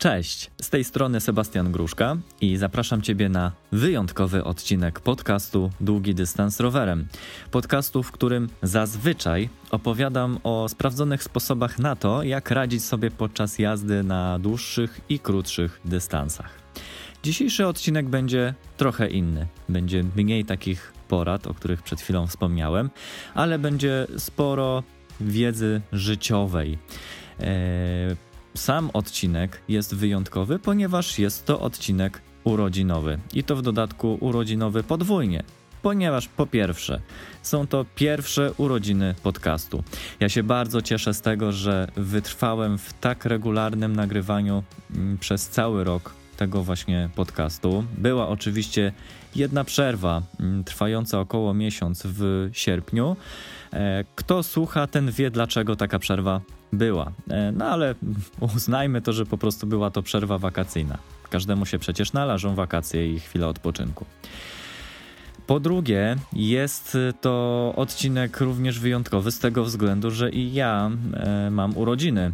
Cześć, z tej strony Sebastian Gruszka i zapraszam Ciebie na wyjątkowy odcinek podcastu Długi Dystans Rowerem. Podcastu, w którym zazwyczaj opowiadam o sprawdzonych sposobach na to, jak radzić sobie podczas jazdy na dłuższych i krótszych dystansach. Dzisiejszy odcinek będzie trochę inny. Będzie mniej takich porad, o których przed chwilą wspomniałem, ale będzie sporo wiedzy życiowej. Eee, sam odcinek jest wyjątkowy, ponieważ jest to odcinek urodzinowy i to w dodatku urodzinowy podwójnie. Ponieważ po pierwsze, są to pierwsze urodziny podcastu. Ja się bardzo cieszę z tego, że wytrwałem w tak regularnym nagrywaniu mm, przez cały rok tego właśnie podcastu. Była oczywiście jedna przerwa mm, trwająca około miesiąc w sierpniu. E, kto słucha, ten wie, dlaczego taka przerwa była. E, no ale uznajmy to, że po prostu była to przerwa wakacyjna. Każdemu się przecież należą wakacje i chwile odpoczynku. Po drugie, jest to odcinek również wyjątkowy z tego względu, że i ja e, mam urodziny.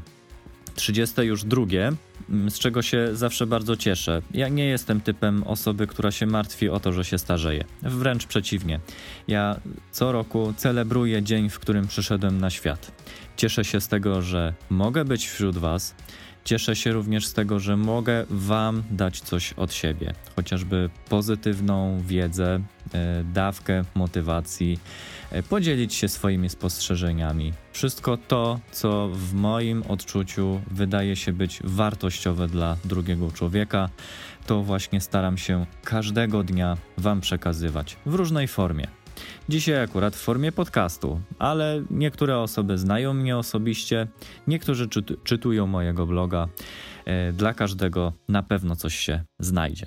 30 już drugie, z czego się zawsze bardzo cieszę. Ja nie jestem typem osoby, która się martwi o to, że się starzeje. Wręcz przeciwnie. Ja co roku celebruję dzień, w którym przyszedłem na świat. Cieszę się z tego, że mogę być wśród Was. Cieszę się również z tego, że mogę Wam dać coś od siebie, chociażby pozytywną wiedzę, e, dawkę motywacji, podzielić się swoimi spostrzeżeniami. Wszystko to, co w moim odczuciu wydaje się być wartościowe dla drugiego człowieka, to właśnie staram się każdego dnia Wam przekazywać w różnej formie. Dzisiaj akurat w formie podcastu, ale niektóre osoby znają mnie osobiście, niektórzy czytują mojego bloga. E, dla każdego na pewno coś się znajdzie.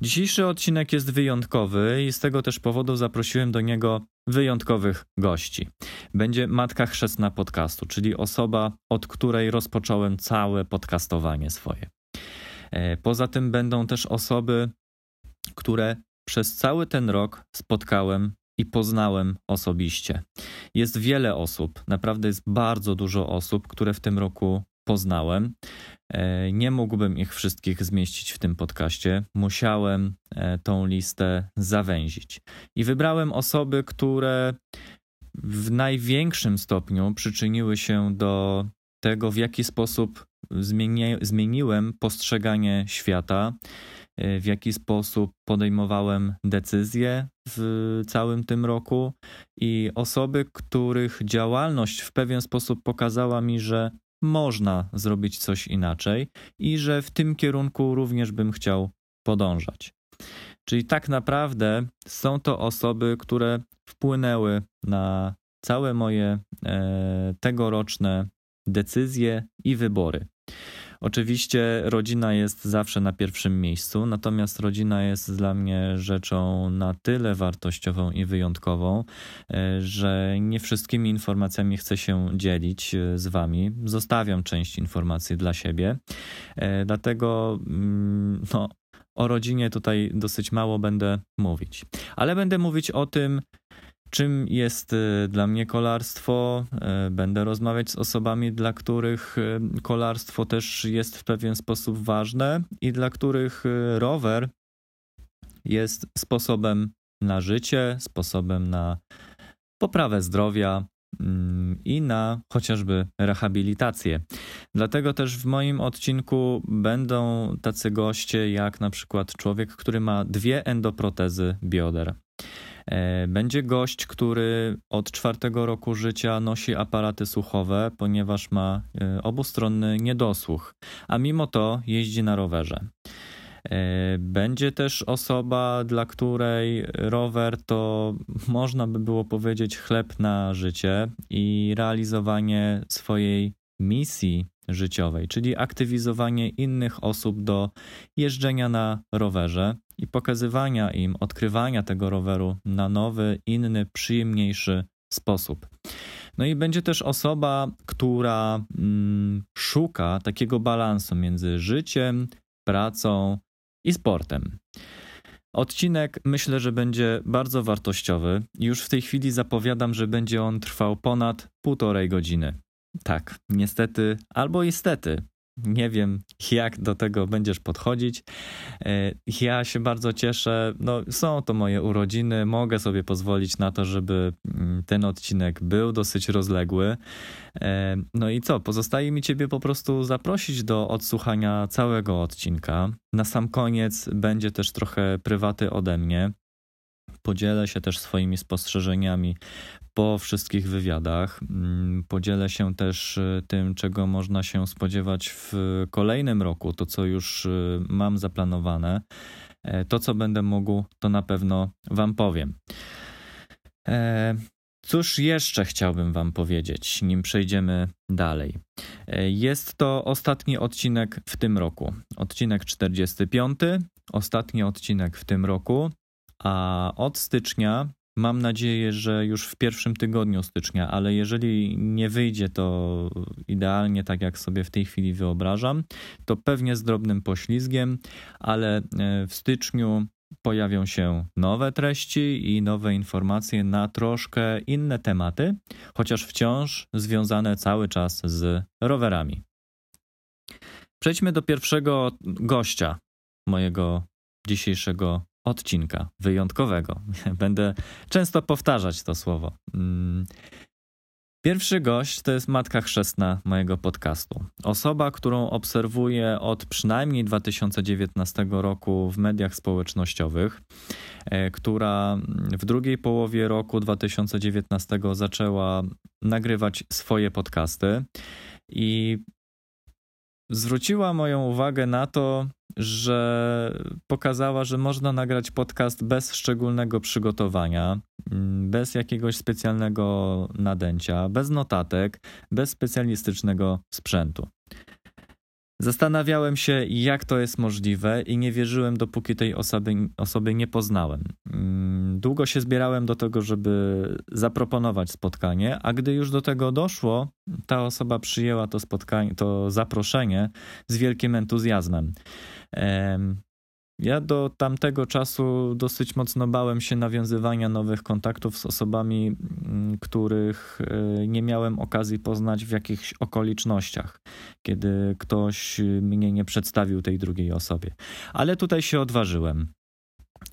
Dzisiejszy odcinek jest wyjątkowy i z tego też powodu zaprosiłem do niego wyjątkowych gości. Będzie matka chrzestna podcastu, czyli osoba, od której rozpocząłem całe podcastowanie swoje. E, poza tym będą też osoby, które przez cały ten rok spotkałem i poznałem osobiście. Jest wiele osób, naprawdę jest bardzo dużo osób, które w tym roku poznałem. E, nie mógłbym ich wszystkich zmieścić w tym podcaście. Musiałem e, tą listę zawęzić. I wybrałem osoby, które w największym stopniu przyczyniły się do tego, w jaki sposób zmieni zmieniłem postrzeganie świata, w jaki sposób podejmowałem decyzje w całym tym roku i osoby, których działalność w pewien sposób pokazała mi, że można zrobić coś inaczej i że w tym kierunku również bym chciał podążać. Czyli tak naprawdę są to osoby, które wpłynęły na całe moje e, tegoroczne decyzje i wybory. Oczywiście rodzina jest zawsze na pierwszym miejscu, natomiast rodzina jest dla mnie rzeczą na tyle wartościową i wyjątkową, e, że nie wszystkimi informacjami chcę się dzielić e, z Wami. Zostawiam część informacji dla siebie, e, dlatego mm, no, o rodzinie tutaj dosyć mało będę mówić. Ale będę mówić o tym, Czym jest y, dla mnie kolarstwo? Y, będę rozmawiać z osobami, dla których y, kolarstwo też jest w pewien sposób ważne i dla których rower jest sposobem na życie, sposobem na poprawę zdrowia mm, i na chociażby rehabilitację. Dlatego też w moim odcinku będą tacy goście, jak na przykład człowiek, który ma dwie endoprotezy bioder. E, będzie gość, który od czwartego roku życia nosi aparaty słuchowe, ponieważ ma e, obustronny niedosłuch, a mimo to jeździ na rowerze. E, będzie też osoba, dla której rower to można by było powiedzieć chleb na życie i realizowanie swojej misji życiowej, czyli aktywizowanie innych osób do jeżdżenia na rowerze i pokazywania im, odkrywania tego roweru na nowy, inny, przyjemniejszy sposób. No i będzie też osoba, która mm, szuka takiego balansu między życiem, pracą i sportem. Odcinek myślę, że będzie bardzo wartościowy. Już w tej chwili zapowiadam, że będzie on trwał ponad półtorej godziny. Tak, niestety albo istety, Nie wiem, jak do tego będziesz podchodzić. E, ja się bardzo cieszę. No, są to moje urodziny. Mogę sobie pozwolić na to, żeby mm, ten odcinek był dosyć rozległy. E, no i co? Pozostaje mi Ciebie po prostu zaprosić do odsłuchania całego odcinka. Na sam koniec będzie też trochę prywaty ode mnie. Podzielę się też swoimi spostrzeżeniami po wszystkich wywiadach. Mm, podzielę się też y, tym, czego można się spodziewać w kolejnym roku, to co już y, mam zaplanowane. E, to, co będę mógł, to na pewno Wam powiem. E, cóż jeszcze chciałbym Wam powiedzieć, nim przejdziemy dalej? E, jest to ostatni odcinek w tym roku. Odcinek 45, ostatni odcinek w tym roku, a od stycznia Mam nadzieję, że już w pierwszym tygodniu stycznia, ale jeżeli nie wyjdzie to idealnie tak, jak sobie w tej chwili wyobrażam, to pewnie z drobnym poślizgiem, ale e, w styczniu pojawią się nowe treści i nowe informacje na troszkę inne tematy, chociaż wciąż związane cały czas z rowerami. Przejdźmy do pierwszego gościa mojego dzisiejszego odcinka wyjątkowego. Będę często powtarzać to słowo. Mm. Pierwszy gość to jest matka chrzestna mojego podcastu. Osoba, którą obserwuję od przynajmniej 2019 roku w mediach społecznościowych, e, która w drugiej połowie roku 2019 zaczęła nagrywać swoje podcasty i zwróciła moją uwagę na to, że pokazała, że można nagrać podcast bez szczególnego przygotowania, mm, bez jakiegoś specjalnego nadęcia, bez notatek, bez specjalistycznego sprzętu. Zastanawiałem się, jak to jest możliwe, i nie wierzyłem, dopóki tej osoby, osoby nie poznałem. Mm, długo się zbierałem do tego, żeby zaproponować spotkanie, a gdy już do tego doszło, ta osoba przyjęła to spotkanie, to zaproszenie z wielkim entuzjazmem. Ja do tamtego czasu dosyć mocno bałem się nawiązywania nowych kontaktów z osobami, mm, których e, nie miałem okazji poznać w jakichś okolicznościach, kiedy ktoś mnie nie przedstawił tej drugiej osobie. Ale tutaj się odważyłem.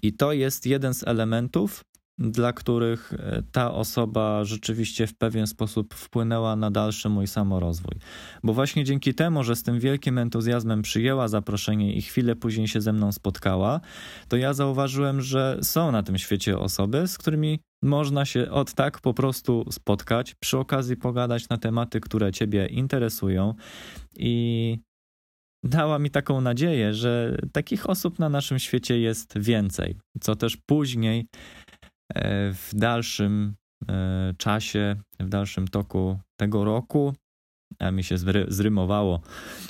I to jest jeden z elementów, dla których e, ta osoba rzeczywiście w pewien sposób wpłynęła na dalszy mój samorozwój. Bo właśnie dzięki temu, że z tym wielkim entuzjazmem przyjęła zaproszenie i chwilę później się ze mną spotkała, to ja zauważyłem, że są na tym świecie osoby, z którymi można się od tak po prostu spotkać, przy okazji pogadać na tematy, które Ciebie interesują i dała mi taką nadzieję, że takich osób na naszym świecie jest więcej, co też później w dalszym e, czasie, w dalszym toku tego roku, a mi się zrymowało,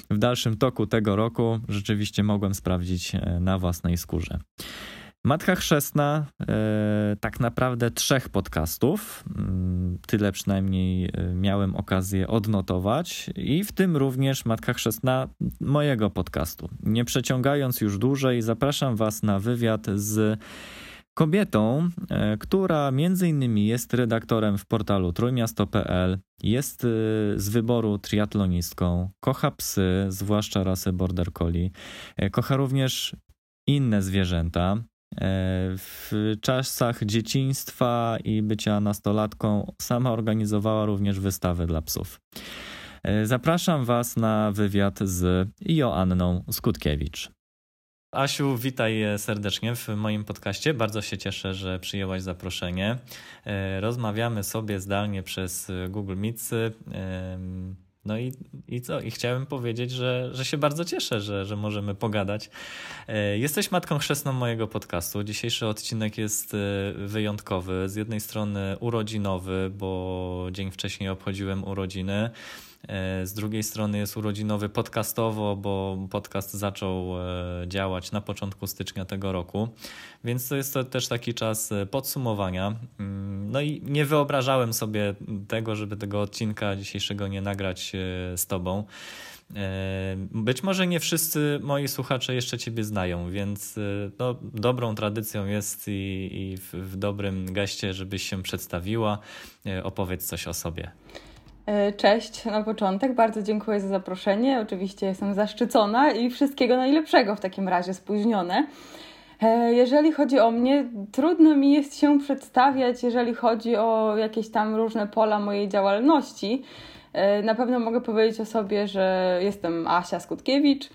w dalszym toku tego roku rzeczywiście mogłem sprawdzić e, na własnej skórze. Matka Chrzestna, tak naprawdę trzech podcastów, mm, tyle przynajmniej miałem okazję odnotować, i w tym również Matka Chrzestna mojego podcastu. Nie przeciągając już dłużej, zapraszam Was na wywiad z kobietą, e, która między innymi jest redaktorem w portalu trójmiasto.pl, jest e, z wyboru triatlonistką, kocha psy, zwłaszcza rasę border collie, e, kocha również inne zwierzęta. W czasach dzieciństwa i bycia nastolatką sama organizowała również wystawy dla psów. Zapraszam Was na wywiad z Joanną Skutkiewicz. Asiu, witaj serdecznie w moim podcaście. Bardzo się cieszę, że przyjęłaś zaproszenie. E, rozmawiamy sobie zdalnie przez Google Meets. No i, i co? I chciałem powiedzieć, że, że się bardzo cieszę, że, że możemy pogadać. E, jesteś matką chrzestną mojego podcastu. Dzisiejszy odcinek jest e, wyjątkowy. Z jednej strony urodzinowy, bo dzień wcześniej obchodziłem urodziny. E, z drugiej strony jest urodzinowy podcastowo, bo podcast zaczął e, działać na początku stycznia tego roku, więc to jest to też taki czas e, podsumowania. Mm, no i nie wyobrażałem sobie tego, żeby tego odcinka dzisiejszego nie nagrać z Tobą. Być może nie wszyscy moi słuchacze jeszcze Ciebie znają, więc no, dobrą tradycją jest i, i w, w dobrym geście, żebyś się przedstawiła. Opowiedz coś o sobie. E, cześć na początek, bardzo dziękuję za zaproszenie. Oczywiście jestem zaszczycona i wszystkiego najlepszego w takim razie spóźnione. E, jeżeli chodzi o mnie, trudno mi jest się przedstawiać, jeżeli chodzi o jakieś tam różne pola mojej działalności. E, na pewno mogę powiedzieć o sobie, że jestem Asia Skutkiewicz.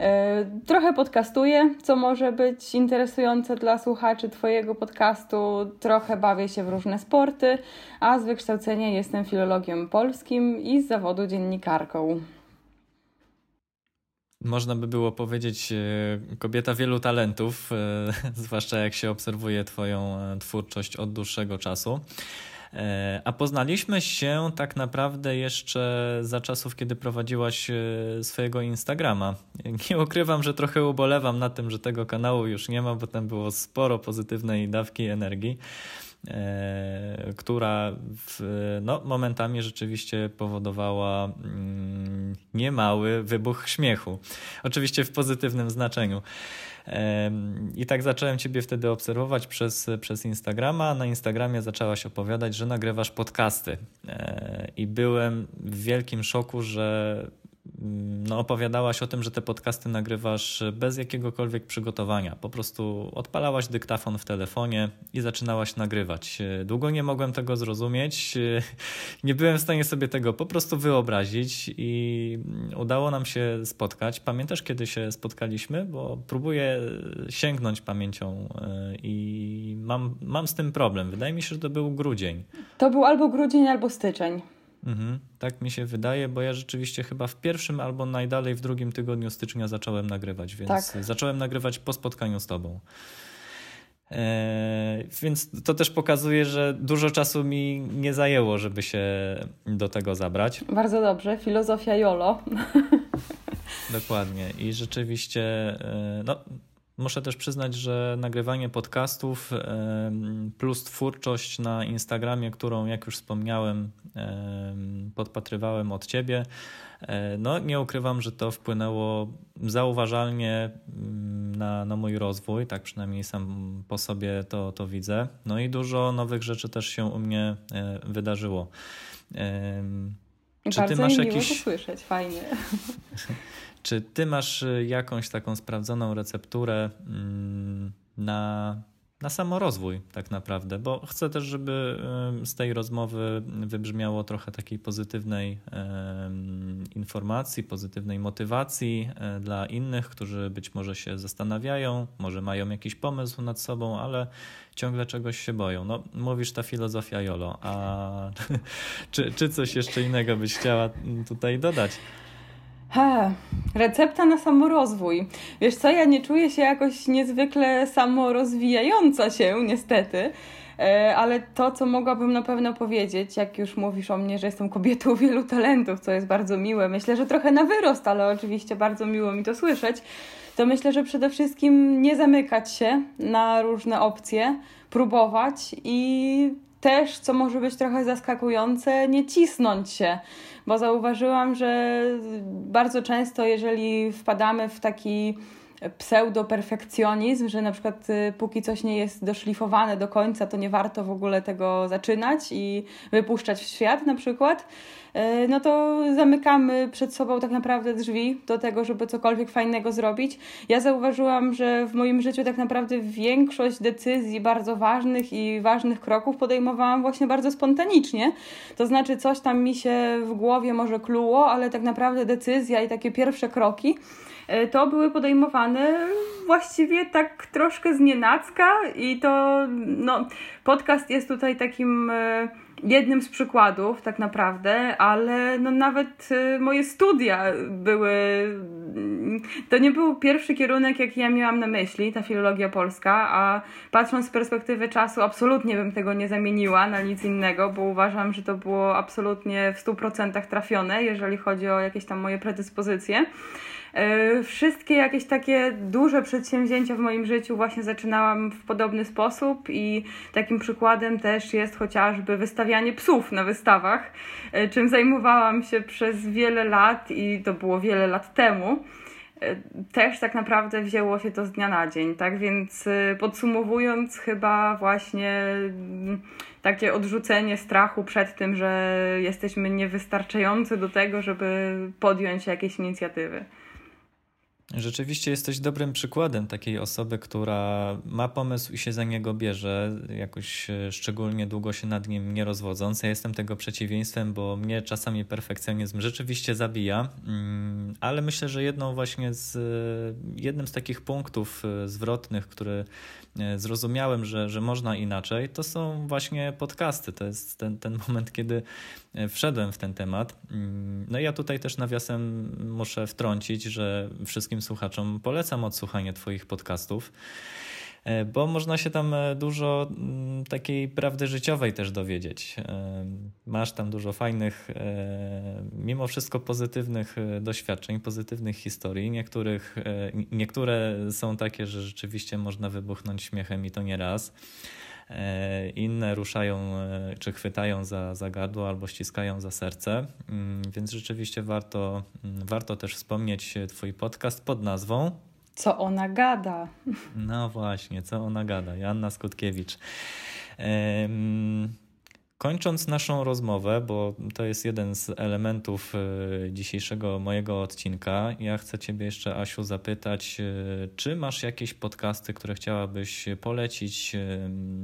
E, trochę podcastuję, co może być interesujące dla słuchaczy Twojego podcastu. Trochę bawię się w różne sporty, a z wykształcenia jestem filologiem polskim i z zawodu dziennikarką. Można by było powiedzieć, e, kobieta wielu talentów, zwłaszcza jak się obserwuje Twoją twórczość od dłuższego czasu. E, a poznaliśmy się tak naprawdę jeszcze za czasów, kiedy prowadziłaś e, swojego Instagrama. Nie ukrywam, że trochę ubolewam na tym, że tego kanału już nie ma, bo tam było sporo pozytywnej dawki energii. E, która w, no, momentami rzeczywiście powodowała mm, niemały wybuch śmiechu. Oczywiście w pozytywnym znaczeniu. I tak zacząłem Ciebie wtedy obserwować przez, przez Instagrama. Na Instagramie zaczęłaś opowiadać, że nagrywasz podcasty. E, I byłem w wielkim szoku, że no, opowiadałaś o tym, że te podcasty nagrywasz bez jakiegokolwiek przygotowania. Po prostu odpalałaś dyktafon w telefonie i zaczynałaś nagrywać. Długo nie mogłem tego zrozumieć, nie byłem w stanie sobie tego po prostu wyobrazić i udało nam się spotkać. Pamiętasz, kiedy się spotkaliśmy? Bo próbuję sięgnąć pamięcią e, i mam, mam z tym problem. Wydaje mi się, że to był grudzień. To był albo grudzień, albo styczeń. Mhm, tak mi się wydaje, bo ja rzeczywiście chyba w pierwszym albo najdalej w drugim tygodniu stycznia zacząłem nagrywać, więc tak. zacząłem nagrywać po spotkaniu z tobą. E, więc to też pokazuje, że dużo czasu mi nie zajęło, żeby się do tego zabrać. Bardzo dobrze, filozofia Jolo. Dokładnie. I rzeczywiście, e, no, Muszę też przyznać, że nagrywanie podcastów plus twórczość na Instagramie, którą, jak już wspomniałem, podpatrywałem od ciebie, e, no nie ukrywam, że to wpłynęło zauważalnie mm, na, na mój rozwój, tak przynajmniej sam po sobie to, to widzę. No i dużo nowych rzeczy też się u mnie e, wydarzyło. Czy Bardzo ty masz słyszeć, fajnie. Czy ty masz jakąś taką sprawdzoną recepturę mm, na, na samorozwój, tak naprawdę? Bo chcę też, żeby z tej rozmowy wybrzmiało trochę takiej pozytywnej informacji, pozytywnej motywacji e, dla innych, którzy być może się zastanawiają, może mają jakiś pomysł nad sobą, ale ciągle czegoś się boją. No, mówisz ta filozofia Jolo, a czy, czy coś jeszcze innego byś chciała tutaj dodać? Ha, recepta na samorozwój. Wiesz co, ja nie czuję się jakoś niezwykle samorozwijająca się, niestety. E, ale to, co mogłabym na pewno powiedzieć, jak już mówisz o mnie, że jestem kobietą wielu talentów, co jest bardzo miłe, myślę, że trochę na wyrost, ale oczywiście bardzo miło mi to słyszeć, to myślę, że przede wszystkim nie zamykać się na różne opcje, próbować i też, co może być trochę zaskakujące, nie cisnąć się, bo zauważyłam, że bardzo często, jeżeli wpadamy w taki pseudo-perfekcjonizm, że na przykład y, póki coś nie jest doszlifowane do końca, to nie warto w ogóle tego zaczynać i wypuszczać w świat na przykład, no to zamykamy przed sobą tak naprawdę drzwi do tego, żeby cokolwiek fajnego zrobić. Ja zauważyłam, że w moim życiu tak naprawdę większość decyzji bardzo ważnych i ważnych kroków podejmowałam właśnie bardzo spontanicznie. To znaczy coś tam mi się w głowie może kluło, ale tak naprawdę decyzja i takie pierwsze kroki E, to były podejmowane właściwie tak troszkę z nienacka i to no, podcast jest tutaj takim e, jednym z przykładów tak naprawdę, ale no nawet e, moje studia były to nie był pierwszy kierunek, jaki ja miałam na myśli, ta filologia polska, a patrząc z perspektywy czasu absolutnie bym tego nie zamieniła na nic innego, bo uważam, że to było absolutnie w 100% trafione, jeżeli chodzi o jakieś tam moje predyspozycje. E, wszystkie jakieś takie duże przedsięwzięcia w moim życiu właśnie zaczynałam w podobny sposób i takim przykładem też jest chociażby wystawianie psów na wystawach, e, czym zajmowałam się przez wiele lat i to było wiele lat temu. też tak naprawdę wzięło się to z dnia na dzień, tak? Więc podsumowując, chyba właśnie mm, takie odrzucenie strachu przed tym, że jesteśmy niewystarczający do tego, żeby podjąć jakieś inicjatywy. Rzeczywiście jesteś dobrym przykładem takiej osoby, która ma pomysł i się za niego bierze, jakoś e, szczególnie długo się nad nim nie rozwodząc. Ja jestem tego przeciwieństwem, bo mnie czasami perfekcjonizm rzeczywiście zabija, mm, ale myślę, że jedną właśnie z, e, jednym z takich punktów e, zwrotnych, który zrozumiałem, że, że można inaczej, to są właśnie podcasty. To jest ten, ten moment, kiedy wszedłem w ten temat. Mm, no i ja tutaj też nawiasem muszę wtrącić, że wszystkim słuchaczom polecam odsłuchanie Twoich podcastów e, bo można się tam e, dużo mm, takiej prawdy życiowej też dowiedzieć. E, masz tam dużo fajnych, mimo wszystko pozytywnych doświadczeń, pozytywnych historii. Niektórych, niektóre są takie, że rzeczywiście można wybuchnąć śmiechem i to nie raz. E, inne ruszają e, czy chwytają za, za gardło albo ściskają za serce, mm, więc rzeczywiście warto, mm, warto też wspomnieć Twój podcast pod nazwą Co ona gada? No właśnie, co ona gada. Joanna Skutkiewicz. Kończąc naszą rozmowę, bo to jest jeden z elementów e, dzisiejszego mojego odcinka, ja chcę Ciebie jeszcze, Asiu, zapytać, e, czy masz jakieś podcasty, które chciałabyś polecić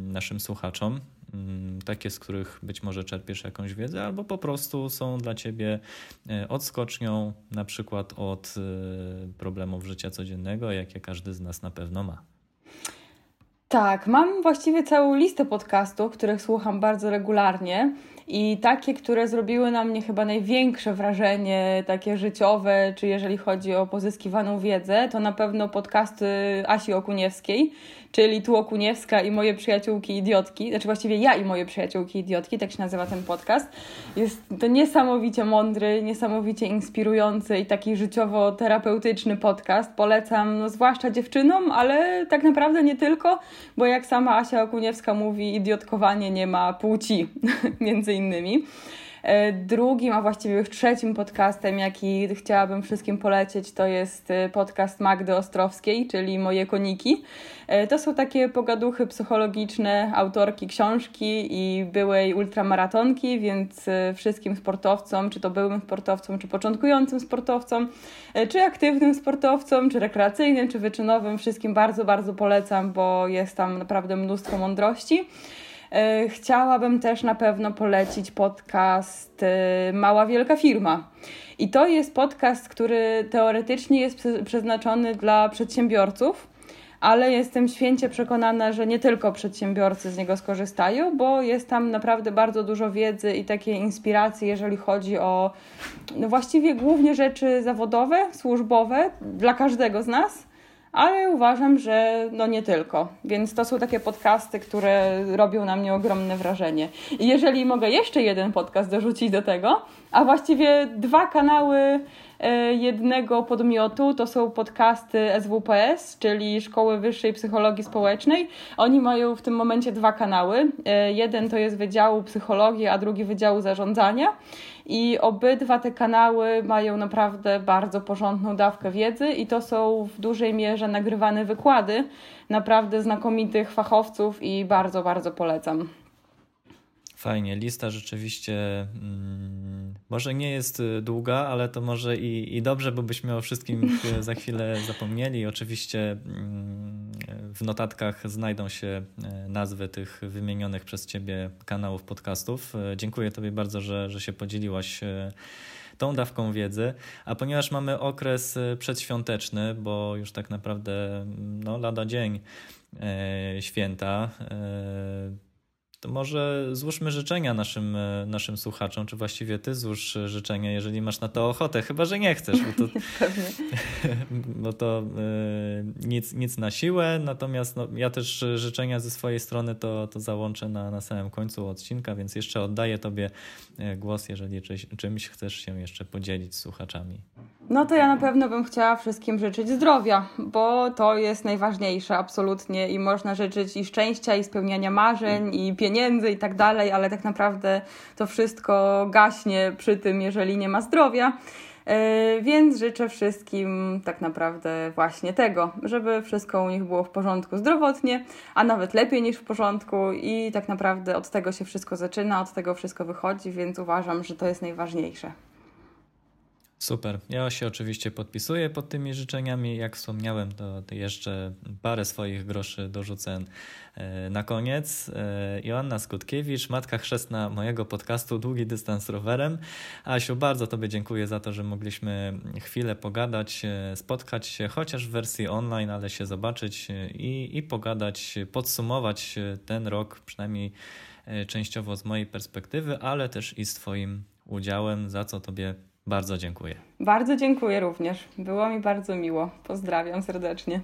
naszym słuchaczom? Mm, takie, z których być może czerpiesz jakąś wiedzę, albo po prostu są dla Ciebie odskocznią, na przykład od problemów życia codziennego, jakie każdy z nas na pewno ma. Tak, mam właściwie całą listę podcastów, których słucham bardzo regularnie i takie, które zrobiły na mnie chyba największe wrażenie, takie życiowe, czy jeżeli chodzi o pozyskiwaną wiedzę, to na pewno podcasty Asi Okuniewskiej, czyli Tu Okuniewska i moje przyjaciółki idiotki, znaczy właściwie ja i moje przyjaciółki idiotki, tak się nazywa ten podcast. Jest to niesamowicie mądry, niesamowicie inspirujący i taki życiowo-terapeutyczny podcast. Polecam, no, zwłaszcza dziewczynom, ale tak naprawdę nie tylko, bo jak sama Asia Okuniewska mówi, idiotkowanie nie ma płci, między innymi. E, drugim, a właściwie już trzecim podcastem, jaki chciałabym wszystkim polecieć, to jest e, podcast Magdy Ostrowskiej, czyli Moje Koniki. E, to są takie pogaduchy psychologiczne autorki książki i byłej ultramaratonki, więc wszystkim sportowcom, czy to byłym sportowcom, czy początkującym sportowcom, czy aktywnym sportowcom, czy rekreacyjnym, czy wyczynowym, wszystkim bardzo, bardzo polecam, bo jest tam naprawdę mnóstwo mądrości. E, chciałabym też na pewno polecić podcast e, Mała Wielka Firma. I to jest podcast, który teoretycznie jest przeznaczony dla przedsiębiorców, ale jestem święcie przekonana, że nie tylko przedsiębiorcy z niego skorzystają, bo jest tam naprawdę bardzo dużo wiedzy i takiej inspiracji, jeżeli chodzi o no właściwie głównie rzeczy zawodowe, służbowe dla każdego z nas ale uważam, że no nie tylko. Więc to są takie podcasty, które robią na mnie ogromne wrażenie. I jeżeli mogę jeszcze jeden podcast dorzucić do tego, a właściwie dwa kanały e, jednego podmiotu, to są podcasty SWPS, czyli Szkoły Wyższej Psychologii Społecznej. Oni mają w tym momencie dwa kanały. E, jeden to jest Wydziału Psychologii, a drugi Wydziału Zarządzania. I obydwa te kanały mają naprawdę bardzo porządną dawkę wiedzy, i to są w dużej mierze nagrywane wykłady naprawdę znakomitych fachowców, i bardzo, bardzo polecam. Fajnie, lista rzeczywiście mm, może nie jest y, długa, ale to może i, i dobrze, bo byśmy o wszystkim za chwilę zapomnieli. Oczywiście mm, w notatkach znajdą się e, nazwy tych wymienionych przez Ciebie kanałów podcastów. Dziękuję Tobie bardzo, że, że się podzieliłaś tą dawką wiedzy. A ponieważ mamy okres przedświąteczny, bo już tak naprawdę no, lada dzień święta, to może złóżmy życzenia naszym, e, naszym słuchaczom, czy właściwie ty złóż życzenia, jeżeli masz na to ochotę, chyba że nie chcesz, bo to, bo to y, nic, nic na siłę, natomiast no, ja też życzenia ze swojej strony to, to załączę na, na samym końcu odcinka, więc jeszcze oddaję tobie e, głos, jeżeli czymś, czymś chcesz się jeszcze podzielić z słuchaczami. No to ja na pewno bym chciała wszystkim życzyć zdrowia, bo to jest najważniejsze absolutnie i można życzyć i szczęścia, i spełniania marzeń, i pieniędzy i tak dalej, ale tak naprawdę to wszystko gaśnie przy tym, jeżeli nie ma zdrowia. E, więc życzę wszystkim tak naprawdę właśnie tego, żeby wszystko u nich było w porządku zdrowotnie, a nawet lepiej niż w porządku i tak naprawdę od tego się wszystko zaczyna, od tego wszystko wychodzi, więc uważam, że to jest najważniejsze. Super. Ja się oczywiście podpisuję pod tymi życzeniami. Jak wspomniałem, to, jeszcze parę swoich groszy dorzucę e, na koniec. E, Joanna Skutkiewicz, matka chrzestna mojego podcastu Długi Dystans Rowerem. Asiu, bardzo Tobie dziękuję za to, że mogliśmy chwilę pogadać, e, spotkać się chociaż w wersji online, ale się zobaczyć i, i pogadać, podsumować ten rok, przynajmniej częściowo z mojej perspektywy, ale też i z Twoim udziałem, za co Tobie bardzo dziękuję. Bardzo dziękuję również. Było mi bardzo miło. Pozdrawiam serdecznie.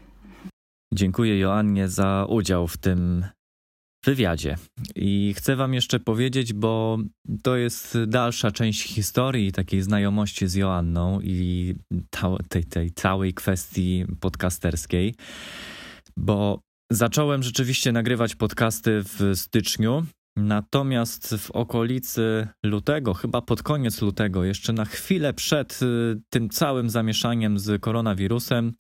Dziękuję Joannie za udział w tym wywiadzie. I chcę Wam jeszcze powiedzieć, bo to jest dalsza część historii takiej znajomości z Joanną i tej, tej całej kwestii podcasterskiej, bo zacząłem rzeczywiście nagrywać podcasty w styczniu Natomiast w okolicy lutego, chyba pod koniec lutego, jeszcze na chwilę przed y, tym całym zamieszaniem z koronawirusem,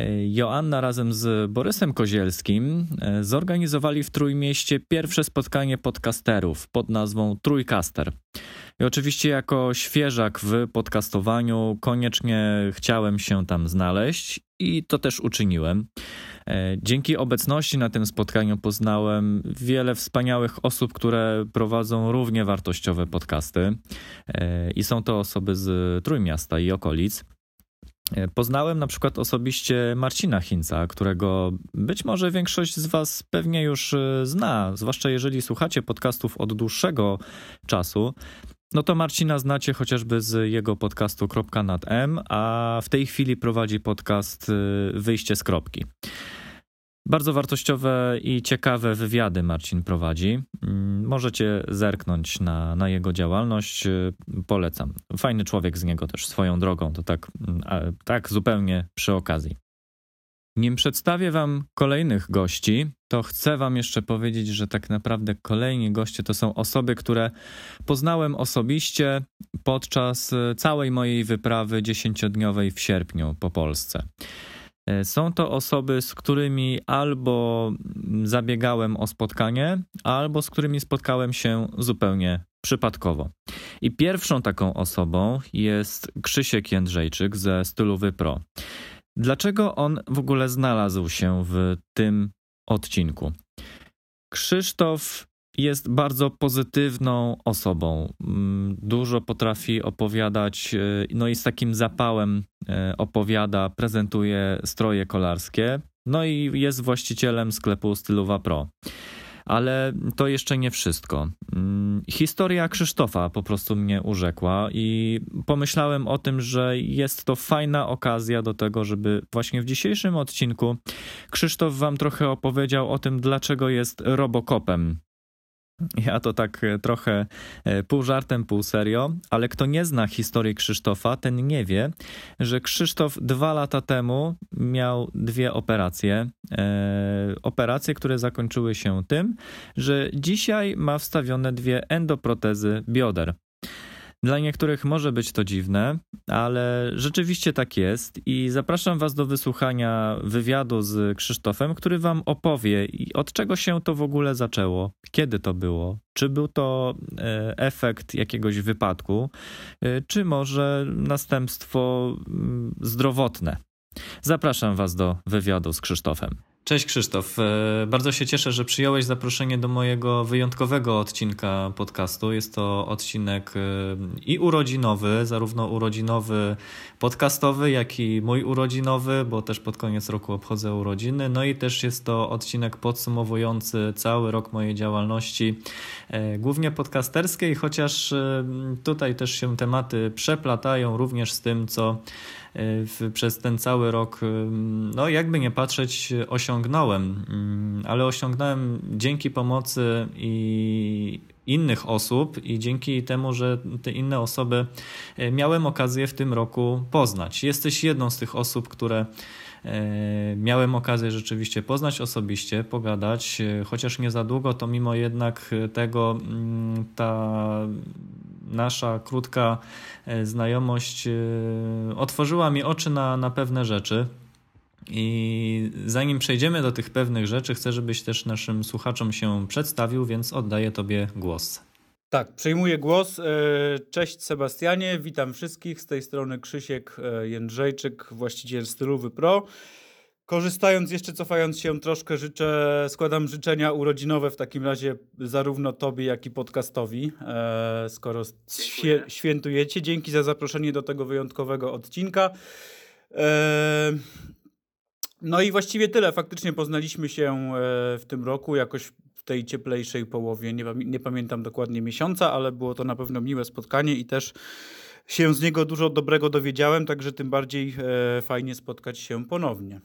y, Joanna razem z Borysem Kozielskim y, zorganizowali w Trójmieście pierwsze spotkanie podcasterów pod nazwą Trójcaster. I oczywiście jako świeżak w podcastowaniu koniecznie chciałem się tam znaleźć i to też uczyniłem. E, dzięki obecności na tym spotkaniu poznałem wiele wspaniałych osób, które prowadzą równie wartościowe podcasty e, i są to osoby z Trójmiasta i okolic. E, poznałem na przykład osobiście Marcina Hinca, którego być może większość z Was pewnie już zna, zwłaszcza jeżeli słuchacie podcastów od dłuższego czasu. No to Marcina znacie chociażby z jego podcastu Kropka nad M, a w tej chwili prowadzi podcast Wyjście z kropki. Bardzo wartościowe i ciekawe wywiady Marcin prowadzi. Mm, możecie zerknąć na, na jego działalność. Y, polecam. Fajny człowiek z niego też swoją drogą. To tak, mm, tak zupełnie przy okazji. Nim przedstawię Wam kolejnych gości, to chcę Wam jeszcze powiedzieć, że tak naprawdę kolejni goście to są osoby, które poznałem osobiście podczas y, całej mojej wyprawy dziesięciodniowej w sierpniu po Polsce. E, są to osoby, z którymi albo zabiegałem o spotkanie, albo z którymi spotkałem się zupełnie przypadkowo. I pierwszą taką osobą jest Krzysiek Jędrzejczyk ze Stylu Wypro. Dlaczego on w ogóle znalazł się w tym odcinku? Krzysztof jest bardzo pozytywną osobą. Mm, dużo potrafi opowiadać, e, no i z takim zapałem e, opowiada, prezentuje stroje kolarskie. No i jest właścicielem sklepu Stylowa Pro. Ale to jeszcze nie wszystko. Mm, historia Krzysztofa po prostu mnie urzekła i pomyślałem o tym, że jest to fajna okazja do tego, żeby właśnie w dzisiejszym odcinku Krzysztof Wam trochę opowiedział o tym, dlaczego jest robokopem ja to tak e, trochę e, pół żartem, pół serio, ale kto nie zna historii Krzysztofa, ten nie wie, że Krzysztof dwa lata temu miał dwie operacje. E, operacje, które zakończyły się tym, że dzisiaj ma wstawione dwie endoprotezy bioder. Dla niektórych może być to dziwne, ale rzeczywiście tak jest i zapraszam Was do wysłuchania wywiadu z Krzysztofem, który Wam opowie, od czego się to w ogóle zaczęło, kiedy to było, czy był to e, efekt jakiegoś wypadku, e, czy może następstwo mm, zdrowotne. Zapraszam Was do wywiadu z Krzysztofem. Cześć Krzysztof. E, bardzo się cieszę, że przyjąłeś zaproszenie do mojego wyjątkowego odcinka podcastu. Jest to odcinek e, i urodzinowy, zarówno urodzinowy podcastowy, jak i mój urodzinowy, bo też pod koniec roku obchodzę urodziny. No i też jest to odcinek podsumowujący cały rok mojej działalności, e, głównie podcasterskiej, chociaż tutaj też się tematy przeplatają również z tym, co w, przez ten cały rok, no jakby nie patrzeć, osiągnąłem, mm, ale osiągnąłem dzięki pomocy i innych osób i dzięki temu, że te inne osoby e, miałem okazję w tym roku poznać. Jesteś jedną z tych osób, które e, miałem okazję rzeczywiście poznać osobiście, pogadać, e, chociaż nie za długo, to mimo jednak tego mm, ta nasza krótka znajomość otworzyła mi oczy na, na pewne rzeczy. I zanim przejdziemy do tych pewnych rzeczy, chcę, żebyś też naszym słuchaczom się przedstawił, więc oddaję Tobie głos. Tak, przejmuję głos. E, cześć Sebastianie, witam wszystkich. Z tej strony Krzysiek e, Jędrzejczyk, właściciel Stylowy Pro. Korzystając jeszcze, cofając się troszkę, życzę, składam życzenia urodzinowe w takim razie zarówno Tobie, jak i podcastowi, e, skoro świe, świętujecie. Dzięki za zaproszenie do tego wyjątkowego odcinka. No i właściwie tyle. Faktycznie poznaliśmy się w tym roku jakoś w tej cieplejszej połowie. Nie, nie pamiętam dokładnie miesiąca, ale było to na pewno miłe spotkanie i też się z niego dużo dobrego dowiedziałem, także tym bardziej e, fajnie spotkać się ponownie.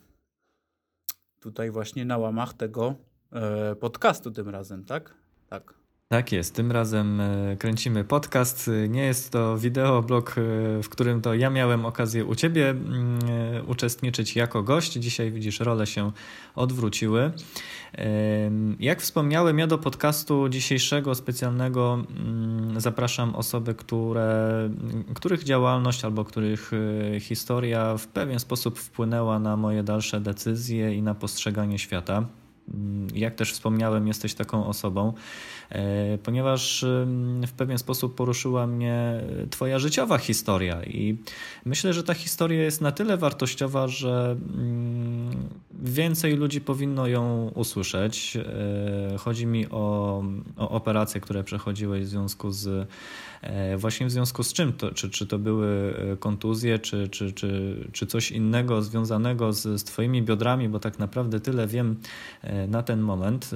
Tutaj właśnie na łamach tego e, podcastu tym razem, tak? Tak. Tak jest, tym razem e, kręcimy podcast. Nie jest to wideoblog, e, w którym to ja miałem okazję u Ciebie mm, e, uczestniczyć jako gość. Dzisiaj widzisz, role się odwróciły. Jak wspomniałem, ja do podcastu dzisiejszego specjalnego mm, zapraszam osoby, które, których działalność albo których historia w pewien sposób wpłynęła na moje dalsze decyzje i na postrzeganie świata. Mm, jak też wspomniałem, jesteś taką osobą, e, ponieważ w pewien sposób poruszyła mnie Twoja życiowa historia, i myślę, że ta historia jest na tyle wartościowa, że mm, więcej ludzi powinno ją usłyszeć. E, chodzi mi o, o operacje, które przechodziłeś w związku z E, właśnie w związku z czym? To, czy, czy to były e, kontuzje, czy, czy, czy, czy coś innego związanego z, z Twoimi biodrami, bo tak naprawdę tyle wiem e, na ten moment.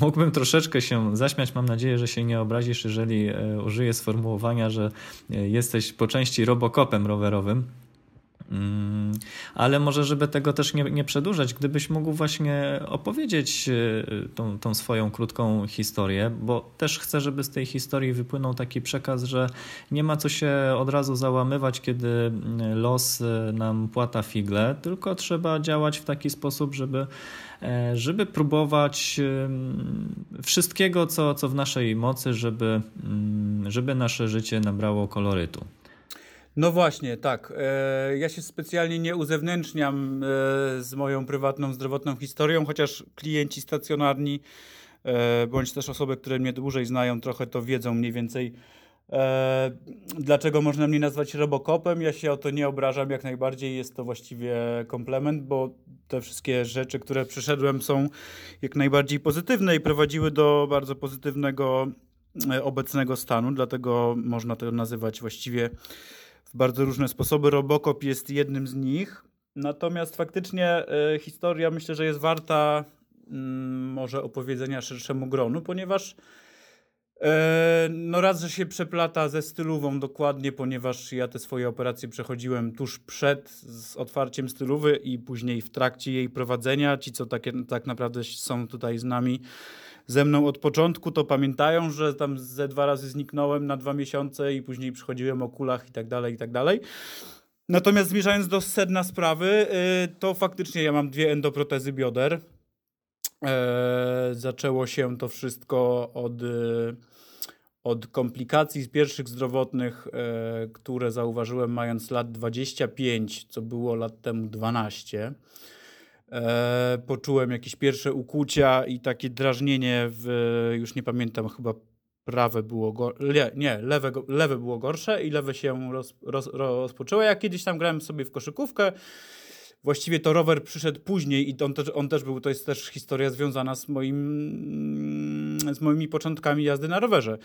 Mógłbym troszeczkę się zaśmiać, mam nadzieję, że się nie obrazisz, jeżeli użyję sformułowania, że jesteś po części robokopem rowerowym. Mm, ale może, żeby tego też nie, nie przedłużać, gdybyś mógł właśnie opowiedzieć e, tą, tą swoją krótką historię, bo też chcę, żeby z tej historii wypłynął taki przekaz, że nie ma co się od razu załamywać, kiedy mm, los e, nam płata figle, tylko trzeba działać w taki sposób, żeby e, żeby próbować wszystkiego, co, co w naszej mocy, żeby, mm, żeby nasze życie nabrało kolorytu. No właśnie, tak. E, ja się specjalnie nie uzewnętrzniam e, z moją prywatną, zdrowotną historią, chociaż klienci stacjonarni, e, bądź też osoby, które mnie dłużej znają, trochę to wiedzą mniej więcej. Dlaczego można mnie nazwać robokopem? Ja się o to nie obrażam, jak najbardziej jest to właściwie komplement, bo te wszystkie rzeczy, które przeszedłem, są jak najbardziej pozytywne i prowadziły do bardzo pozytywnego obecnego stanu, dlatego można to nazywać właściwie w bardzo różne sposoby. Robocop jest jednym z nich. Natomiast faktycznie y, historia myślę, że jest warta y, może opowiedzenia szerszemu gronu, ponieważ y, no raz, że się przeplata ze stylówą dokładnie, ponieważ ja te swoje operacje przechodziłem tuż przed z otwarciem stylowy i później w trakcie jej prowadzenia. Ci, co takie, tak naprawdę są tutaj z nami, ze mną od początku, to pamiętają, że tam ze dwa razy zniknąłem na dwa miesiące i później przychodziłem o kulach i tak dalej, i tak dalej. Natomiast zmierzając do sedna sprawy, y, to faktycznie ja mam dwie endoprotezy bioder. E, zaczęło się to wszystko od, y, od komplikacji z pierwszych zdrowotnych, e, które zauważyłem mając lat 25, co było lat temu 12. E, poczułem jakieś pierwsze ukłucia i takie drażnienie w, już nie pamiętam, chyba prawe było gorsze, nie, lewe, lewe było gorsze i lewe się roz, roz, rozpoczęło. Ja kiedyś tam grałem sobie w koszykówkę, właściwie to rower przyszedł później i on też, on też był, to jest też historia związana z moim z moimi początkami jazdy na rowerze,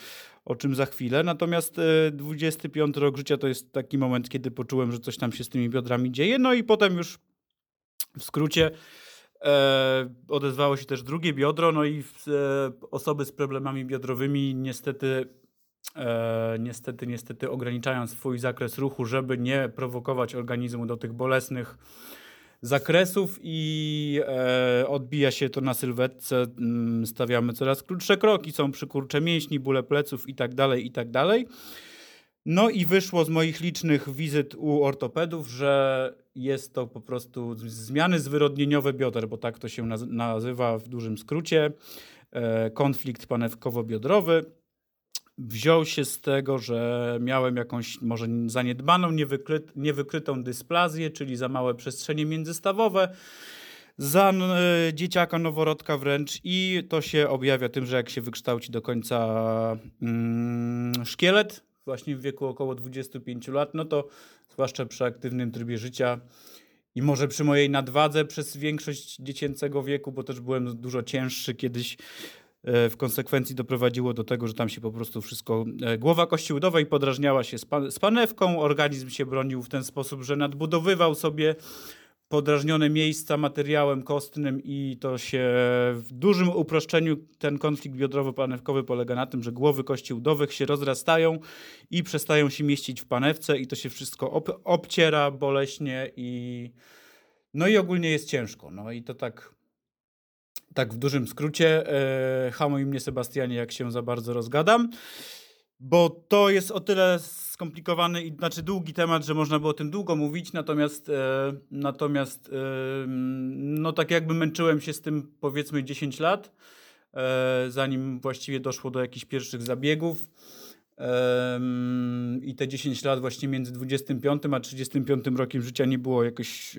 o czym za chwilę. Natomiast 25 e, rok życia to jest taki moment, kiedy poczułem, że coś tam się z tymi biodrami dzieje, no i potem już w skrócie e, odezwało się też drugie biodro, no i e, osoby z problemami biodrowymi niestety e, niestety, niestety ograniczają swój zakres ruchu, żeby nie prowokować organizmu do tych bolesnych zakresów i e, odbija się to na sylwetce. Mm, stawiamy coraz krótsze kroki, są przykurcze mięśni, bóle pleców i tak No i wyszło z moich licznych wizyt u ortopedów, że jest to po prostu zmiany zwyrodnieniowe bioder, bo tak to się nazywa w dużym skrócie, e, konflikt panewkowo-biodrowy. wziął się z tego, że miałem jakąś może zaniedbaną, niewykry, niewykrytą dysplazję, czyli za małe przestrzenie międzystawowe, za y, dzieciaka, noworodka wręcz i to się objawia tym, że jak się wykształci do końca mm, szkielet, właśnie w wieku około 25 lat, no to zwłaszcza przy aktywnym trybie życia i może przy mojej nadwadze przez większość dziecięcego wieku, bo też byłem dużo cięższy kiedyś, e, w konsekwencji doprowadziło do tego, że tam się po prostu wszystko, e, głowa kości udowej podrażniała się z, panewką, organizm się bronił w ten sposób, że nadbudowywał sobie podrażnione miejsca materiałem kostnym i to się w dużym uproszczeniu ten konflikt biodrowo-panewkowy polega na tym, że głowy kości udowych się rozrastają i przestają się mieścić w panewce i to się wszystko ob obciera boleśnie i no i ogólnie jest ciężko. No i to tak tak w dużym skrócie. E, hamuj mnie Sebastianie, jak się za bardzo rozgadam, bo to jest o tyle skomplikowany i znaczy długi temat, że można było o tym długo mówić, natomiast e, natomiast e, no tak jakby męczyłem się z tym powiedzmy 10 lat, e, zanim właściwie doszło do jakichś pierwszych zabiegów. I te 10 lat właśnie między 25 a 35 rokiem życia nie było jakoś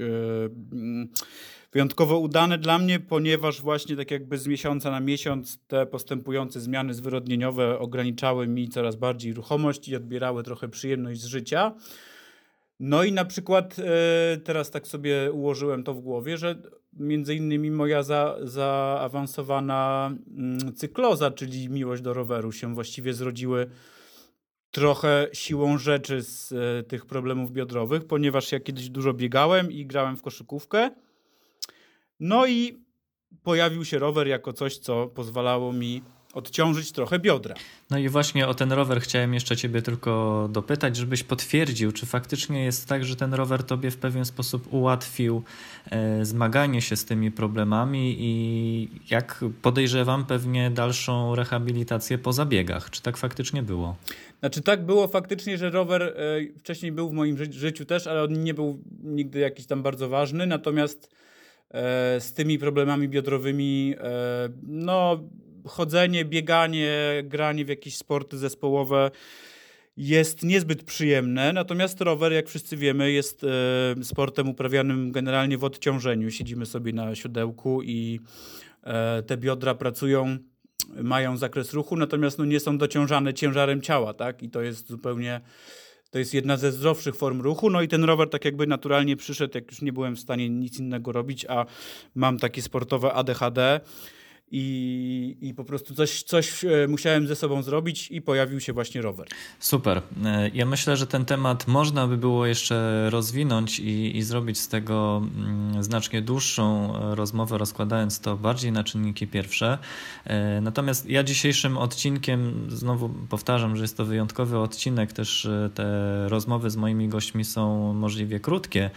wyjątkowo udane dla mnie, ponieważ właśnie tak jakby z miesiąca na miesiąc te postępujące zmiany zwyrodnieniowe ograniczały mi coraz bardziej ruchomość i odbierały trochę przyjemność z życia. No i na przykład e, teraz tak sobie ułożyłem to w głowie, że między innymi moja za, zaawansowana mm, cykloza, czyli miłość do roweru się właściwie zrodziły trochę siłą rzeczy z e, tych problemów biodrowych, ponieważ ja kiedyś dużo biegałem i grałem w koszykówkę no i pojawił się rower jako coś, co pozwalało mi odciążyć trochę biodra. No i właśnie o ten rower chciałem jeszcze Ciebie tylko dopytać, żebyś potwierdził, czy faktycznie jest tak, że ten rower Tobie w pewien sposób ułatwił e, zmaganie się z tymi problemami i jak podejrzewam, pewnie dalszą rehabilitację po zabiegach. Czy tak faktycznie było? Znaczy tak było faktycznie, że rower e, wcześniej był w moim ży życiu też, ale on nie był nigdy jakiś tam bardzo ważny, natomiast E, z tymi problemami biodrowymi, e, no chodzenie, bieganie, granie w jakieś sporty zespołowe jest niezbyt przyjemne, natomiast rower, jak wszyscy wiemy, jest e, sportem uprawianym generalnie w odciążeniu. Siedzimy sobie na siodełku i te biodra pracują, mają zakres ruchu, natomiast no, nie są dociążane ciężarem ciała, tak? I to jest zupełnie to jest jedna ze zdrowszych form ruchu. No i ten rower tak jakby naturalnie przyszedł, jak już nie byłem w stanie nic innego robić, a mam takie sportowe ADHD i, i po prostu coś, coś e, musiałem ze sobą zrobić i pojawił się właśnie rower. Super. E, ja myślę, że ten temat można by było jeszcze rozwinąć i, i zrobić z tego mm, znacznie dłuższą rozmowę, rozkładając to bardziej na czynniki pierwsze. E, natomiast ja dzisiejszym odcinkiem, znowu powtarzam, że jest to wyjątkowy odcinek, też te rozmowy z moimi gośćmi są możliwie krótkie,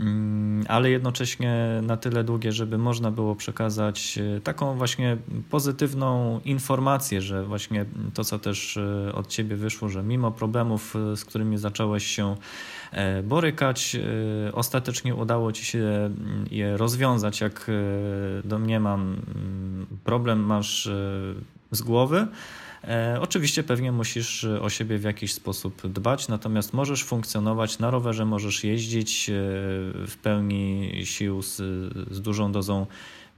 mm, ale jednocześnie na tyle długie, żeby można było przekazać taką właśnie właśnie pozytywną informację, że właśnie to, co też e, od ciebie wyszło, że mimo problemów, e, z którymi zacząłeś się e, borykać, ostatecznie udało ci się mm, je rozwiązać, jak domniemam, mm, problem masz z głowy. oczywiście pewnie musisz o siebie w jakiś sposób dbać, natomiast możesz funkcjonować na rowerze, możesz jeździć w pełni sił z, z dużą dozą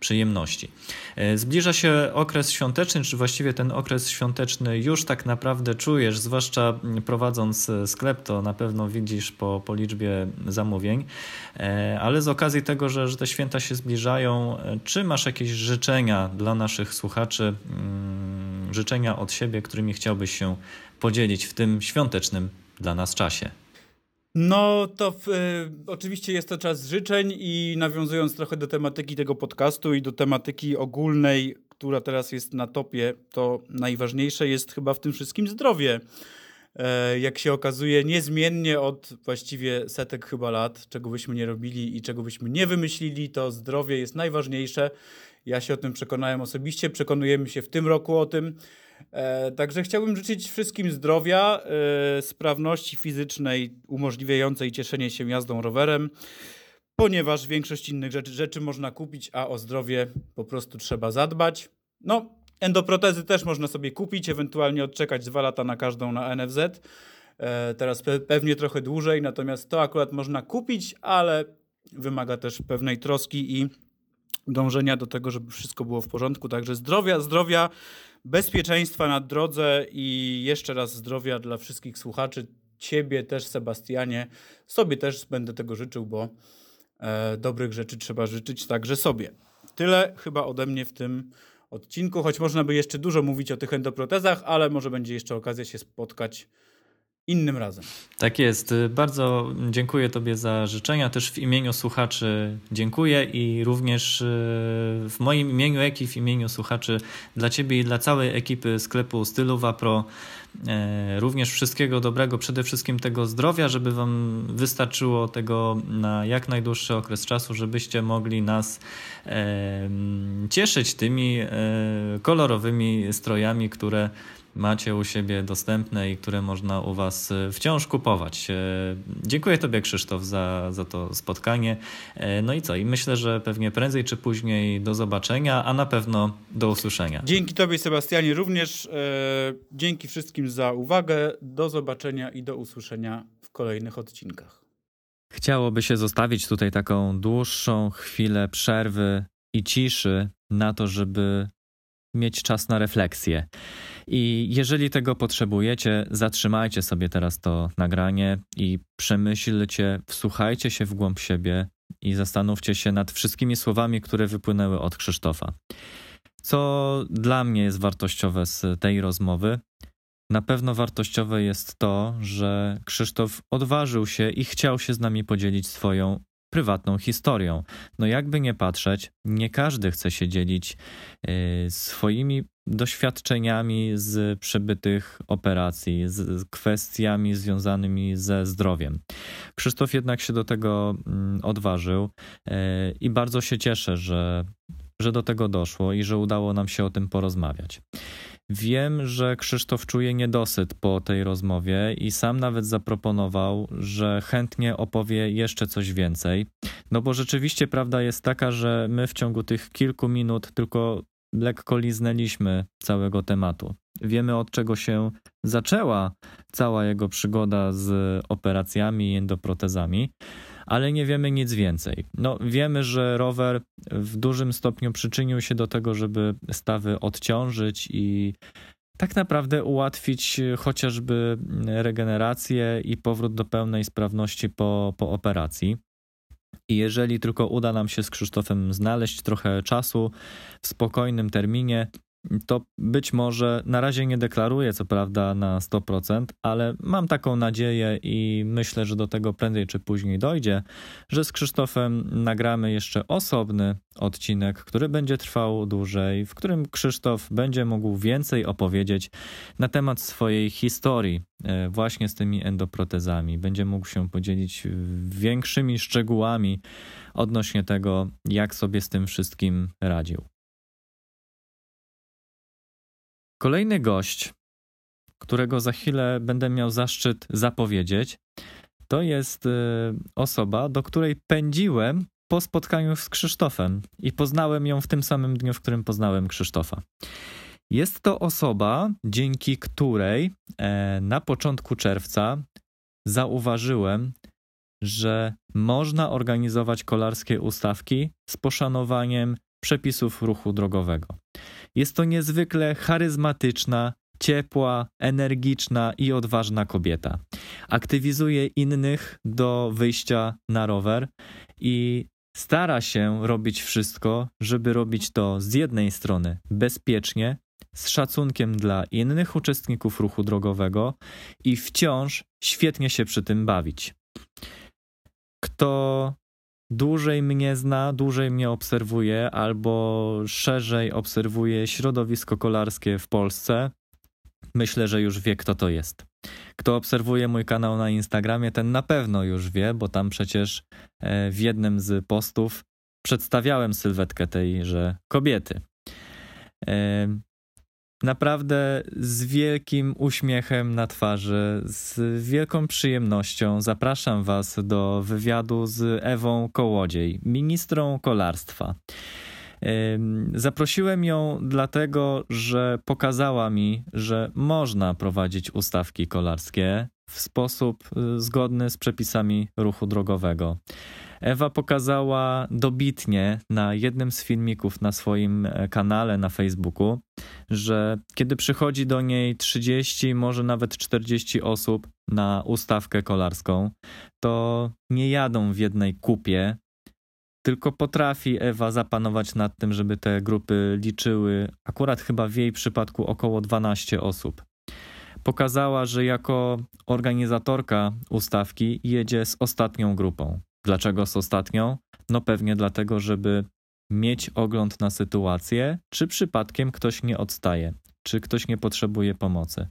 przyjemności. E, zbliża się okres świąteczny, czy właściwie ten okres świąteczny już tak naprawdę czujesz, zwłaszcza prowadząc sklep, to na pewno widzisz po, po liczbie zamówień, e, ale z okazji tego, że, że te święta się zbliżają, e, czy masz jakieś życzenia dla naszych słuchaczy, mm, życzenia od siebie, którymi chciałbyś się podzielić w tym świątecznym dla nas czasie? No to w, y, oczywiście jest to czas życzeń i nawiązując trochę do tematyki tego podcastu i do tematyki ogólnej, która teraz jest na topie, to najważniejsze jest chyba w tym wszystkim zdrowie. E, jak się okazuje, niezmiennie od właściwie setek chyba lat, czego byśmy nie robili i czego byśmy nie wymyślili, to zdrowie jest najważniejsze. Ja się o tym przekonałem osobiście, przekonujemy się w tym roku o tym. E, także chciałbym życzyć wszystkim zdrowia, e, sprawności fizycznej umożliwiającej cieszenie się jazdą rowerem, ponieważ większość innych rzeczy, rzeczy można kupić, a o zdrowie po prostu trzeba zadbać. No Endoprotezy też można sobie kupić, ewentualnie odczekać dwa lata na każdą na NFZ. E, teraz pe pewnie trochę dłużej, natomiast to akurat można kupić, ale wymaga też pewnej troski i dążenia do tego, żeby wszystko było w porządku. Także zdrowia, zdrowia, bezpieczeństwa na drodze i jeszcze raz zdrowia dla wszystkich słuchaczy. Ciebie też, Sebastianie. Sobie też będę tego życzył, bo e, dobrych rzeczy trzeba życzyć także sobie. Tyle chyba ode mnie w tym odcinku, choć można by jeszcze dużo mówić o tych endoprotezach, ale może będzie jeszcze okazja się spotkać innym razem. Tak jest. Bardzo dziękuję Tobie za życzenia. Też w imieniu słuchaczy dziękuję i również e, w moim imieniu, jak i w imieniu słuchaczy dla Ciebie i dla całej ekipy sklepu Stylu Pro e, również wszystkiego dobrego, przede wszystkim tego zdrowia, żeby Wam wystarczyło tego na jak najdłuższy okres czasu, żebyście mogli nas e, cieszyć tymi kolorowymi strojami, które macie u siebie dostępne i które można u Was e, wciąż kupować. E, dziękuję Tobie, Krzysztof, za, za to spotkanie. E, no i co? I myślę, że pewnie prędzej czy później do zobaczenia, a na pewno do usłyszenia. Dzięki Tobie, Sebastianie, również. dzięki wszystkim za uwagę. Do zobaczenia i do usłyszenia w kolejnych odcinkach. Chciałoby się zostawić tutaj taką dłuższą chwilę przerwy i ciszy na to, żeby mieć czas na refleksję. I jeżeli tego potrzebujecie, zatrzymajcie sobie teraz to nagranie i przemyślcie, wsłuchajcie się w głąb siebie i zastanówcie się nad wszystkimi słowami, które wypłynęły od Krzysztofa. Co dla mnie jest wartościowe z tej rozmowy? Na pewno wartościowe jest to, że Krzysztof odważył się i chciał się z nami podzielić swoją prywatną historią. No jakby nie patrzeć, nie każdy chce się dzielić y, swoimi doświadczeniami z przebytych operacji, z kwestiami związanymi ze zdrowiem. Krzysztof jednak się do tego mm, odważył y, i bardzo się cieszę, że, że do tego doszło i że udało nam się o tym porozmawiać. Wiem, że Krzysztof czuje niedosyt po tej rozmowie i sam nawet zaproponował, że chętnie opowie jeszcze coś więcej. No bo rzeczywiście prawda jest taka, że my w ciągu tych kilku minut tylko lekko liznęliśmy całego tematu. Wiemy od czego się zaczęła cała jego przygoda z operacjami i endoprotezami ale nie wiemy nic więcej. No, wiemy, że rower w dużym stopniu przyczynił się do tego, żeby stawy odciążyć i tak naprawdę ułatwić chociażby regenerację i powrót do pełnej sprawności po, po operacji. I jeżeli tylko uda nam się z Krzysztofem znaleźć trochę czasu w spokojnym terminie, to być może na razie nie deklaruję, co prawda, na 100%, ale mam taką nadzieję i myślę, że do tego prędzej czy później dojdzie, że z Krzysztofem nagramy jeszcze osobny odcinek, który będzie trwał dłużej, w którym Krzysztof będzie mógł więcej opowiedzieć na temat swojej historii, e, właśnie z tymi endoprotezami. Będzie mógł się podzielić większymi szczegółami odnośnie tego, jak sobie z tym wszystkim radził. Kolejny gość, którego za chwilę będę miał zaszczyt zapowiedzieć, to jest y, osoba, do której pędziłem po spotkaniu z Krzysztofem i poznałem ją w tym samym dniu, w którym poznałem Krzysztofa. Jest to osoba, dzięki której e, na początku czerwca zauważyłem, że można organizować kolarskie ustawki z poszanowaniem przepisów ruchu drogowego. Jest to niezwykle charyzmatyczna, ciepła, energiczna i odważna kobieta. Aktywizuje innych do wyjścia na rower i stara się robić wszystko, żeby robić to z jednej strony bezpiecznie, z szacunkiem dla innych uczestników ruchu drogowego i wciąż świetnie się przy tym bawić. Kto dłużej mnie zna, dłużej mnie obserwuje, albo szerzej obserwuje środowisko kolarskie w Polsce, myślę, że już wie, kto to jest. Kto obserwuje mój kanał na Instagramie, ten na pewno już wie, bo tam przecież e, w jednym z postów przedstawiałem sylwetkę tejże kobiety. Naprawdę z wielkim uśmiechem na twarzy, z wielką przyjemnością zapraszam Was do wywiadu z Ewą Kołodziej, ministrą kolarstwa. Zaprosiłem ją dlatego, że pokazała mi, że można prowadzić ustawki kolarskie w sposób y, zgodny z przepisami ruchu drogowego. Ewa pokazała dobitnie na jednym z filmików na swoim e, kanale na Facebooku, że kiedy przychodzi do niej 30, może nawet 40 osób na ustawkę kolarską, to nie jadą w jednej kupie, tylko potrafi Ewa zapanować nad tym, żeby te grupy liczyły, akurat chyba w jej przypadku około 12 osób. Pokazała, że jako organizatorka ustawki jedzie z ostatnią grupą. Dlaczego z ostatnią? No pewnie dlatego, żeby mieć ogląd na sytuację, czy przypadkiem ktoś nie odstaje, czy ktoś nie potrzebuje pomocy.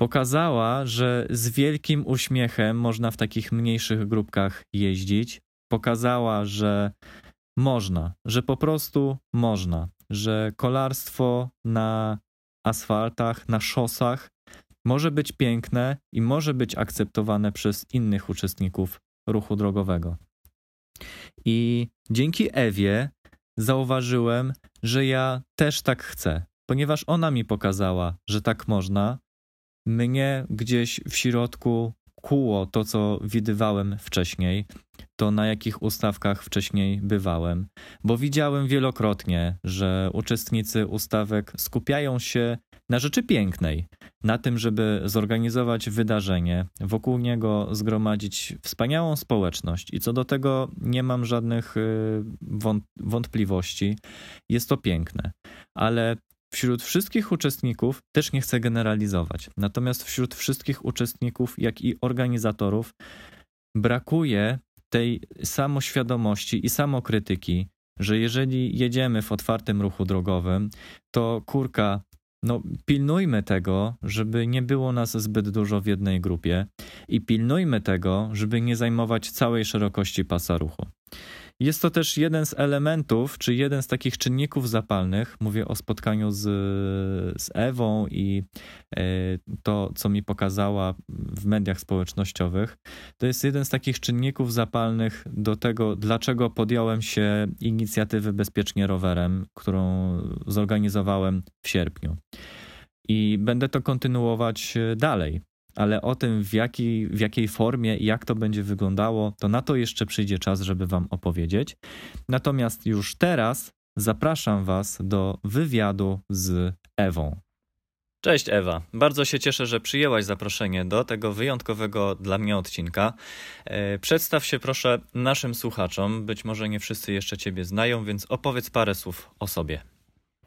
Pokazała, że z wielkim uśmiechem można w takich mniejszych grupkach jeździć. Pokazała, że można, że po prostu można, że kolarstwo na asfaltach, na szosach może być piękne i może być akceptowane przez innych uczestników ruchu drogowego. I dzięki Ewie zauważyłem, że ja też tak chcę, ponieważ ona mi pokazała, że tak można. Mnie gdzieś w środku kuło to, co widywałem wcześniej, to na jakich ustawkach wcześniej bywałem, bo widziałem wielokrotnie, że uczestnicy ustawek skupiają się na rzeczy pięknej, na tym, żeby zorganizować wydarzenie, wokół niego zgromadzić wspaniałą społeczność i co do tego nie mam żadnych y, wątpliwości. Jest to piękne, ale wśród wszystkich uczestników też nie chcę generalizować. Natomiast wśród wszystkich uczestników, jak i organizatorów, brakuje tej samoświadomości i samokrytyki, że jeżeli jedziemy w otwartym ruchu drogowym, to kurka no, pilnujmy tego, żeby nie było nas zbyt dużo w jednej grupie i pilnujmy tego, żeby nie zajmować całej szerokości pasa ruchu. Jest to też jeden z elementów, czy jeden z takich czynników zapalnych. Mówię o spotkaniu z, z Ewą i e, to, co mi pokazała w mediach społecznościowych. To jest jeden z takich czynników zapalnych do tego, dlaczego podjąłem się inicjatywy Bezpiecznie Rowerem, którą zorganizowałem w sierpniu. I będę to kontynuować e, dalej ale o tym, w, jaki, w jakiej formie i jak to będzie wyglądało, to na to jeszcze przyjdzie czas, żeby Wam opowiedzieć. Natomiast już teraz zapraszam Was do wywiadu z Ewą. Cześć Ewa, bardzo się cieszę, że przyjęłaś zaproszenie do tego wyjątkowego dla mnie odcinka. E, przedstaw się proszę naszym słuchaczom, być może nie wszyscy jeszcze Ciebie znają, więc opowiedz parę słów o sobie.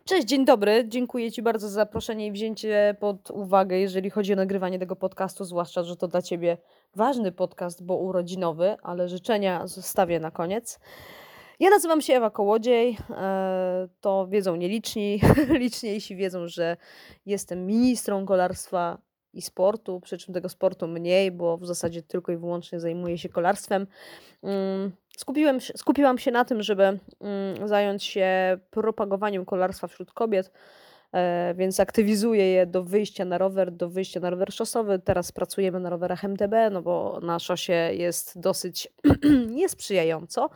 Cześć, dzień dobry. Dziękuję Ci bardzo za zaproszenie i wzięcie pod uwagę, jeżeli chodzi o nagrywanie tego podcastu, zwłaszcza, że to dla Ciebie ważny podcast, bo urodzinowy, ale życzenia zostawię na koniec. Ja nazywam się Ewa Kołodziej. E, to wiedzą nieliczni. Liczniejsi wiedzą, że jestem ministrą kolarstwa i sportu, przy czym tego sportu mniej, bo w zasadzie tylko i wyłącznie zajmuję się kolarstwem. Skupiłem, skupiłam się na tym, żeby mm, zająć się propagowaniem kolarstwa wśród kobiet, e, więc aktywizuję je do wyjścia na rower, do wyjścia na rower szosowy. Teraz pracujemy na rowerach MTB, no bo na szosie jest dosyć niesprzyjająco.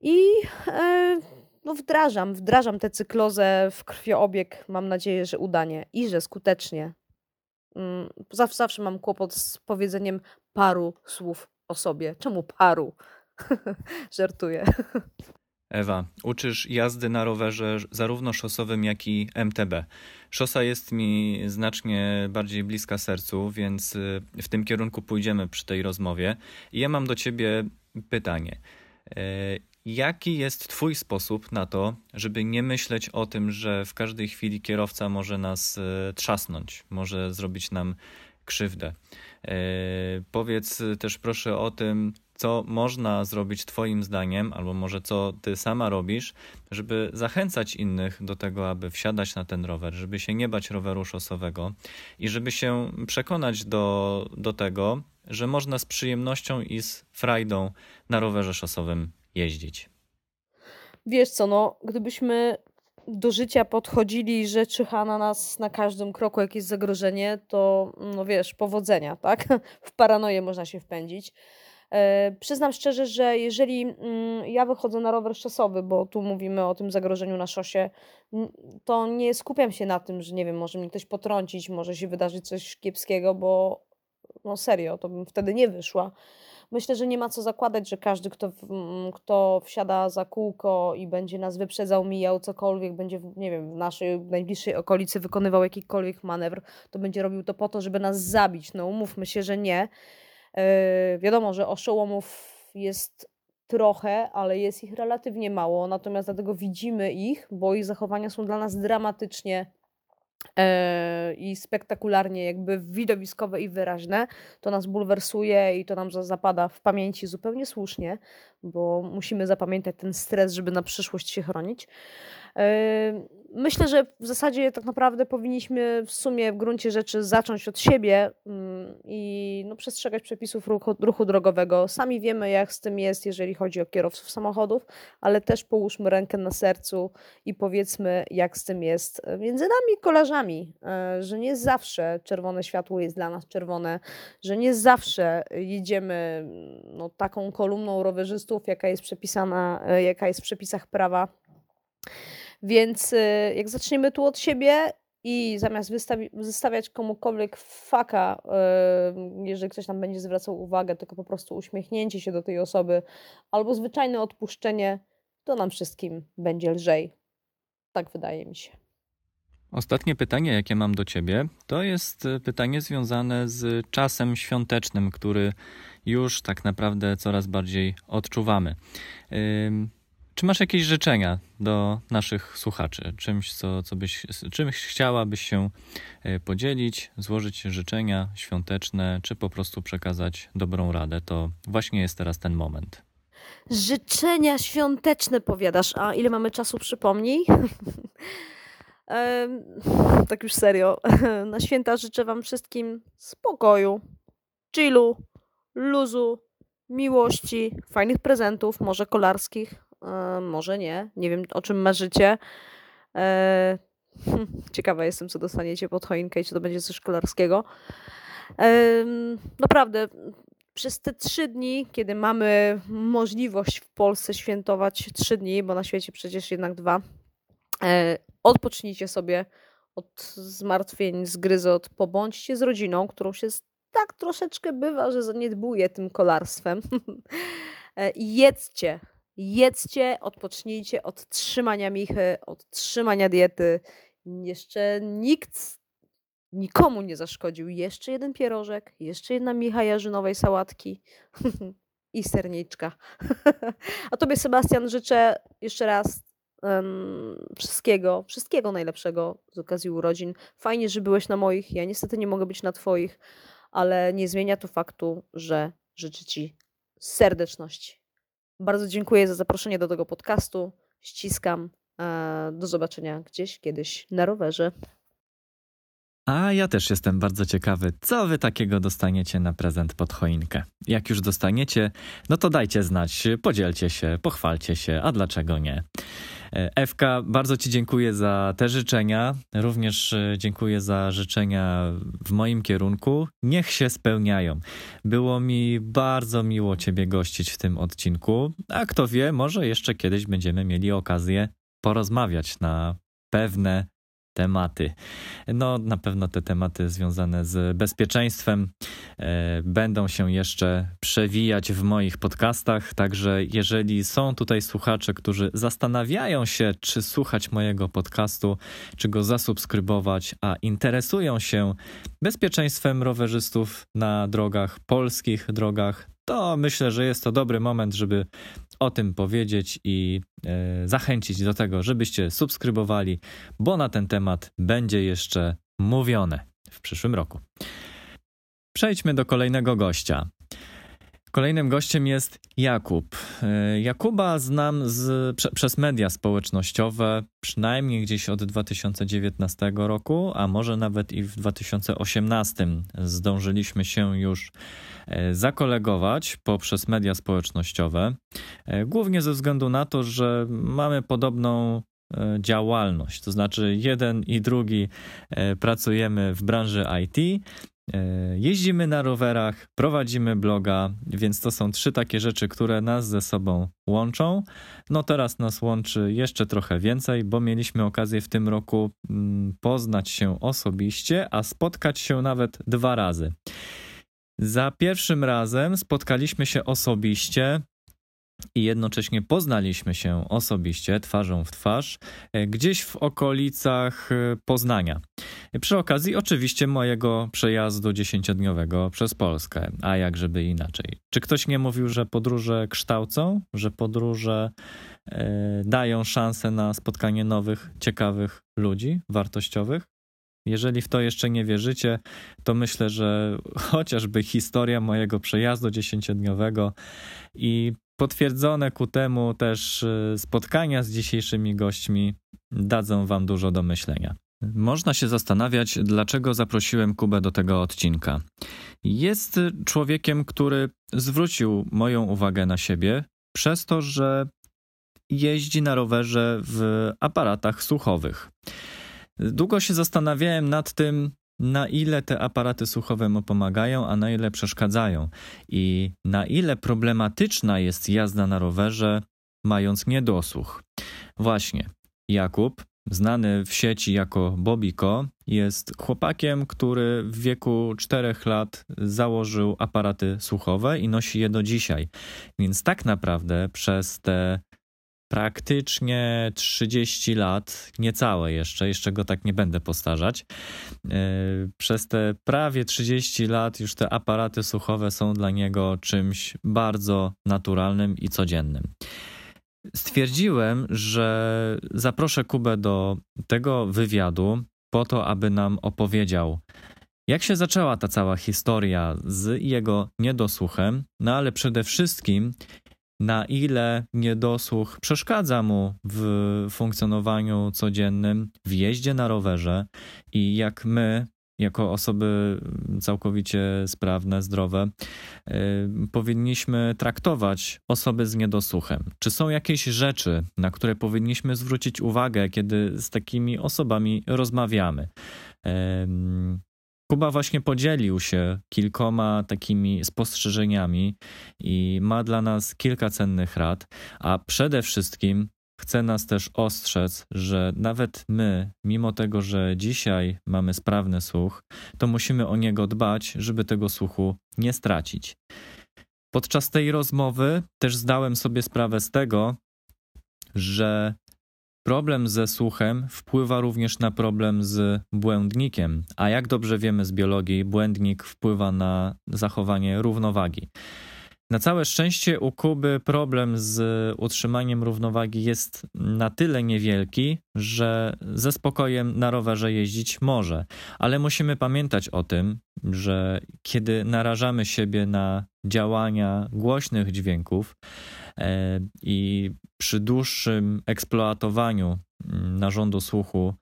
I e, no wdrażam, wdrażam tę cyklozę w krwiobieg. Mam nadzieję, że udanie i że skutecznie. Mm, zawsze mam kłopot z powiedzeniem paru słów o sobie. Czemu paru? Żartuję. Ewa, uczysz jazdy na rowerze zarówno szosowym, jak i MTB. Szosa jest mi znacznie bardziej bliska sercu, więc y, w tym kierunku pójdziemy przy tej rozmowie. I ja mam do ciebie pytanie. E, jaki jest Twój sposób na to, żeby nie myśleć o tym, że w każdej chwili kierowca może nas e, trzasnąć, może zrobić nam krzywdę? E, powiedz też proszę o tym, co można zrobić Twoim zdaniem, albo może co Ty sama robisz, żeby zachęcać innych do tego, aby wsiadać na ten rower, żeby się nie bać roweru szosowego i żeby się przekonać do, do tego, że można z przyjemnością i z frajdą na rowerze szosowym jeździć. Wiesz co, no, gdybyśmy do życia podchodzili, że czyha na nas na każdym kroku jakieś zagrożenie, to no wiesz, powodzenia, tak? W paranoję można się wpędzić. E, przyznam szczerze, że jeżeli mm, ja wychodzę na rower szosowy, bo tu mówimy o tym zagrożeniu na szosie, to nie skupiam się na tym, że nie wiem, może mnie ktoś potrącić, może się wydarzyć coś kiepskiego, bo no serio, to bym wtedy nie wyszła. Myślę, że nie ma co zakładać, że każdy, kto, kto wsiada za kółko i będzie nas wyprzedzał, mijał cokolwiek, będzie, nie wiem, w naszej najbliższej okolicy wykonywał jakikolwiek manewr, to będzie robił to po to, żeby nas zabić. No umówmy się, że nie. Yy, wiadomo, że oszołomów jest trochę, ale jest ich relatywnie mało, natomiast dlatego widzimy ich, bo ich zachowania są dla nas dramatycznie E, i spektakularnie jakby widowiskowe i wyraźne, to nas bulwersuje i to nam zapada w pamięci zupełnie słusznie, bo musimy zapamiętać ten stres, żeby na przyszłość się chronić. Myślę, że w zasadzie tak naprawdę powinniśmy w sumie w gruncie rzeczy zacząć od siebie mm, i no, przestrzegać przepisów ruchu, ruchu drogowego. Sami wiemy, jak z tym jest, jeżeli chodzi o kierowców samochodów, ale też połóżmy rękę na sercu i powiedzmy, jak z tym jest między nami kolarzami, e, że nie zawsze czerwone światło jest dla nas czerwone, że nie zawsze jedziemy no, taką kolumną rowerzystów, jaka jest przepisana, e, jaka jest w przepisach prawa więc y, jak zaczniemy tu od siebie i zamiast wystawi- wystawiać komukolwiek faka, yy, jeżeli ktoś nam będzie zwracał uwagę, tylko po prostu uśmiechnięcie się do tej osoby albo zwyczajne odpuszczenie, to nam wszystkim będzie lżej. Tak wydaje mi się. Ostatnie pytanie, jakie mam do Ciebie, to jest y, pytanie związane z czasem świątecznym, który już tak naprawdę coraz bardziej odczuwamy. Yy, czy masz jakieś życzenia do naszych słuchaczy? Czymś, co, co byś, czymś chciałabyś się e, podzielić, złożyć życzenia świąteczne, czy po prostu przekazać dobrą radę? To właśnie jest teraz ten moment. Życzenia świąteczne powiadasz. A ile mamy czasu, przypomnij? tak już serio. Na święta życzę Wam wszystkim spokoju, chillu, luzu, miłości, fajnych prezentów, może kolarskich, E, może nie. Nie wiem, o czym marzycie. E, ciekawa jestem, co dostaniecie pod choinkę i czy to będzie coś szkolarskiego. E, naprawdę, przez te trzy dni, kiedy mamy możliwość w Polsce świętować trzy dni, bo na świecie przecież jednak dwa, odpocznijcie sobie od zmartwień, zgryzot, pobądźcie z rodziną, którą się tak troszeczkę bywa, że zaniedbuje tym kolarstwem. Jedzcie, Jedzcie, odpocznijcie od trzymania michy, od trzymania diety. Jeszcze nikt nikomu nie zaszkodził. Jeszcze jeden pierożek, jeszcze jedna micha jarzynowej sałatki i serniczka. A tobie, Sebastian, życzę jeszcze raz um, wszystkiego, wszystkiego najlepszego z okazji urodzin. Fajnie, że byłeś na moich. Ja niestety nie mogę być na twoich, ale nie zmienia to faktu, że życzę ci serdeczności. Bardzo dziękuję za zaproszenie do tego podcastu. Ściskam. E, do zobaczenia gdzieś kiedyś na rowerze. A ja też jestem bardzo ciekawy, co wy takiego dostaniecie na prezent pod choinkę. Jak już dostaniecie, no to dajcie znać, podzielcie się, pochwalcie się, a dlaczego nie? E, Ewka, bardzo Ci dziękuję za te życzenia. Również e, dziękuję za życzenia w moim kierunku. Niech się spełniają. Było mi bardzo miło Ciebie gościć w tym odcinku. A kto wie, może jeszcze kiedyś będziemy mieli okazję porozmawiać na pewne tematy. No, na pewno te tematy związane z bezpieczeństwem e, będą się jeszcze przewijać w moich podcastach. Także, jeżeli są tutaj słuchacze, którzy zastanawiają się, czy słuchać mojego podcastu, czy go zasubskrybować, a interesują się bezpieczeństwem rowerzystów na drogach, polskich drogach, to myślę, że jest to dobry moment, żeby o tym powiedzieć i e, zachęcić do tego, żebyście subskrybowali, bo na ten temat będzie jeszcze mówione w przyszłym roku. Przejdźmy do kolejnego gościa. Kolejnym gościem jest Jakub. E, Jakuba znam z, prze, przez media społecznościowe, przynajmniej gdzieś od 2019 roku, a może nawet i w 2018 zdążyliśmy się już e, zakolegować poprzez media społecznościowe. E, głównie ze względu na to, że mamy podobną działalność. To znaczy, jeden i drugi pracujemy w branży IT jeździmy na rowerach, prowadzimy bloga, więc to są trzy takie rzeczy, które nas ze sobą łączą. No teraz nas łączy jeszcze trochę więcej, bo mieliśmy okazję w tym roku mm, poznać się osobiście, a spotkać się nawet dwa razy. Za pierwszym razem spotkaliśmy się osobiście i jednocześnie poznaliśmy się osobiście, twarzą w twarz, e, gdzieś w okolicach e, Poznania. Przy okazji oczywiście mojego przejazdu dziesięciodniowego przez Polskę, a jak żeby inaczej. Czy ktoś nie mówił, że podróże kształcą, że podróże e, dają szansę na spotkanie nowych, ciekawych ludzi, wartościowych? Jeżeli w to jeszcze nie wierzycie, to myślę, że chociażby historia mojego przejazdu dziesięciodniowego i potwierdzone ku temu też y, spotkania z dzisiejszymi gośćmi dadzą Wam dużo do myślenia. Można się zastanawiać, dlaczego zaprosiłem Kubę do tego odcinka. Jest człowiekiem, który zwrócił moją uwagę na siebie przez to, że jeździ na rowerze w aparatach słuchowych. Długo się zastanawiałem nad tym, na ile te aparaty słuchowe mu pomagają, a na ile przeszkadzają i na ile problematyczna jest jazda na rowerze, mając niedosłuch. Właśnie, Jakub, znany w sieci jako Bobiko, jest chłopakiem, który w wieku 4 lat założył aparaty słuchowe i nosi je do dzisiaj. Więc tak naprawdę przez te praktycznie 30 lat, niecałe jeszcze, jeszcze go tak nie będę postarzać. E, przez te prawie 30 lat już te aparaty słuchowe są dla niego czymś bardzo naturalnym i codziennym. Stwierdziłem, że zaproszę Kubę do tego wywiadu po to, aby nam opowiedział, jak się zaczęła ta cała historia z jego niedosłuchem, no ale przede wszystkim na ile niedosłuch przeszkadza mu w funkcjonowaniu codziennym, w jeździe na rowerze i jak my, jako osoby całkowicie sprawne, zdrowe, yy, powinniśmy traktować osoby z niedosłuchem. Czy są jakieś rzeczy, na które powinniśmy zwrócić uwagę, kiedy z takimi osobami rozmawiamy? Kuba właśnie podzielił się kilkoma takimi spostrzeżeniami i ma dla nas kilka cennych rad, a przede wszystkim chce nas też ostrzec, że nawet my, mimo tego, że dzisiaj mamy sprawny słuch, to musimy o niego dbać, żeby tego słuchu nie stracić. Podczas tej rozmowy też zdałem sobie sprawę z tego, że Problem ze słuchem wpływa również na problem z błędnikiem, a jak dobrze wiemy z biologii, błędnik wpływa na zachowanie równowagi. Na całe szczęście u Kuby problem z utrzymaniem równowagi jest na tyle niewielki, że ze spokojem na rowerze jeździć może. Ale musimy pamiętać o tym, że kiedy narażamy siebie na działania głośnych dźwięków, E, i przy dłuższym eksploatowaniu mm, narządu słuchu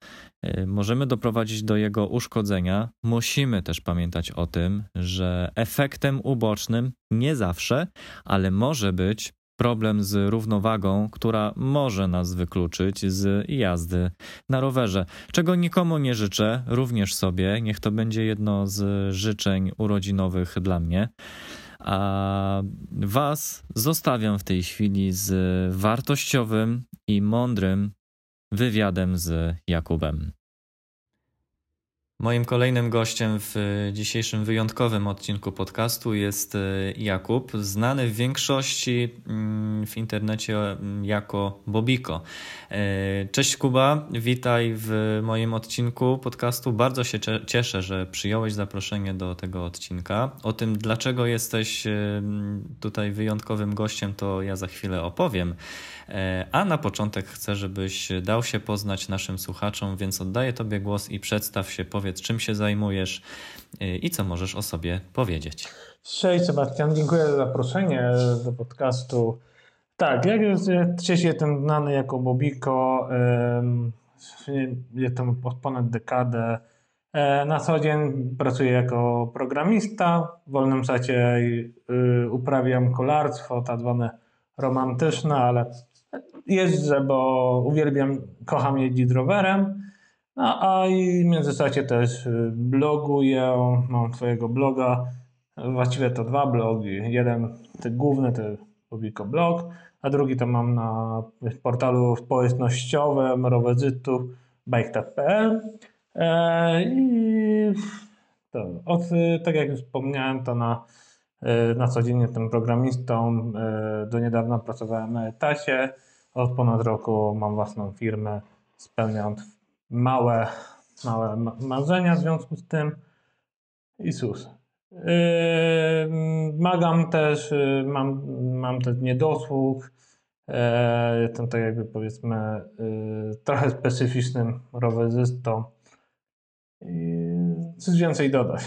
e, możemy doprowadzić do jego uszkodzenia. Musimy też pamiętać o tym, że efektem ubocznym nie zawsze, ale może być problem z równowagą, która może nas wykluczyć z jazdy na rowerze. Czego nikomu nie życzę, również sobie. Niech to będzie jedno z życzeń urodzinowych dla mnie. A Was zostawiam w tej chwili z wartościowym i mądrym wywiadem z Jakubem. Moim kolejnym gościem w dzisiejszym wyjątkowym odcinku podcastu jest e, Jakub, znany w większości mm, w internecie mm, jako Bobiko. E, cześć Kuba, witaj w moim odcinku podcastu. Bardzo się cieszę, że przyjąłeś zaproszenie do tego odcinka. O tym, dlaczego jesteś e, tutaj wyjątkowym gościem, to ja za chwilę opowiem. A na początek chcę, żebyś dał się poznać naszym słuchaczom, więc oddaję Tobie głos i przedstaw się, powiedz czym się zajmujesz y, i co możesz o sobie powiedzieć. Cześć Sebastian, dziękuję za zaproszenie do podcastu. Tak, jak wcześniej jestem znany jako Bobiko, jestem od ponad dekadę. E, na co dzień pracuję jako programista, w wolnym czasie y, uprawiam kolarstwo, tak zwane romantyczne, ale jeżdżę, bo uwielbiam, kocham jeździć rowerem. No a i w międzyczasie też y, bloguję, mam twojego bloga. Właściwie to dwa blogi. Jeden, ten główny to Publiko Blog, a drugi to mam na portalu społecznościowym rowerzytów bike.pl. E, I to, od, tak jak już wspomniałem, to na, e, na co dzień jestem programistą. E, do niedawna pracowałem na etacie. Od ponad roku mam własną firmę, spełniam małe, małe marzenia w związku z tym. I sus. Magam też, mam, mam też niedosług. Jestem tak jakby powiedzmy trochę specyficznym rowerzystą. Coś więcej dodać.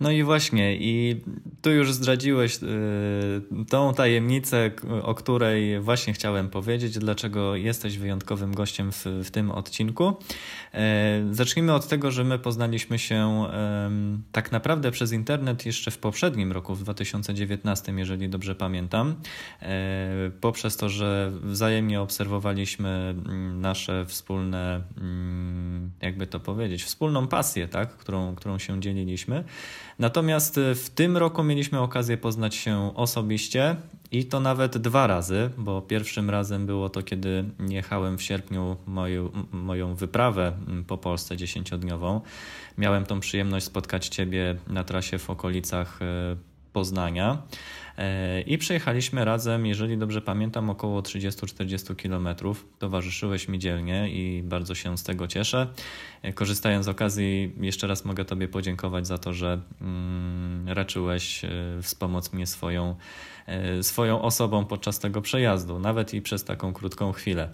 No i właśnie, i tu już zdradziłeś y, tą tajemnicę, o której właśnie chciałem powiedzieć, dlaczego jesteś wyjątkowym gościem w, w tym odcinku. E, zacznijmy od tego, że my poznaliśmy się tak naprawdę przez internet jeszcze w poprzednim roku, w 2019, jeżeli dobrze pamiętam, e, poprzez to, że wzajemnie obserwowaliśmy mm, nasze wspólne, mm, jakby to powiedzieć, wspólną pasję, tak, którą, którą się dzieliliśmy. Natomiast e, w tym roku mieliśmy okazję poznać się osobiście i to nawet dwa razy, bo pierwszym razem było to, kiedy jechałem w sierpniu moją, moją wyprawę po Polsce dziesięciodniową. Miałem tą przyjemność spotkać Ciebie na trasie w okolicach e, Poznania. E, I przejechaliśmy razem, jeżeli dobrze pamiętam, około 30-40 km. Towarzyszyłeś mi dzielnie i bardzo się z tego cieszę. E, korzystając z okazji, jeszcze raz mogę Tobie podziękować za to, że mm, raczyłeś wspomóc mnie swoją, swoją osobą podczas tego przejazdu, nawet i przez taką krótką chwilę.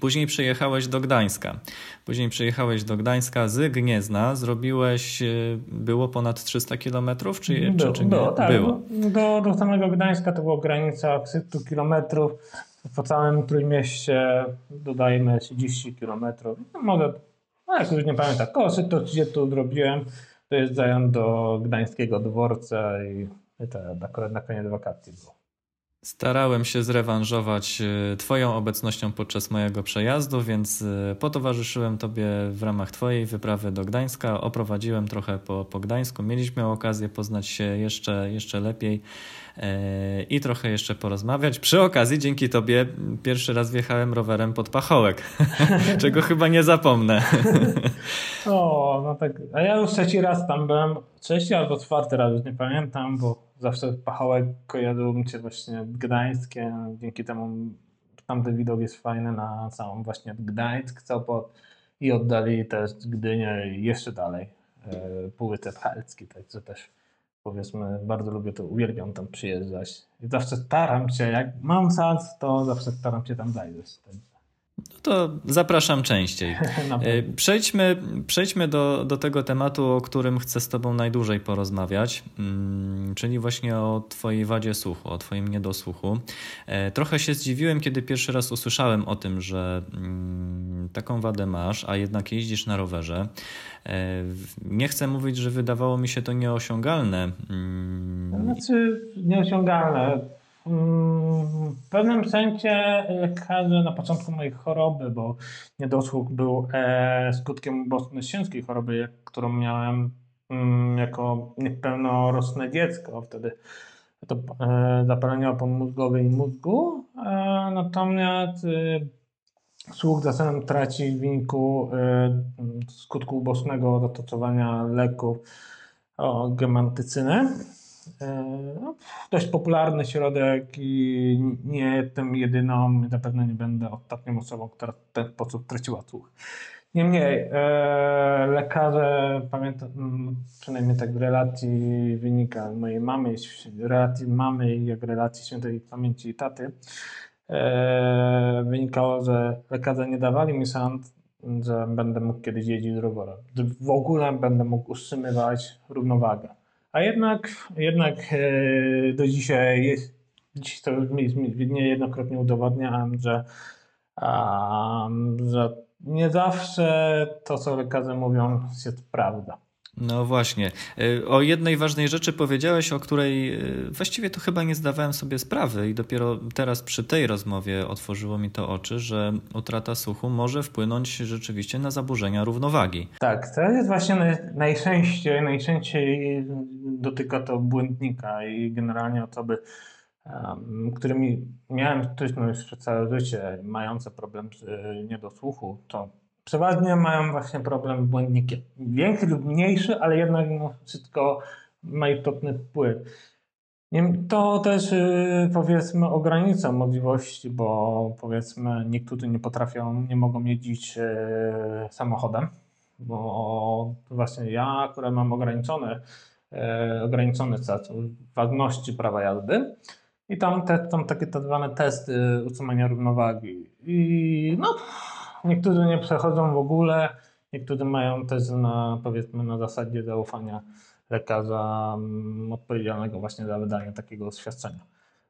Później przyjechałeś do Gdańska. Później przyjechałeś do Gdańska z Gniezna. Zrobiłeś, e, było ponad 300 kilometrów, czy, było, czy, czy nie? Było, tak. było. Do, do samego Gdańska to było granica 100 kilometrów. Po całym Trójmieście dodajmy 30 kilometrów. No może, no jak już nie pamiętam, około 130 zrobiłem. To jest zająć do Gdańskiego dworca i, i to akurat na koniec wakacji było. Starałem się zrewanżować e, Twoją obecnością podczas mojego przejazdu, więc e, potowarzyszyłem Tobie w ramach Twojej wyprawy do Gdańska, oprowadziłem trochę po, po Gdańsku. Mieliśmy okazję poznać się jeszcze, jeszcze lepiej i trochę jeszcze porozmawiać. Przy okazji, dzięki Tobie, pierwszy raz wjechałem rowerem pod pachołek, czego chyba nie zapomnę. o, no tak. A ja już trzeci raz tam byłem, trzeci albo czwarty raz, już nie pamiętam, bo zawsze Pachołek kojarzył mi się właśnie Gdańskie, dzięki temu tamten widok jest fajny na całą właśnie Gdańsk, Sopot i oddali też Gdynię jeszcze dalej e, Półwysep Helski, także też powiedzmy bardzo lubię to, uwielbiam tam przyjeżdżać i zawsze staram się, jak mam czas, to zawsze staram się tam zajrzeć. To zapraszam częściej. E, przejdźmy, przejdźmy do, do tego tematu, o którym chcę z Tobą najdłużej porozmawiać, mm, czyli właśnie o Twojej wadzie słuchu, o Twoim niedosłuchu. E, trochę się zdziwiłem, kiedy pierwszy raz usłyszałem o tym, że mm, taką wadę masz, a jednak jeździsz na rowerze. E, nie chcę mówić, że wydawało mi się to nieosiągalne. Mm. Znaczy, nieosiągalne w pewnym sensie lekarze na początku mojej choroby, bo niedosług był e, skutkiem ubocznym ciężkiej choroby, którą miałem mm, jako niepełnorosłe dziecko. Wtedy to e, zapalenie opon mózgowej i mózgu. E, natomiast słuch zacząłem tracić w wyniku skutku ubocznego dotocowania leków o gemantycynę. E, no, dość popularny środek i nie jestem jedyną, na pewno nie będę ostatnią osobą, która w ten sposób traciła słuch. Niemniej, e, lekarze, pamiętam, przynajmniej tak w relacji wynika mojej mamy, relacji mamy i jak relacji świętej pamięci taty, e, wynikało, że lekarze nie dawali mi szans, że będę mógł kiedyś jeździć rowerem. W ogóle będę mógł utrzymywać równowagę. A jednak, jednak e, do dzisiaj jest, dziś to niejednokrotnie udowadniałem, że, że nie zawsze to, co lekarze mówią, jest prawda. No właśnie. Y, o jednej ważnej rzeczy powiedziałeś, o której y, właściwie to chyba nie zdawałem sobie sprawy i dopiero teraz przy tej rozmowie otworzyło mi to oczy, że utrata słuchu może wpłynąć rzeczywiście na zaburzenia równowagi. Tak, to jest właśnie najczęściej, najczęściej dotyka to błędnika i generalnie osoby, którymi miałem styczność przez całe życie, mające problem z y, niedosłuchu, to przeważnie mają właśnie problem z błędnikiem. Większy lub mniejszy, ale jednak mimo wszystko ma istotny wpływ. To też y, powiedzmy ogranicza możliwości, bo powiedzmy niektórzy nie potrafią, nie mogą jeździć y, samochodem, bo właśnie ja akurat mam ograniczony, y, ograniczony czas ważności prawa jazdy i tam, te, tam takie tak zwane testy utrzymania równowagi. I no, Niektórzy nie przechodzą w ogóle, niektórzy mają też na, powiedzmy, na zasadzie zaufania lekarza mm, odpowiedzialnego właśnie za wydanie takiego oświadczenia.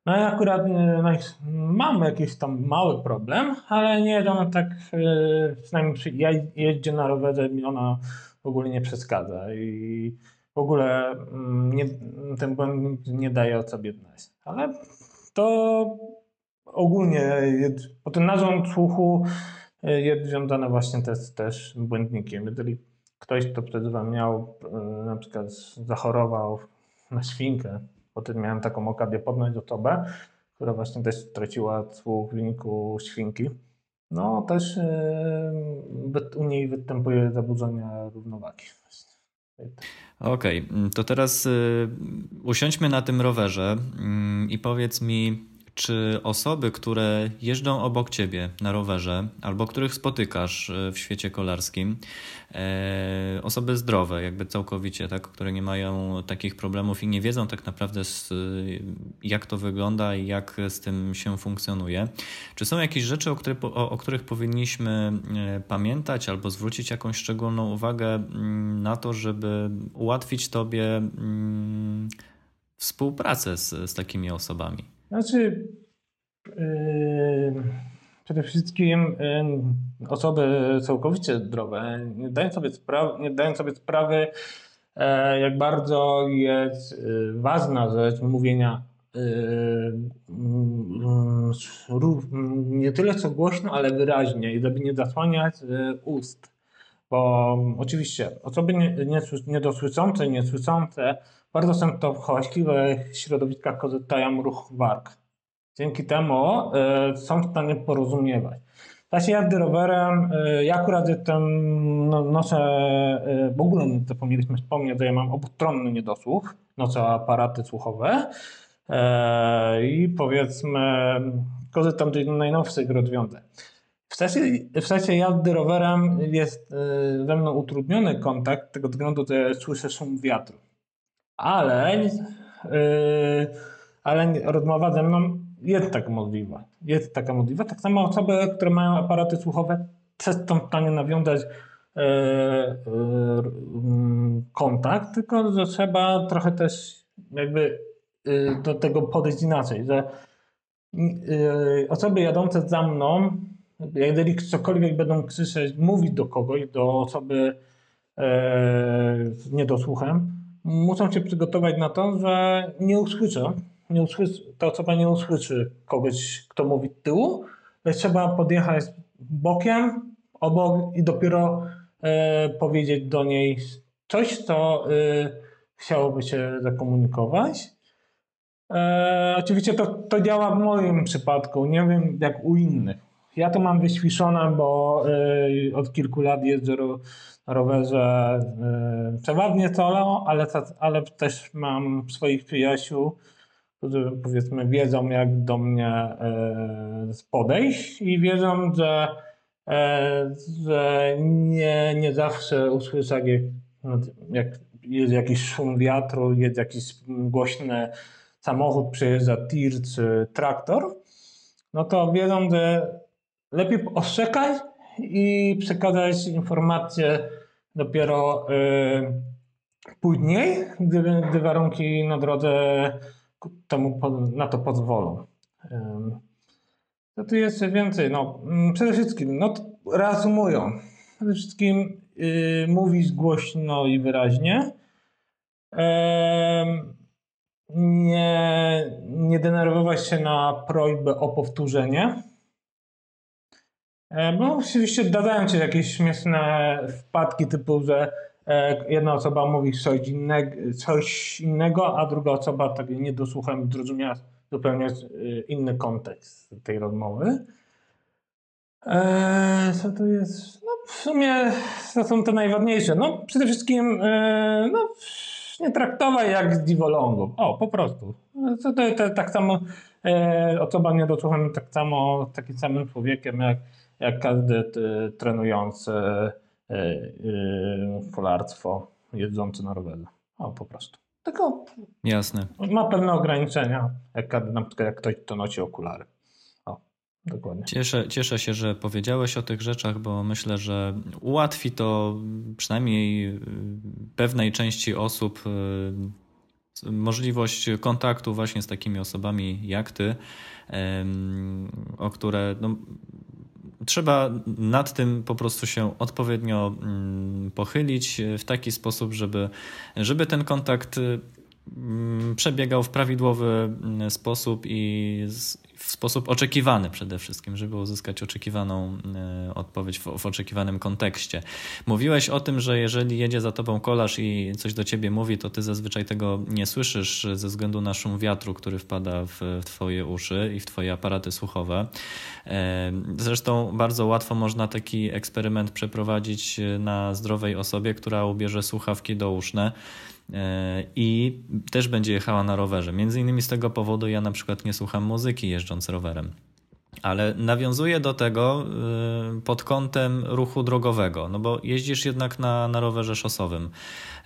No i akurat no, mam jakiś tam mały problem, ale nie ona tak, e, przynajmniej przy jeździe na rowerze ona w ogóle nie przeszkadza i w ogóle mm, nie, ten błąd nie daje o sobie znać. Ale to ogólnie, po ten narząd słuchu jest związana właśnie też, też błędnikiem. Jeżeli ktoś, kto przed wami miał, e, na przykład zachorował na świnkę, potem miałem taką okazję poznać osobę, która właśnie też straciła słuch w wyniku świnki, no też e, u niej występuje zaburzenia równowagi. Okej, okay, to teraz usiądźmy na tym rowerze mm, i powiedz mi, czy osoby, które jeżdżą obok ciebie na rowerze albo których spotykasz e, w świecie kolarskim, e, osoby zdrowe, jakby całkowicie, tak, które nie mają takich problemów i nie wiedzą tak naprawdę, z, jak to wygląda i jak z tym się funkcjonuje, czy są jakieś rzeczy, o, które, o, o których powinniśmy e, pamiętać albo zwrócić jakąś szczególną uwagę mm, na to, żeby ułatwić Tobie mm, współpracę z, z takimi osobami? Znaczy, yy, przede wszystkim yy, osoby całkowicie zdrowe nie dają sobie, spra- nie dają sobie sprawy, yy, jak bardzo jest ważna rzecz mówienia y, nie tyle co głośno, ale wyraźnie i żeby nie zasłaniać ust. Bo oczywiście osoby niedosłyszące, niesłyszące bardzo często w hałaśliwych środowiskach korzystają ruch warg. Dzięki temu y, są w stanie porozumiewać. W czasie jazdy rowerem, y, ja akurat jestem, no, noszę, y, w ogóle zapomnieliśmy wspomnieć, że ja mam obustronny niedosłuch, noszę aparaty słuchowe i powiedzmy korzystam z najnowszych rozwiązań. W czasie, w czasie jazdy rowerem jest ze mną utrudniony kontakt, tego względu, że słyszę szum wiatru ale, yy, ale rozmowa ze mną jest taka możliwa. Jest taka możliwa. Tak samo osoby, które mają aparaty słuchowe, przez tą stanie nawiązać yy, yy, kontakt, tylko że trzeba trochę też jakby do tego podejść inaczej, że osoby jadące za mną, jeżeli cokolwiek będą krzyczeć, mówić do kogoś, do osoby yy, z niedosłuchem, muszą się przygotować na to, że nie usłyszą, nie usłyszy, ta osoba nie usłyszy kogoś, kto mówi tyłu, lecz trzeba podjechać bokiem, obok i dopiero e, powiedzieć do niej coś, co e, chciałoby się zakomunikować. E, oczywiście to, to działa w moim przypadku, nie wiem jak u innych. Ja to mam wyświszone, bo e, od kilku lat jeżdżę rowerze y, przeważnie solo, ale, ale też mam swoich przyjaciół, którzy powiedzmy wiedzą jak do mnie y, podejść i wiedzą, że, y, że nie, nie zawsze usłyszę jak, jak jest jakiś szum wiatru, jest jakiś głośny samochód, przejeżdża tir czy traktor, no to wiedzą, że lepiej ostrzekać i przekazać informacje dopiero y, później, gdy, gdy, warunki na drodze temu, na to pozwolą. Co tu jeszcze więcej? No, mm, przede wszystkim, no, reasumują. Przede wszystkim yy, mówić głośno i wyraźnie. Nie, nie denerwować się na prośbę o powtórzenie. No, oczywiście zdarzają się jakieś śmieszne wpadki typu, że e, jedna osoba mówi coś innego, coś innego a druga osoba tak nie dosłucham zrozumiała zupełnie y, inny kontekst tej rozmowy. Eee, co to jest? No, w sumie to są te najważniejsze. No, przede wszystkim e, no, nie traktować jak z. O, po prostu. To, to, to, tak samo e, osoba niedosłuchana tak samo takim samym człowiekiem jak, jak każdy t, trenujący e, e, polarstwo jedzący na rowerze. O, po prostu. Tylko Jasne. ma pewne ograniczenia, jak na przykład jak ktoś to nosi okulary. O, dokładnie. Cieszę, cieszę się, że powiedziałeś o tych rzeczach, bo myślę, że ułatwi to przynajmniej pewnej części osób możliwość kontaktu właśnie z takimi osobami jak ty, o które no, trzeba nad tym po prostu się odpowiednio mm, pochylić w taki sposób, żeby, żeby ten kontakt mm, przebiegał w prawidłowy mm, sposób i w sposób oczekiwany przede wszystkim, żeby uzyskać oczekiwaną e, odpowiedź w, w, oczekiwanym kontekście. Mówiłeś o tym, że jeżeli jedzie za tobą kolarz i coś do ciebie mówi, to ty zazwyczaj tego nie słyszysz ze względu na szum wiatru, który wpada w, w twoje uszy i w twoje aparaty słuchowe. E, zresztą bardzo łatwo można taki eksperyment przeprowadzić na zdrowej osobie, która ubierze słuchawki douszne E, i też będzie jechała na rowerze. Między innymi z tego powodu ja na przykład nie słucham muzyki jeżdżąc rowerem. Ale nawiązuje do tego y, pod kątem ruchu drogowego, no bo jeździsz jednak na, na rowerze szosowym.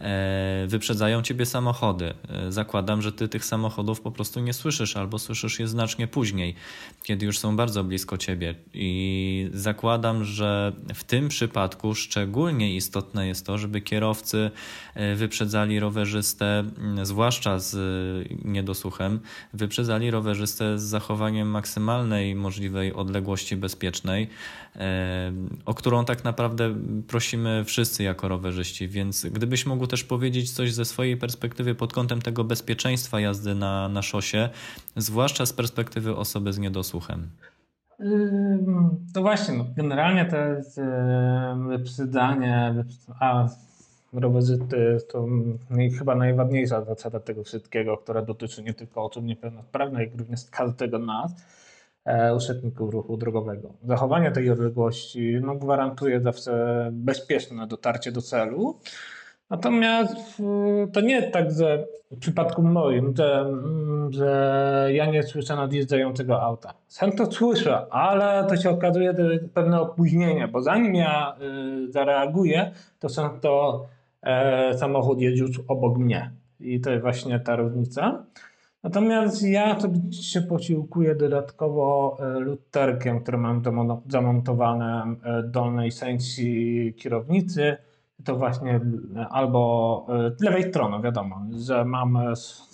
E, wyprzedzają ciebie samochody. E, zakładam, że ty tych samochodów po prostu nie słyszysz albo słyszysz je znacznie później, kiedy już są bardzo blisko ciebie. I zakładam, że w tym przypadku szczególnie istotne jest to, żeby kierowcy e, wyprzedzali rowerzystę, zwłaszcza z niedosłuchem, wyprzedzali rowerzystę z zachowaniem maksymalnej możliwej odległości bezpiecznej, o którą tak naprawdę prosimy wszyscy jako rowerzyści. Więc gdybyś mógł też powiedzieć coś ze swojej perspektywy pod kątem tego bezpieczeństwa jazdy na, na szosie, zwłaszcza z perspektywy osoby z niedosłuchem? To właśnie, no, generalnie to jest wyprzedzanie, a rowerzysty to chyba najważniejsza zasada tego wszystkiego, która dotyczy nie tylko osób niepełnosprawnych, jak również każdego nas, uczestników ruchu drogowego. Zachowanie tej odległości no, gwarantuje zawsze bezpieczne dotarcie do celu, Natomiast to nie jest tak, że w przypadku moim, że, mm, że ja nie słyszę nadjeżdżającego auta. Sam to słyszę, ale to się okazuje pewne opóźnienie, bo zanim ja y, zareaguję, to są to e, samochód jedzie już obok mnie. I to jest właśnie ta różnica. Natomiast ja to się posiłkuję dodatkowo e, lusterkiem, który mam zamontowane w e, dolnej sekcji kierownicy to właśnie albo e, lewej strony, wiadomo, że mam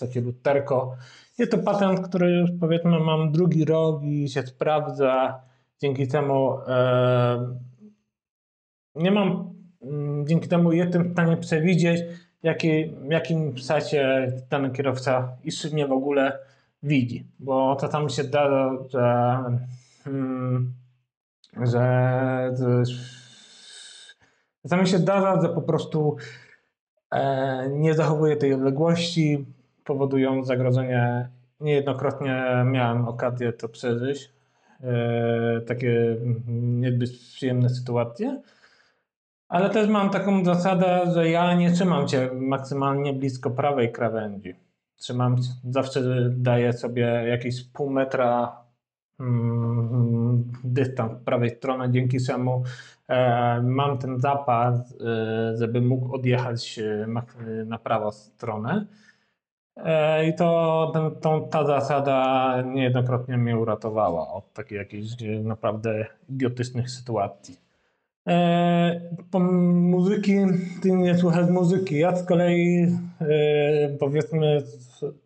takie luterko. Jest to patent, który już powiedzmy mam drugi rok i się sprawdza. Dzięki temu nie mam, mm, dzięki temu jestem w stanie przewidzieć, jaki, jakim sensie ten kierowca i mnie w ogóle widzi. Bo to tam się da, że, hmm, że, że Czasami się zdarza, że po prostu e, nie zachowuje tej odległości, powodują zagrożenie. Niejednokrotnie miałem okazję to przeżyć. E, takie niezbyt przyjemne sytuacje. Ale też mam taką zasadę, że ja nie trzymam się maksymalnie blisko prawej krawędzi. Trzymam, zawsze daję sobie jakieś pół metra mm, dystans prawej strony, dzięki czemu E, mam ten zapas, e, żeby mógł odjechać e, na prawą stronę. I to ten, tą, ta zasada niejednokrotnie mnie uratowała od takich jakichś naprawdę idiotycznych sytuacji. Po muzyki, ty nie słuchasz muzyki. Ja z kolei powiedzmy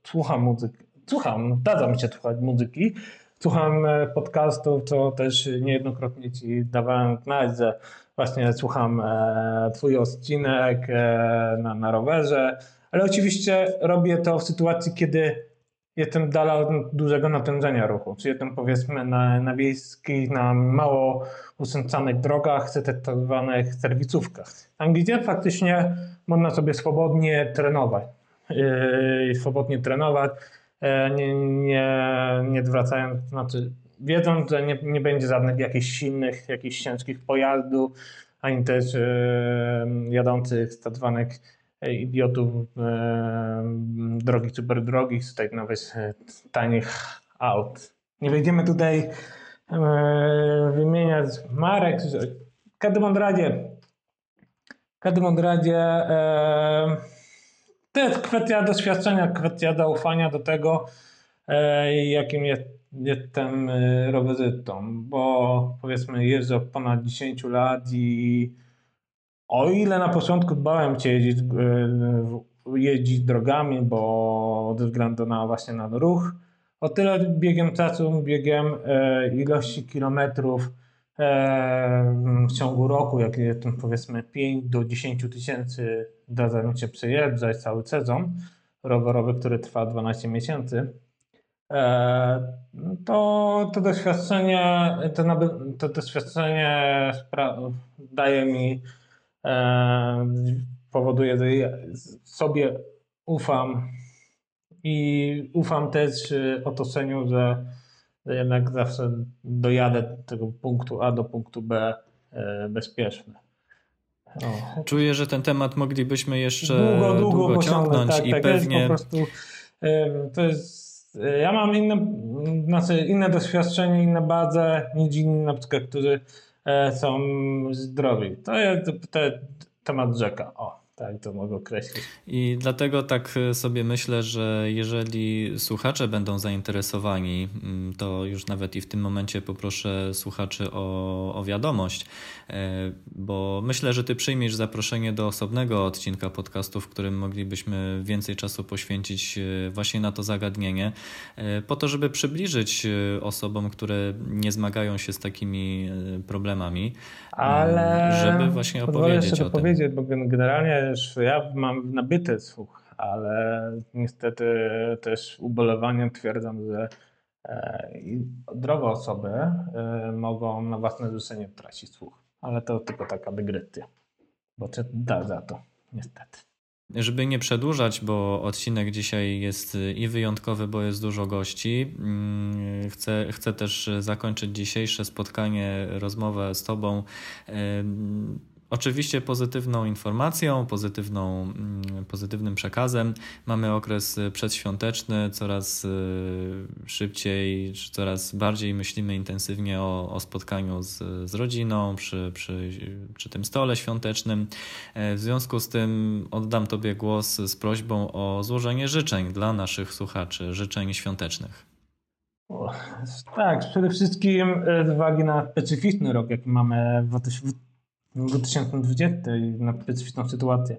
słucham muzyki. Słucham, zdarza mi się słuchać muzyki, słucham e, podcastów, to też niejednokrotnie Ci dawałem znać, że właśnie słucham e, Twój odcinek e, na, na rowerze, ale oczywiście robię to w sytuacji, kiedy jestem dala od dużego natężenia ruchu, czy jestem powiedzmy na, na wiejskich, na mało usęcanych drogach, czy tak zwanych serwicówkach. Tam gdzie faktycznie można sobie swobodnie trenować. Yy, swobodnie trenować, yy, nie, nie, nie zwracając, znaczy wiedząc, że nie, nie będzie żadnych jakichś silnych, jakichś ciężkich pojazdów, ani też yy, jadących tak zwanych idiotów e, drogi super drogi, z tych nawet tanich aut. Nie będziemy tutaj e, wymieniać marek. W każdym razie, w e, to jest kwestia doświadczenia, kwestia zaufania do tego, e, jakim jest, jestem e, rowerzystą, bo powiedzmy jeżdżę od ponad 10 lat i o ile na początku bałem się jeździć, e, jeździć drogami, bo ze względu na właśnie na ruch, o tyle biegiem czasu, biegiem e, ilości kilometrów e, w ciągu roku, jak jest powiedzmy 5 do 10 tysięcy, zdarza mi się przejeżdżać cały sezon rowerowy, który trwa 12 miesięcy, to, to doświadczenie, to, to doświadczenie daje mi powoduje, że ja sobie ufam i ufam też y, otoczeniu, że, jednak zawsze dojadę do tego punktu A do punktu B e, bezpiecznie. O. Czuję, że ten temat moglibyśmy jeszcze długo, długo, długo ciągnąć tak, i tak, pewnie... Jest po prostu, to jest, ja mam inne, znaczy inne doświadczenie, inne bazę niż inni na przykład, którzy E, są zdrowi. To jest, to jest temat rzeka. O tak to mogę określić. I dlatego tak sobie myślę, że jeżeli słuchacze będą zainteresowani, mm, to już nawet i w tym momencie poproszę słuchaczy o, o wiadomość, e, bo myślę, że ty przyjmiesz zaproszenie do osobnego odcinka podcastu, w którym moglibyśmy więcej czasu poświęcić e, właśnie na to zagadnienie, e, po to, żeby przybliżyć osobom, które nie zmagają się z takimi problemami, ale żeby właśnie opowiedzieć o tym. powiedzieć, bo generalnie też ja mam nabyty słuch, ale niestety też ubolewaniem twierdzam, że e, zdrowe osoby e, mogą na własne życzenie tracić słuch. Ale to tylko taka dygresja, bo cię da za to, niestety. Żeby nie przedłużać, bo odcinek dzisiaj jest i wyjątkowy, bo jest dużo gości. Mm, chcę, chcę też zakończyć dzisiejsze spotkanie, rozmowę z Tobą Oczywiście pozytywną informacją, pozytywną, mm, pozytywnym przekazem. Mamy okres przedświąteczny, coraz y, szybciej, coraz bardziej myślimy intensywnie o, o spotkaniu z, z rodziną przy, przy, przy tym stole świątecznym. E, w związku z tym oddam Tobie głos z prośbą o złożenie życzeń dla naszych słuchaczy, życzeń świątecznych. tak, przede wszystkim e, z uwagi na specyficzny rok, jaki mamy w 2020 na specyficzną sytuację.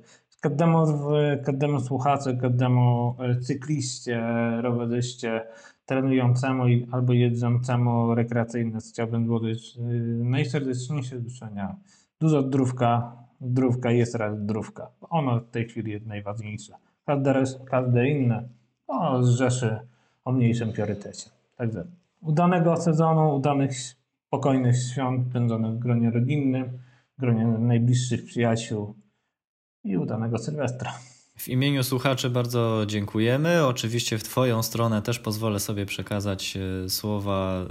Każdemu słuchaczu, każdemu e, cykliście, rowerzyście, trenującemu albo jedzącemu rekreacyjne chciałbym złożyć e, najserdeczniejsze życzenia. Dużo zdrówka, zdrówka jest raz zdrówka. Ono w tej chwili jest najważniejsze. Każde, każde inne o, zrzeszy o mniejszym priorytecie. Także udanego sezonu, udanych, spokojnych świąt spędzonych w gronie rodzinnym gronie najbliższych przyjaciół i udanego Sylwestra. W imieniu słuchaczy bardzo dziękujemy. Oczywiście w Twoją stronę też pozwolę sobie przekazać e, słowa e,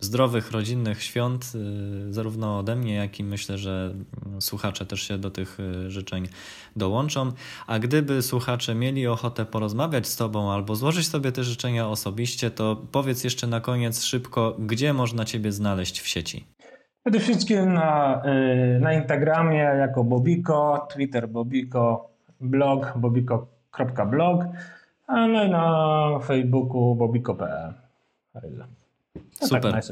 zdrowych, rodzinnych świąt, e, zarówno ode mnie, jak i myślę, że mm, słuchacze też się do tych życzeń dołączą. A gdyby słuchacze mieli ochotę porozmawiać z Tobą albo złożyć sobie te życzenia osobiście, to powiedz jeszcze na koniec szybko, gdzie można Ciebie znaleźć w sieci. Przede wszystkim na, y, na Instagramie jako Bobiko, Twitter Bobiko, blog bobiko.blog, no i na Facebooku bobiko.pl. No Super. Tak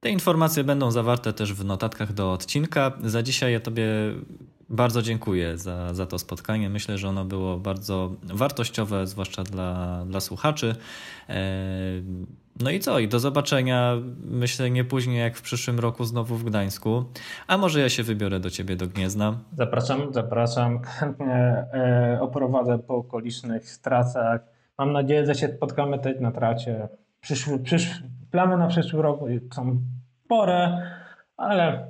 Te informacje będą zawarte też w notatkach do odcinka. Za dzisiaj ja Tobie bardzo dziękuję za, za to spotkanie. Myślę, że ono było bardzo wartościowe, zwłaszcza dla, dla słuchaczy. E No i co? I do zobaczenia, myślę, nie później jak w przyszłym roku znowu w Gdańsku. A może ja się wybiorę do ciebie do Gniezna? Zapraszam, zapraszam. Chętnie e, oprowadzę po okolicznych trasach. Mam nadzieję, że się spotkamy też na tracie. Przyszły, przysz, plany na przyszły rok są spore, ale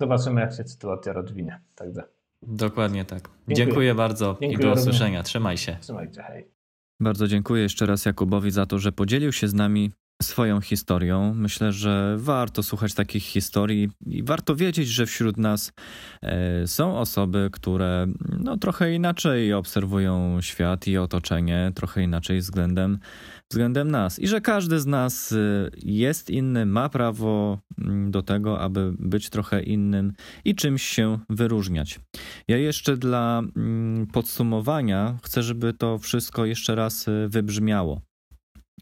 zobaczymy, jak się sytuacja rozwinie. Także. Dokładnie tak. Dziękuję, Dziękuję bardzo Dziękuję i do usłyszenia. Trzymaj się. Trzymajcie, hej. Bardzo dziękuję jeszcze raz Jakubowi za to, że podzielił się z nami swoją historią. Myślę, że warto słuchać takich historii i warto wiedzieć, że wśród nas e, są osoby, które no, trochę inaczej obserwują świat i otoczenie, trochę inaczej względem, względem nas. I że każdy z nas e, jest inny, ma prawo mm, do tego, aby być trochę innym i czymś się wyróżniać. Ja jeszcze dla mm, podsumowania chcę, żeby to wszystko jeszcze raz e, wybrzmiało.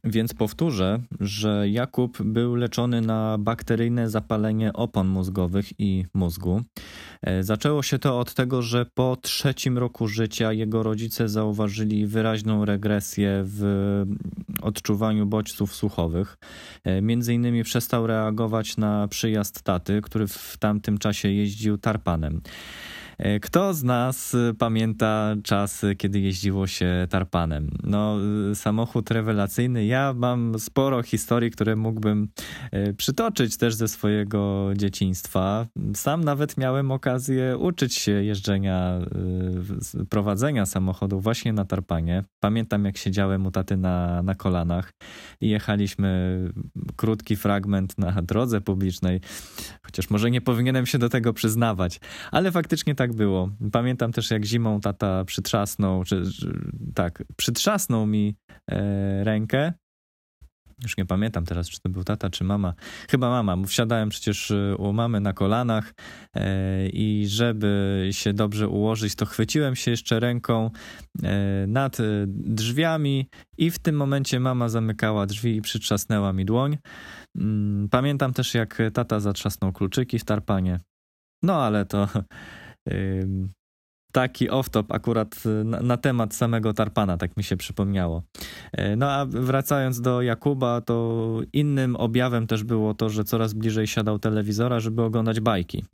Więc powtórzę, że Jakub był leczony na bakteryjne zapalenie opon mózgowych i mózgu. E, zaczęło się to od tego, że po trzecim roku życia jego rodzice zauważyli wyraźną regresję w odczuwaniu bodźców słuchowych. E, między innymi przestał reagować na przyjazd taty, który w tamtym czasie jeździł tarpanem. E, kto z nas e, pamięta czasy, kiedy jeździło się tarpanem? No, e, samochód rewelacyjny. Ja mam sporo historii, które mógłbym przytoczyć też ze swojego dzieciństwa. Sam nawet miałem okazję uczyć się jeżdżenia, prowadzenia samochodu właśnie na tarpanie. Pamiętam, jak siedziałem u taty na, na kolanach i jechaliśmy krótki fragment na drodze publicznej, chociaż może nie powinienem się do tego przyznawać, ale faktycznie tak tak było. Pamiętam też, jak zimą tata przytrzasnął, czy, tak, przytrzasnął mi e, rękę. Już nie pamiętam teraz, czy to był tata, czy mama. Chyba mama. Wsiadałem przecież e, u mamy na kolanach e, i żeby się dobrze ułożyć, to chwyciłem się jeszcze ręką e, nad drzwiami i w tym momencie mama zamykała drzwi i przytrzasnęła mi dłoń. Mm, pamiętam też, jak tata zatrzasnął kluczyki w tarpanie. No ale to taki off-top akurat na, na, temat samego Tarpana, tak mi się przypomniało. E, no a wracając do Jakuba, to innym objawem też było to, że coraz bliżej siadał telewizora, żeby oglądać bajki,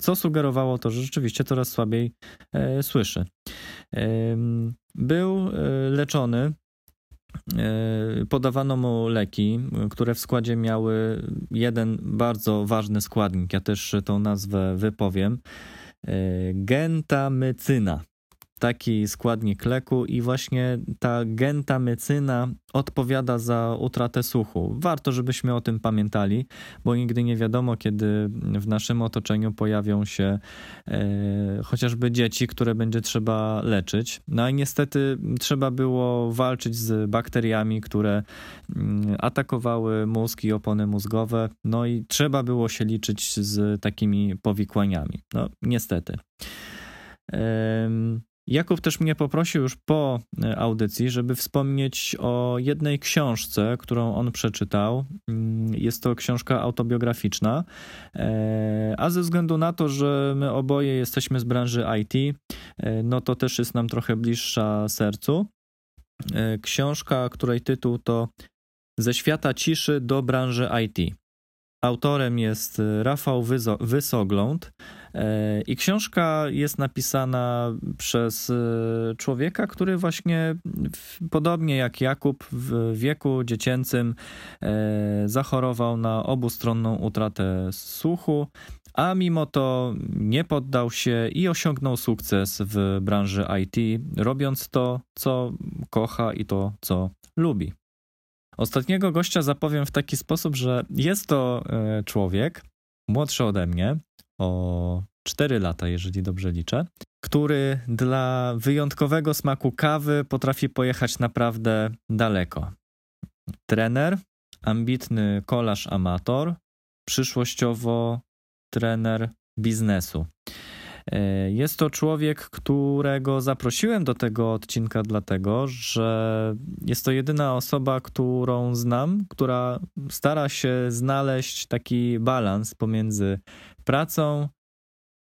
co sugerowało to, że rzeczywiście coraz słabiej e, słyszy. E, był leczony e, podawano mu leki, które w składzie miały jeden bardzo ważny składnik. Ja też tą nazwę wypowiem. E, gentamycyna. Taki składnik leku, i właśnie ta gentamycyna odpowiada za utratę słuchu. Warto, żebyśmy o tym pamiętali, bo nigdy nie wiadomo, kiedy w naszym otoczeniu pojawią się e, chociażby dzieci, które będzie trzeba leczyć. No i niestety trzeba było walczyć z bakteriami, które mm, atakowały mózg i opony mózgowe. No i trzeba było się liczyć z takimi powikłaniami. No niestety. Jakub też mnie poprosił już po e, audycji, żeby wspomnieć o jednej książce, którą on przeczytał. Mm, jest to książka autobiograficzna, e, a ze względu na to, że my oboje jesteśmy z branży IT, e, no to też jest nam trochę bliższa sercu. Książka, której tytuł to Ze świata ciszy do branży IT. Autorem jest Rafał Wysogląd. E, I książka jest napisana przez e, człowieka, który właśnie podobnie jak Jakub w wieku dziecięcym e, zachorował na obustronną utratę słuchu, a mimo to nie poddał się i osiągnął sukces w branży IT, robiąc to, co kocha i to, co lubi. Ostatniego gościa zapowiem w taki sposób, że jest to człowiek młodszy ode mnie, o 4 lata, jeżeli dobrze liczę, który dla wyjątkowego smaku kawy potrafi pojechać naprawdę daleko. Trener, ambitny kolarz amator, przyszłościowo trener biznesu. E, jest to człowiek, którego zaprosiłem do tego odcinka, dlatego że jest to jedyna osoba, którą znam, która stara się znaleźć taki balans pomiędzy pracą,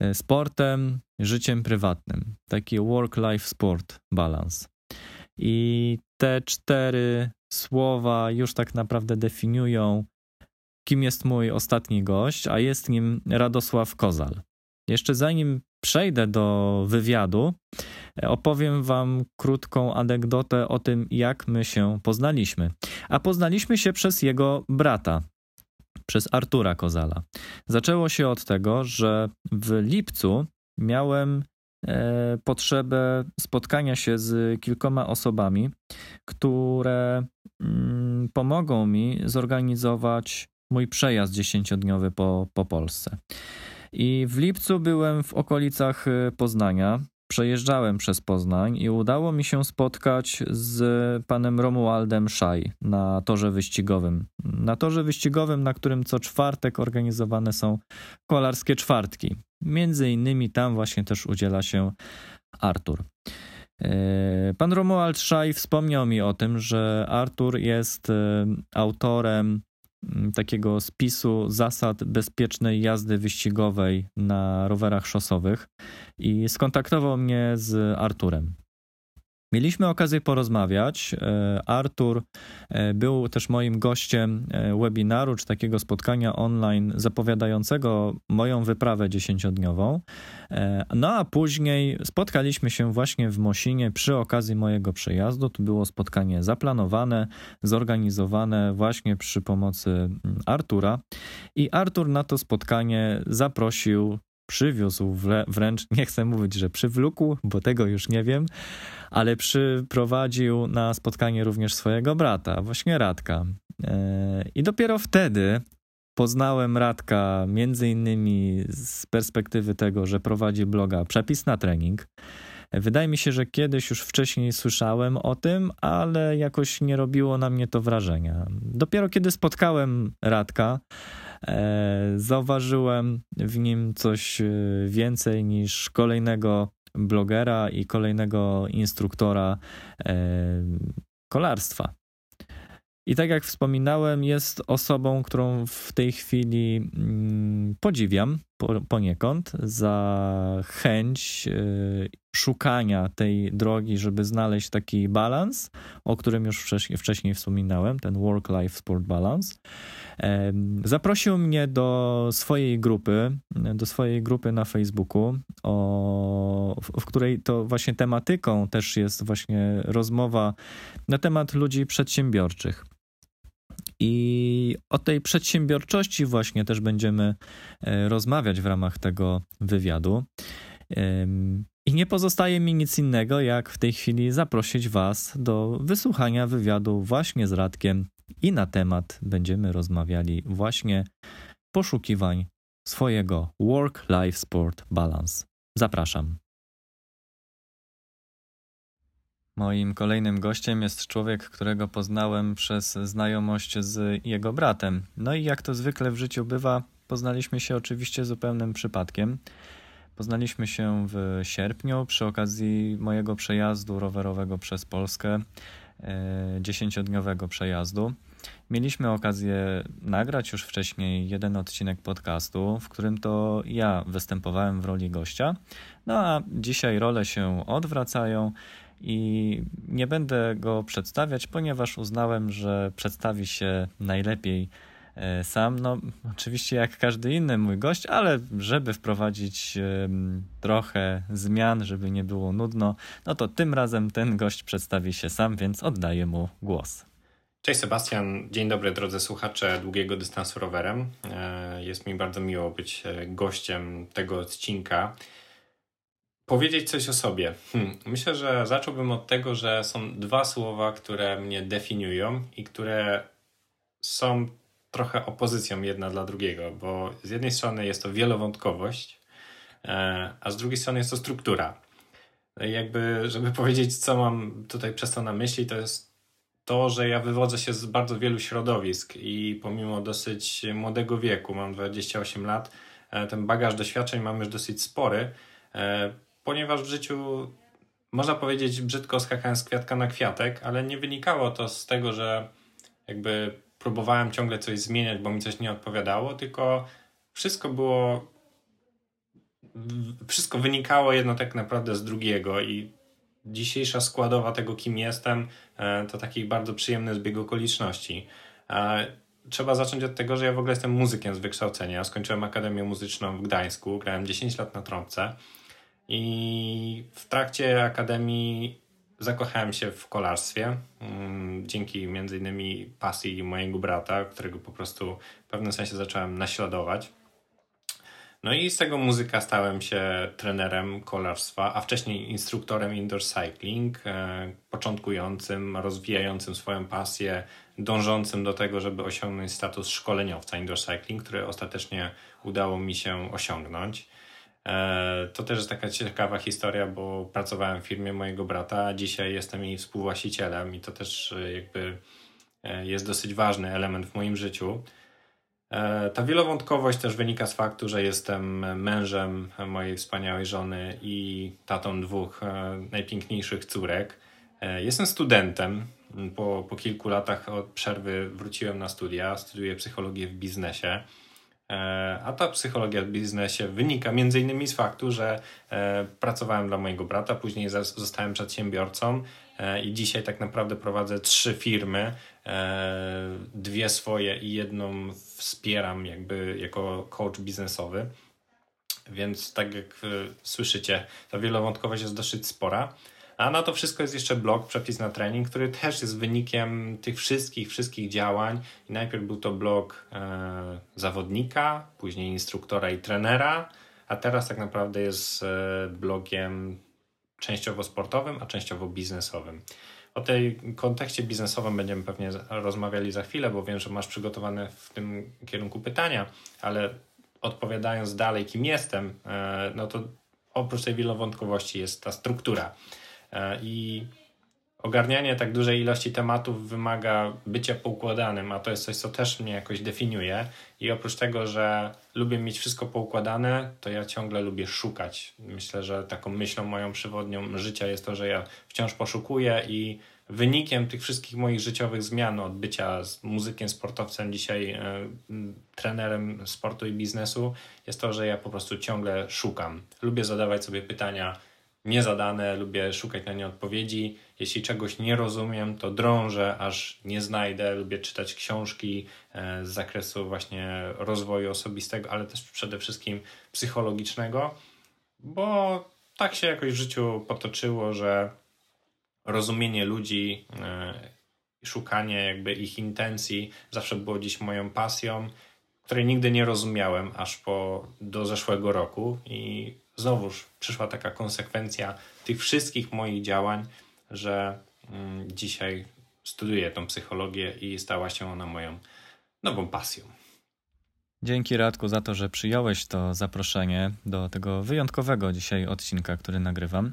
e, sportem, życiem prywatnym. Taki work-life sport balance. I te cztery słowa już tak naprawdę definiują, kim jest mój ostatni gość, a jest nim Radosław Kozal. Jeszcze zanim przejdę do wywiadu, opowiem Wam krótką anegdotę o tym, jak my się poznaliśmy. A poznaliśmy się przez jego brata, przez Artura Kozala. Zaczęło się od tego, że w lipcu miałem e, potrzebę spotkania się z kilkoma osobami, które mm, pomogą mi zorganizować mój przejazd dziesięciodniowy po, po Polsce. I w lipcu byłem w okolicach e, Poznania. Przejeżdżałem przez Poznań i udało mi się spotkać z panem Romualdem Szaj na torze wyścigowym. Na torze wyścigowym, na którym co czwartek organizowane są kolarskie czwartki. Między innymi tam właśnie też udziela się Artur. E, pan Romuald Szaj wspomniał mi o tym, że Artur jest e, autorem takiego spisu zasad bezpiecznej jazdy wyścigowej na rowerach szosowych i skontaktował mnie z Arturem. Mieliśmy okazję porozmawiać. E, Artur e, był też moim gościem e, webinaru, czy takiego spotkania online zapowiadającego moją wyprawę dziesięciodniową. No a później spotkaliśmy się właśnie w Mosinie przy okazji mojego przejazdu. To było spotkanie zaplanowane, zorganizowane właśnie przy pomocy mm, Artura. I Artur na to spotkanie zaprosił przywiózł wręcz, nie chcę mówić, że przywlókł, bo tego już nie wiem, ale przyprowadził na spotkanie również swojego brata, właśnie Radka. E, I dopiero wtedy poznałem Radka między innymi z perspektywy tego, że prowadzi bloga Przepis na trening. Wydaje mi się, że kiedyś już wcześniej słyszałem o tym, ale jakoś nie robiło na mnie to wrażenia. Dopiero kiedy spotkałem Radka, e, zauważyłem w nim coś e, więcej niż kolejnego blogera i kolejnego instruktora e, kolarstwa. I tak jak wspominałem, jest osobą, którą w tej chwili mm, podziwiam poniekąd za chęć y, szukania tej drogi, żeby znaleźć taki balans, o którym już wcześniej wspominałem, ten work-life sport balance. Zaprosił mnie do swojej grupy, do swojej grupy na Facebooku, o, w której to właśnie tematyką też jest właśnie rozmowa na temat ludzi przedsiębiorczych. I o tej przedsiębiorczości właśnie też będziemy e, rozmawiać w ramach tego wywiadu. I nie pozostaje mi nic innego, jak w tej chwili zaprosić Was do wysłuchania wywiadu właśnie z Radkiem i na temat będziemy rozmawiali właśnie poszukiwań swojego work-life sport balance. Zapraszam. Moim kolejnym gościem jest człowiek, którego poznałem przez znajomość z jego bratem. No i jak to zwykle w życiu bywa, poznaliśmy się oczywiście zupełnym przypadkiem. Poznaliśmy się w sierpniu przy okazji mojego przejazdu rowerowego przez Polskę, e, dziesięciodniowego przejazdu. Mieliśmy okazję nagrać już wcześniej jeden odcinek podcastu, w którym to ja występowałem w roli gościa. No a dzisiaj role się odwracają i nie będę go przedstawiać, ponieważ uznałem, że przedstawi się najlepiej e, sam. No, oczywiście jak każdy inny mój gość, ale żeby wprowadzić trochę zmian, żeby nie było nudno, no to tym razem ten gość przedstawi się sam, więc oddaję mu głos. Cześć Sebastian, dzień dobry drodzy słuchacze długiego dystansu rowerem. E, jest mi bardzo miło być e, gościem tego odcinka powiedzieć coś o sobie. Hmm. Myślę, że zacząłbym od tego, że są dwa słowa, które mnie definiują i które są trochę opozycją jedna dla drugiego, bo z jednej strony jest to wielowątkowość, e, a z drugiej strony jest to struktura. No jakby, żeby powiedzieć, co mam tutaj przez to na myśli, to jest to, że ja wywodzę się z bardzo wielu środowisk i pomimo dosyć młodego wieku, mam 28 lat, e, ten bagaż doświadczeń mam już dosyć spory e, ponieważ w życiu można powiedzieć brzydko skakałem z kwiatka na kwiatek, ale nie wynikało to z tego, że jakby próbowałem ciągle coś zmieniać, bo mi coś nie odpowiadało, tylko wszystko było wszystko wynikało jedno tak naprawdę z drugiego i dzisiejsza składowa tego, kim jestem, e, to taki bardzo przyjemny zbieg okoliczności. Trzeba zacząć od tego, że ja w ogóle jestem muzykiem z wykształcenia. Skończyłem Akademię Muzyczną w Gdańsku, grałem 10 lat na trąbce i w trakcie akademii zakochałem się w kolarstwie. Mm, dzięki między innymi pasji mojego brata, którego po prostu w pewnym sensie zacząłem naśladować. No i z tego muzyka stałem się trenerem kolarstwa, a wcześniej instruktorem indoor cycling, e, początkującym, rozwijającym swoją pasję, dążącym do tego, żeby osiągnąć status szkoleniowca indoor cycling, który ostatecznie udało mi się osiągnąć. E, to też jest taka ciekawa historia, bo pracowałem w firmie mojego brata, a dzisiaj jestem jej współwłaścicielem i to też e, jakby jest dosyć ważny element w moim życiu. E, ta wielowątkowość też wynika z faktu, że jestem mężem mojej wspaniałej żony i tatą dwóch e, najpiękniejszych córek. E, jestem studentem. Po, po kilku latach od przerwy wróciłem na studia. Studiuję psychologię w biznesie. A ta psychologia w biznesie wynika między innymi z faktu, że pracowałem dla mojego brata, później zostałem przedsiębiorcą i dzisiaj tak naprawdę prowadzę trzy firmy, E, dwie swoje i jedną wspieram jakby jako coach biznesowy. Więc tak jak e, słyszycie, ta wielowątkowość jest dosyć spora. A na to wszystko jest jeszcze blog Przepis na trening, który też jest wynikiem tych wszystkich, wszystkich działań. I najpierw był to blog e, zawodnika, później instruktora i trenera, a teraz tak naprawdę jest e, blogiem częściowo sportowym, a częściowo biznesowym. O tej kontekście biznesowym będziemy pewnie rozmawiali za chwilę, bo wiem, że masz przygotowane w tym kierunku pytania, ale odpowiadając dalej, kim jestem, e, no to oprócz tej wielowątkowości jest ta struktura. E, I ogarnianie tak dużej ilości tematów wymaga bycia poukładanym, a to jest coś, co też mnie jakoś definiuje. I oprócz tego, że lubię mieć wszystko poukładane, to ja ciągle lubię szukać. Myślę, że taką myślą moją przewodnią życia jest to, że ja wciąż poszukuję i wynikiem tych wszystkich moich życiowych zmian, od bycia muzykiem, sportowcem, dzisiaj e, trenerem sportu i biznesu, jest to, że ja po prostu ciągle szukam. Lubię zadawać sobie pytania niezadane, lubię szukać na nie odpowiedzi. Jeśli czegoś nie rozumiem, to drążę, aż nie znajdę. Lubię czytać książki e, z zakresu właśnie rozwoju osobistego, ale też przede wszystkim psychologicznego, bo tak się jakoś w życiu potoczyło, że rozumienie ludzi, e, szukanie jakby ich intencji zawsze było dziś moją pasją, której nigdy nie rozumiałem aż po do zeszłego roku i znowuż przyszła taka konsekwencja tych wszystkich moich działań, że mm, dzisiaj studiuję tą psychologię i stała się ona moją nową pasją. Dzięki Radku za to, że przyjąłeś to zaproszenie do tego wyjątkowego dzisiaj odcinka, który nagrywam.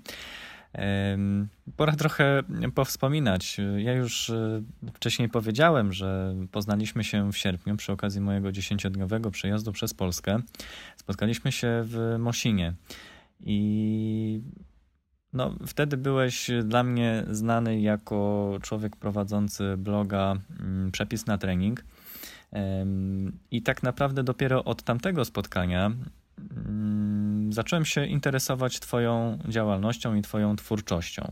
Pora trochę powspominać. Ja już e, wcześniej powiedziałem, że poznaliśmy się w sierpniu przy okazji mojego dziesięciodniowego przejazdu przez Polskę. Spotkaliśmy się w Mosinie i no, wtedy byłeś dla mnie znany jako człowiek prowadzący bloga mm, Przepis na trening. I tak naprawdę dopiero od tamtego spotkania zacząłem się interesować Twoją działalnością i Twoją twórczością.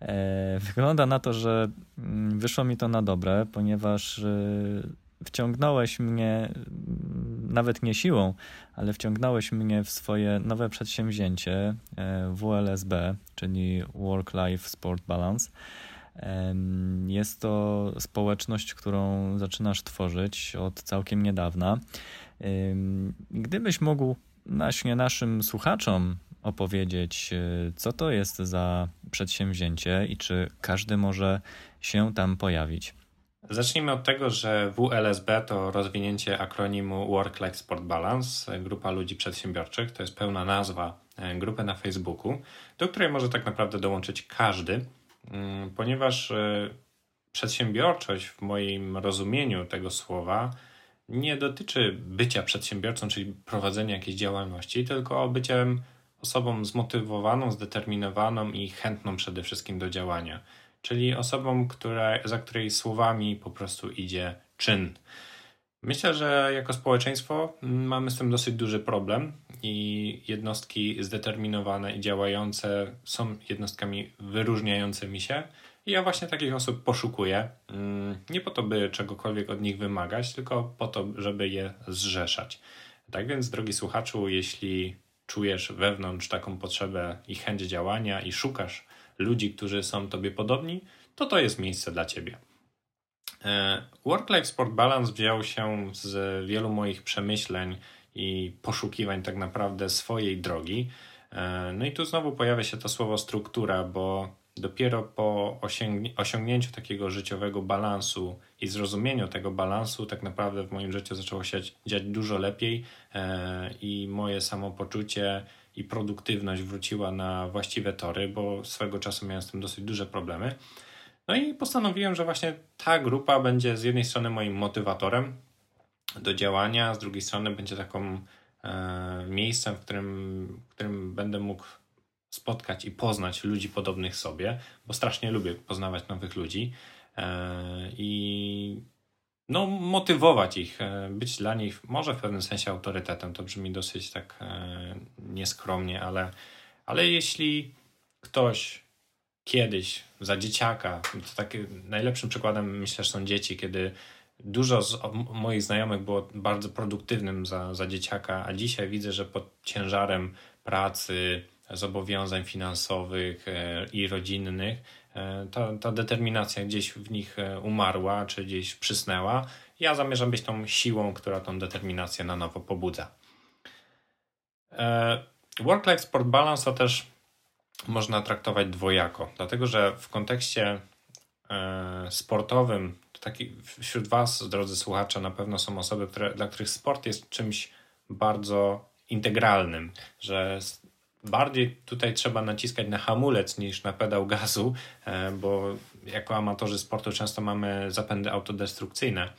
E, wygląda na to, że mm, wyszło mi to na dobre, ponieważ e, wciągnąłeś mnie, nawet nie siłą, ale wciągnąłeś mnie w swoje nowe przedsięwzięcie e, WLSB, czyli Work Life Sport Balance. Jest to społeczność, którą zaczynasz tworzyć od całkiem niedawna. Gdybyś mógł właśnie naszym słuchaczom opowiedzieć, e, co to jest za przedsięwzięcie i czy każdy może się tam pojawić. Zacznijmy od tego, że WLSB to rozwinięcie akronimu Work Life Sport Balance, grupa ludzi przedsiębiorczych. To jest pełna nazwa e, grupy na Facebooku, do której może tak naprawdę dołączyć każdy, mm, ponieważ e, przedsiębiorczość w moim rozumieniu tego słowa nie dotyczy bycia przedsiębiorcą, czyli prowadzenia jakiejś działalności, tylko byciem osobą zmotywowaną, zdeterminowaną i chętną przede wszystkim do działania czyli osobą, która, za której słowami po prostu idzie czyn. Myślę, że jako społeczeństwo mamy z tym dosyć duży problem i jednostki zdeterminowane i działające są jednostkami wyróżniającymi się. I ja właśnie takich osób poszukuję. Mm, nie po to, by czegokolwiek od nich wymagać, tylko po to, żeby je zrzeszać. Tak więc, drogi słuchaczu, jeśli czujesz wewnątrz taką potrzebę i chęć działania i szukasz ludzi, którzy są tobie podobni, to to jest miejsce dla ciebie. E, Work-Life Sport Balance wziął się z wielu moich przemyśleń i poszukiwań tak naprawdę swojej drogi. E, no i tu znowu pojawia się to słowo struktura, bo dopiero po osiągnięciu takiego życiowego balansu i zrozumieniu tego balansu, tak naprawdę w moim życiu zaczęło się dziać dużo lepiej e, i moje samopoczucie i produktywność wróciła na właściwe tory, bo swego czasu miałem z tym dosyć duże problemy. No i postanowiłem, że właśnie ta grupa będzie z jednej strony moim motywatorem do działania, z drugiej strony będzie taką e, miejscem, w którym, w którym będę mógł spotkać i poznać ludzi podobnych sobie, bo strasznie lubię poznawać nowych ludzi e, i no, motywować ich, e, być dla nich może w pewnym sensie autorytetem. To brzmi dosyć tak e, nieskromnie, ale, ale jeśli ktoś kiedyś za dzieciaka, to takie najlepszym przykładem myślę, że są dzieci, kiedy dużo z moich znajomych było bardzo produktywnym za, za dzieciaka, a dzisiaj widzę, że pod ciężarem pracy, zobowiązań finansowych e, i rodzinnych, e, ta, ta determinacja gdzieś w nich e, umarła, czy gdzieś przysnęła. Ja zamierzam być tą siłą, która tą determinację na nowo pobudza. Work-life sport balance to też można traktować dwojako, dlatego że w kontekście sportowym, taki wśród Was, drodzy słuchacze, na pewno są osoby, które, dla których sport jest czymś bardzo integralnym, że bardziej tutaj trzeba naciskać na hamulec niż na pedał gazu, e, bo jako amatorzy sportu często mamy zapędy autodestrukcyjne.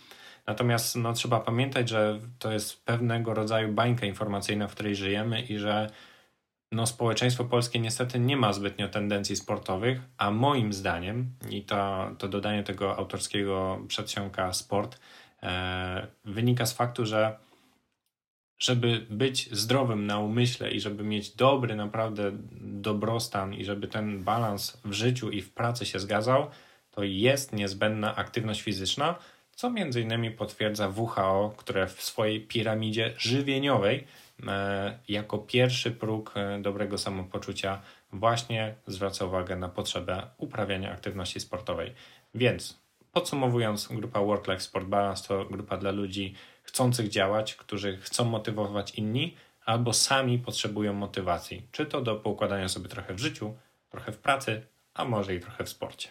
Natomiast no, trzeba pamiętać, że to jest pewnego rodzaju bańka informacyjna, w której żyjemy i że no, społeczeństwo polskie niestety nie ma zbytnio tendencji sportowych, a moim zdaniem, i to, to dodanie tego autorskiego przedsionka sport, e, wynika z faktu, że żeby być zdrowym na umyśle i żeby mieć dobry naprawdę dobrostan i żeby ten balans w życiu i w pracy się zgadzał, to jest niezbędna aktywność fizyczna, co między innymi potwierdza WHO, które w swojej piramidzie żywieniowej e, jako pierwszy próg e, dobrego samopoczucia właśnie zwraca uwagę na potrzebę uprawiania aktywności sportowej. Więc podsumowując, grupa Work Life Sport Balance to grupa dla ludzi chcących działać, którzy chcą motywować inni, albo sami potrzebują motywacji, czy to do poukładania sobie trochę w życiu, trochę w pracy, a może i trochę w sporcie.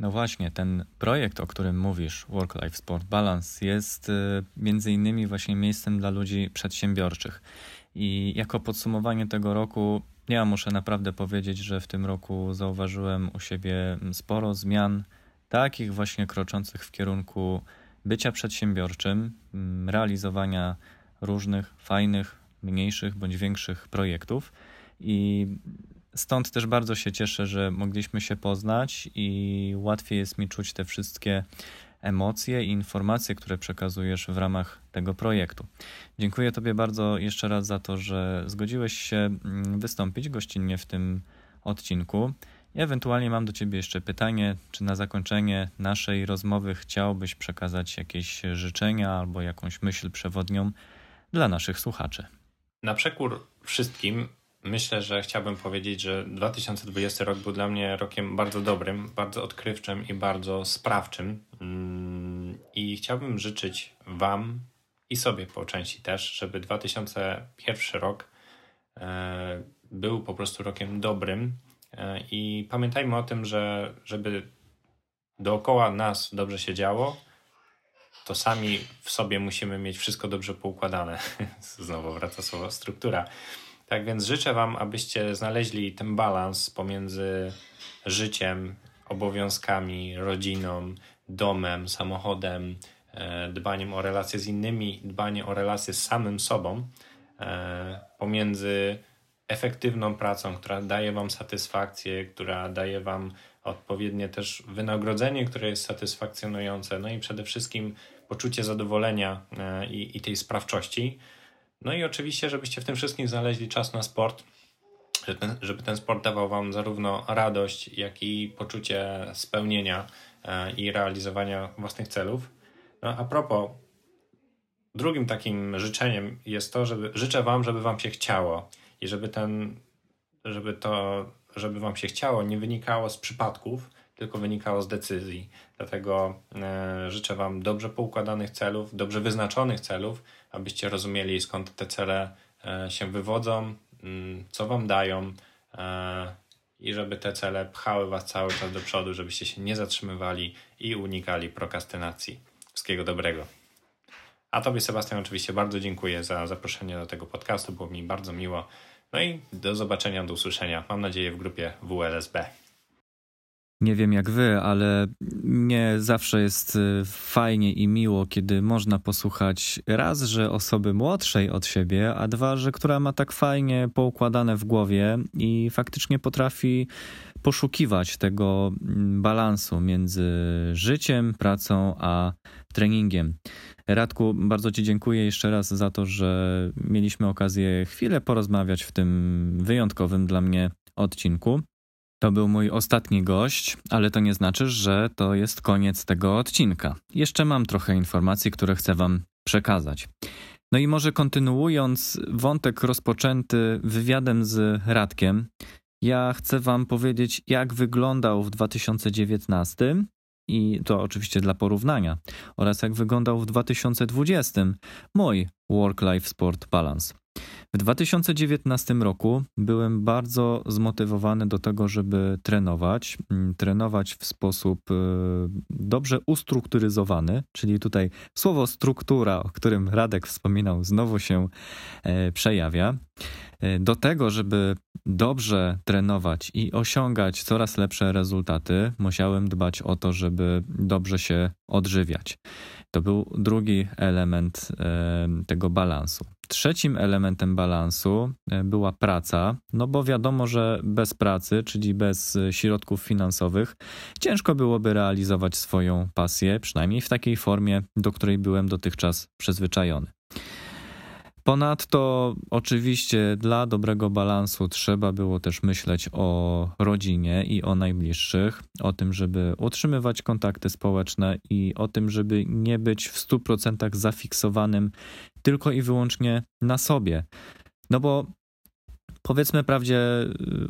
No właśnie, ten projekt, o którym mówisz, Work-Life Sport Balance, jest y, między innymi właśnie miejscem dla ludzi przedsiębiorczych. I jako podsumowanie tego roku, ja muszę naprawdę powiedzieć, że w tym roku zauważyłem u siebie sporo zmian, takich właśnie kroczących w kierunku bycia przedsiębiorczym, mm, realizowania różnych fajnych, mniejszych bądź większych projektów. I stąd też bardzo się cieszę, że mogliśmy się poznać i łatwiej jest mi czuć te wszystkie emocje i informacje, które przekazujesz w ramach tego projektu. Dziękuję Tobie bardzo jeszcze raz za to, że zgodziłeś się mm, wystąpić gościnnie w tym odcinku. Ewentualnie mam do Ciebie jeszcze pytanie, czy na zakończenie naszej rozmowy chciałbyś przekazać jakieś życzenia albo jakąś myśl przewodnią dla naszych słuchaczy? Na przekór wszystkim myślę, że chciałbym powiedzieć, że 2020 rok był dla mnie rokiem bardzo dobrym, bardzo odkrywczym i bardzo sprawczym. Mm, I chciałbym życzyć Wam i sobie po części też, żeby 2001 rok e, był po prostu rokiem dobrym I pamiętajmy o tym, że żeby dookoła nas dobrze się działo, to sami w sobie musimy mieć wszystko dobrze poukładane. Znowu wraca słowo struktura. Tak więc życzę Wam, abyście znaleźli ten balans pomiędzy życiem, obowiązkami, rodziną, domem, samochodem, e, dbaniem o relacje z innymi, dbaniem o relacje z samym sobą, e, pomiędzy efektywną pracą, która daje Wam satysfakcję, która daje Wam odpowiednie też wynagrodzenie, które jest satysfakcjonujące, no i przede wszystkim poczucie zadowolenia e, i, i tej sprawczości. No i oczywiście, żebyście w tym wszystkim znaleźli czas na sport, żeby ten, żeby ten sport dawał Wam zarówno radość, jak i poczucie spełnienia e, i realizowania własnych celów. No, a propos, drugim takim życzeniem jest to, żeby życzę Wam, żeby Wam się chciało i żeby ten, żeby to, żeby Wam się chciało, nie wynikało z przypadków, tylko wynikało z decyzji. Dlatego e, życzę Wam dobrze poukładanych celów, dobrze wyznaczonych celów, abyście rozumieli skąd te cele e, się wywodzą, mm, co Wam dają e, i żeby te cele pchały Was cały czas do przodu, żebyście się nie zatrzymywali i unikali prokrastynacji. Wszystkiego dobrego. A Tobie, Sebastian, oczywiście bardzo dziękuję za zaproszenie do tego podcastu. Było mi bardzo miło. No i do zobaczenia, do usłyszenia. Mam nadzieję w grupie WLSB. Nie wiem jak wy, ale mnie zawsze jest y, fajnie i miło, kiedy można posłuchać raz, że osoby młodszej od siebie, a dwa, że która ma tak fajnie poukładane w głowie i faktycznie potrafi poszukiwać tego mm, balansu między życiem, pracą a treningiem. Radku, bardzo Ci dziękuję jeszcze raz za to, że mieliśmy okazję chwilę porozmawiać w tym wyjątkowym dla mnie odcinku. To był mój ostatni gość, ale to nie znaczy, że to jest koniec tego odcinka. Jeszcze mam trochę informacji, które chcę Wam przekazać. No i może kontynuując wątek rozpoczęty wywiadem z Radkiem, ja chcę Wam powiedzieć, jak wyglądał w 2019 i to oczywiście dla porównania, oraz jak wyglądał w 2020 mój Work-Life Sport Balance. W 2019 roku byłem bardzo zmotywowany do tego, żeby trenować, mm, trenować w sposób e, dobrze ustrukturyzowany, czyli tutaj słowo struktura, o którym Radek wspominał, znowu się e, przejawia. E, do tego, żeby dobrze trenować i osiągać coraz lepsze rezultaty, musiałem dbać o to, żeby dobrze się odżywiać. To był drugi element tego balansu. Trzecim elementem balansu e, była praca, no bo wiadomo, że bez pracy, czyli bez środków finansowych, ciężko byłoby realizować swoją pasję, przynajmniej w takiej formie, do której byłem dotychczas przyzwyczajony. Ponadto, oczywiście, dla dobrego balansu trzeba było też myśleć o rodzinie i o najbliższych, o tym, żeby utrzymywać kontakty społeczne i o tym, żeby nie być w 100% zafiksowanym tylko i wyłącznie na sobie. No bo powiedzmy prawdzie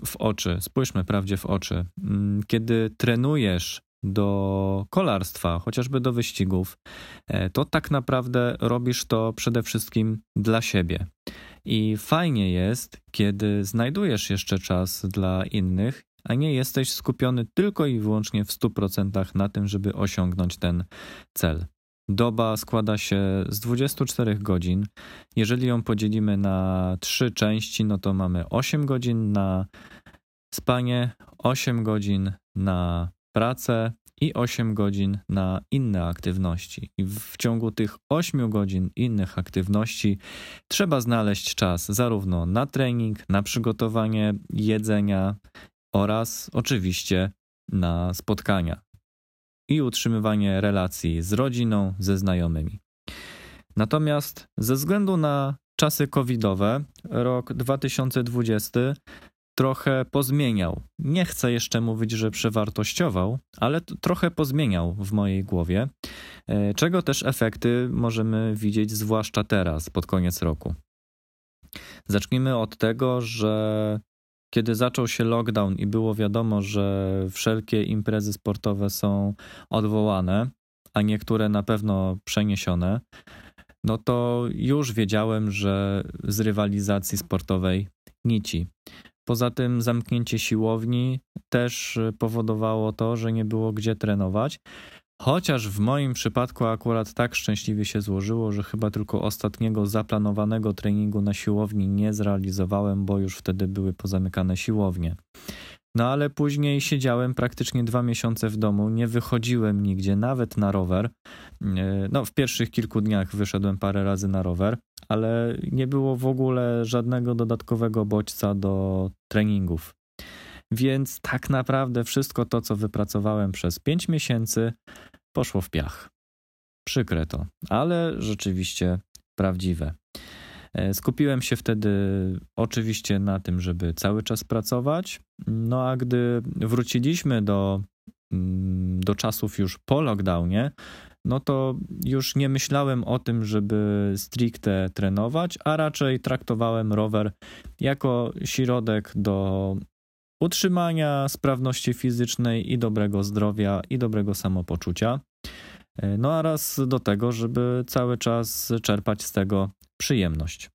w oczy, spójrzmy prawdzie w oczy. Mm, kiedy trenujesz do kolarstwa, chociażby do wyścigów, e, to tak naprawdę robisz to przede wszystkim dla siebie. I fajnie jest, kiedy znajdujesz jeszcze czas dla innych, a nie jesteś skupiony tylko i wyłącznie w 100% na tym, żeby osiągnąć ten cel. Doba składa się z 24 godzin. Jeżeli ją podzielimy na trzy części, no to mamy 8 godzin na spanie, 8 godzin na pracę i 8 godzin na inne aktywności. I w ciągu tych 8 godzin innych aktywności trzeba znaleźć czas zarówno na trening, na przygotowanie jedzenia oraz oczywiście na spotkania i utrzymywanie relacji z rodziną, ze znajomymi. Natomiast ze względu na czasy covidowe, rok 2020 trochę pozmieniał. Nie chcę jeszcze mówić, że przewartościował, ale trochę pozmieniał w mojej głowie, e, czego też efekty możemy widzieć zwłaszcza teraz, pod koniec roku. Zacznijmy od tego, że kiedy zaczął się lockdown i było wiadomo, że wszelkie imprezy sportowe są odwołane, a niektóre na pewno przeniesione, no to już wiedziałem, że z rywalizacji sportowej nici. Poza tym zamknięcie siłowni też powodowało to, że nie było gdzie trenować. Chociaż w moim przypadku akurat tak szczęśliwie się złożyło, że chyba tylko ostatniego zaplanowanego treningu na siłowni nie zrealizowałem, bo już wtedy były pozamykane siłownie. No ale później siedziałem praktycznie dwa miesiące w domu, nie wychodziłem nigdzie, nawet na rower. E, no, w pierwszych kilku dniach wyszedłem parę razy na rower, ale nie było w ogóle żadnego dodatkowego bodźca do treningów. Więc tak naprawdę wszystko to, co wypracowałem przez 5 miesięcy, poszło w piach. przykre to, ale rzeczywiście prawdziwe. E, skupiłem się wtedy oczywiście na tym, żeby cały czas pracować. No a gdy wróciliśmy do, mm, do czasów już po lockdownie, no to już nie myślałem o tym, żeby stricte trenować, a raczej traktowałem rower jako środek do utrzymania sprawności fizycznej i dobrego zdrowia i dobrego samopoczucia. E, no a raz do tego, żeby cały czas czerpać z tego przyjemność.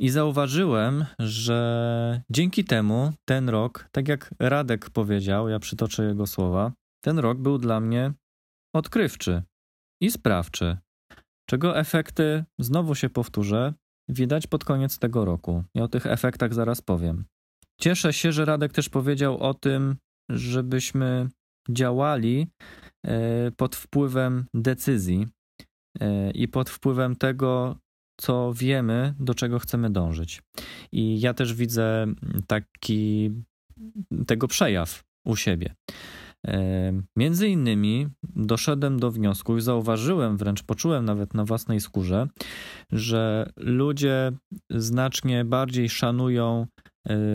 I zauważyłem, że dzięki temu ten rok, tak jak Radek powiedział, ja przytoczę jego słowa, ten rok był dla mnie odkrywczy i sprawczy, czego efekty, znowu się powtórzę, widać pod koniec tego roku. I o tych efektach zaraz powiem. Cieszę się, że Radek też powiedział o tym, żebyśmy działali e, pod wpływem decyzji e, i pod wpływem tego, co wiemy, do czego chcemy dążyć. I ja też widzę taki tego przejaw u siebie. E, między innymi doszedłem do wniosku i zauważyłem, wręcz poczułem nawet na własnej skórze, że ludzie znacznie bardziej szanują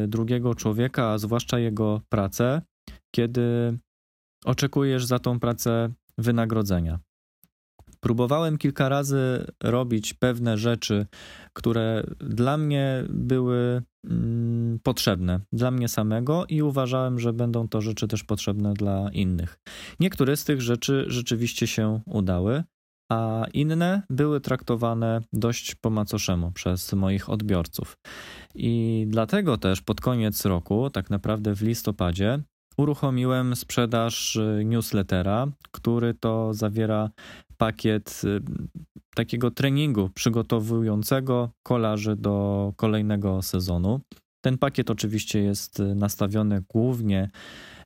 drugiego człowieka, a zwłaszcza jego pracę, kiedy oczekujesz za tą pracę wynagrodzenia. Próbowałem kilka razy robić pewne rzeczy, które dla mnie były mm, potrzebne, dla mnie samego i uważałem, że będą to rzeczy też potrzebne dla innych. Niektóre z tych rzeczy rzeczywiście się udały, a inne były traktowane dość po macoszemu przez moich odbiorców. I dlatego też pod koniec roku, tak naprawdę w listopadzie, uruchomiłem sprzedaż y, newslettera, który to zawiera pakiet y, takiego treningu przygotowującego kolarzy do kolejnego sezonu. Ten pakiet oczywiście jest y, nastawiony głównie,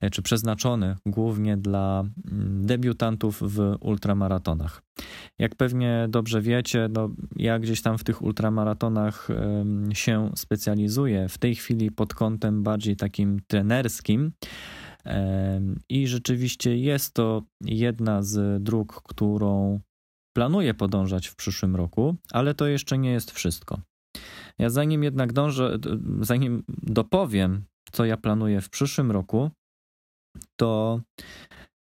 e, czy przeznaczony głównie dla mm, debiutantów w ultramaratonach. Jak pewnie dobrze wiecie, no, ja gdzieś tam w tych ultramaratonach się specjalizuję, w tej chwili pod kątem bardziej takim trenerskim. I rzeczywiście jest to jedna z dróg, którą planuję podążać w przyszłym roku, ale to jeszcze nie jest wszystko. Ja zanim jednak dążę, zanim dopowiem, co ja planuję w przyszłym roku, to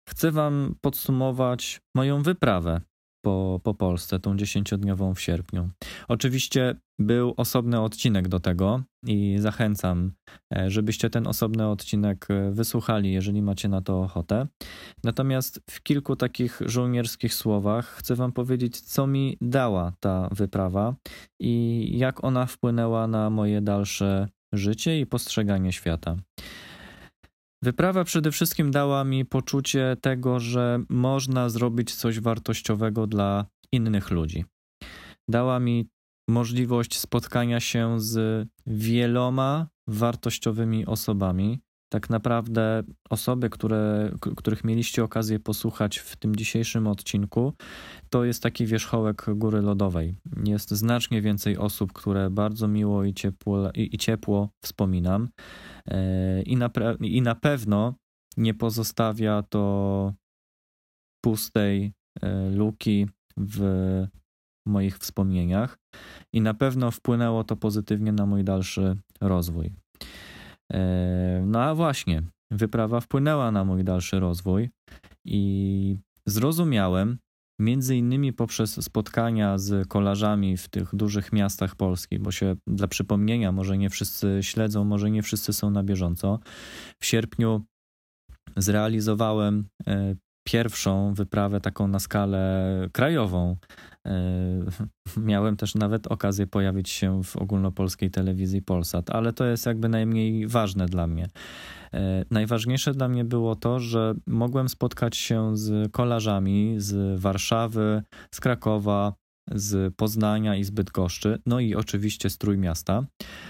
chcę Wam podsumować moją wyprawę po, po Polsce, tą dziesięciodniową w sierpniu. Oczywiście był osobny odcinek do tego i zachęcam, e, żebyście ten osobny odcinek e, wysłuchali, jeżeli macie na to ochotę. Natomiast w kilku takich żołnierskich słowach chcę Wam powiedzieć, co mi dała ta wyprawa i jak ona wpłynęła na moje dalsze życie i postrzeganie świata. Wyprawa przede wszystkim dała mi poczucie tego, że można zrobić coś wartościowego dla innych ludzi. Dała mi możliwość spotkania się z wieloma wartościowymi osobami. Tak naprawdę osoby, które, których mieliście okazję posłuchać w tym dzisiejszym odcinku, to jest taki wierzchołek góry lodowej. Jest znacznie więcej osób, które bardzo miło i ciepło, i, i ciepło wspominam. E, I na, I na pewno nie pozostawia to pustej e, luki w moich wspomnieniach i na pewno wpłynęło to pozytywnie na mój dalszy rozwój. E, no a właśnie, wyprawa wpłynęła na mój dalszy rozwój i zrozumiałem, między innymi poprzez spotkania z kolarzami w tych dużych miastach Polski, bo się dla przypomnienia, może nie wszyscy śledzą, może nie wszyscy są na bieżąco. W sierpniu zrealizowałem e, pierwszą wyprawę taką na skalę krajową. E, miałem też nawet okazję pojawić się w ogólnopolskiej telewizji Polsat, ale to jest jakby najmniej ważne dla mnie. E, najważniejsze dla mnie było to, że mogłem spotkać się z kolarzami z Warszawy, z Krakowa, z Poznania i z Bydgoszczy, no i oczywiście z Trójmiasta. E,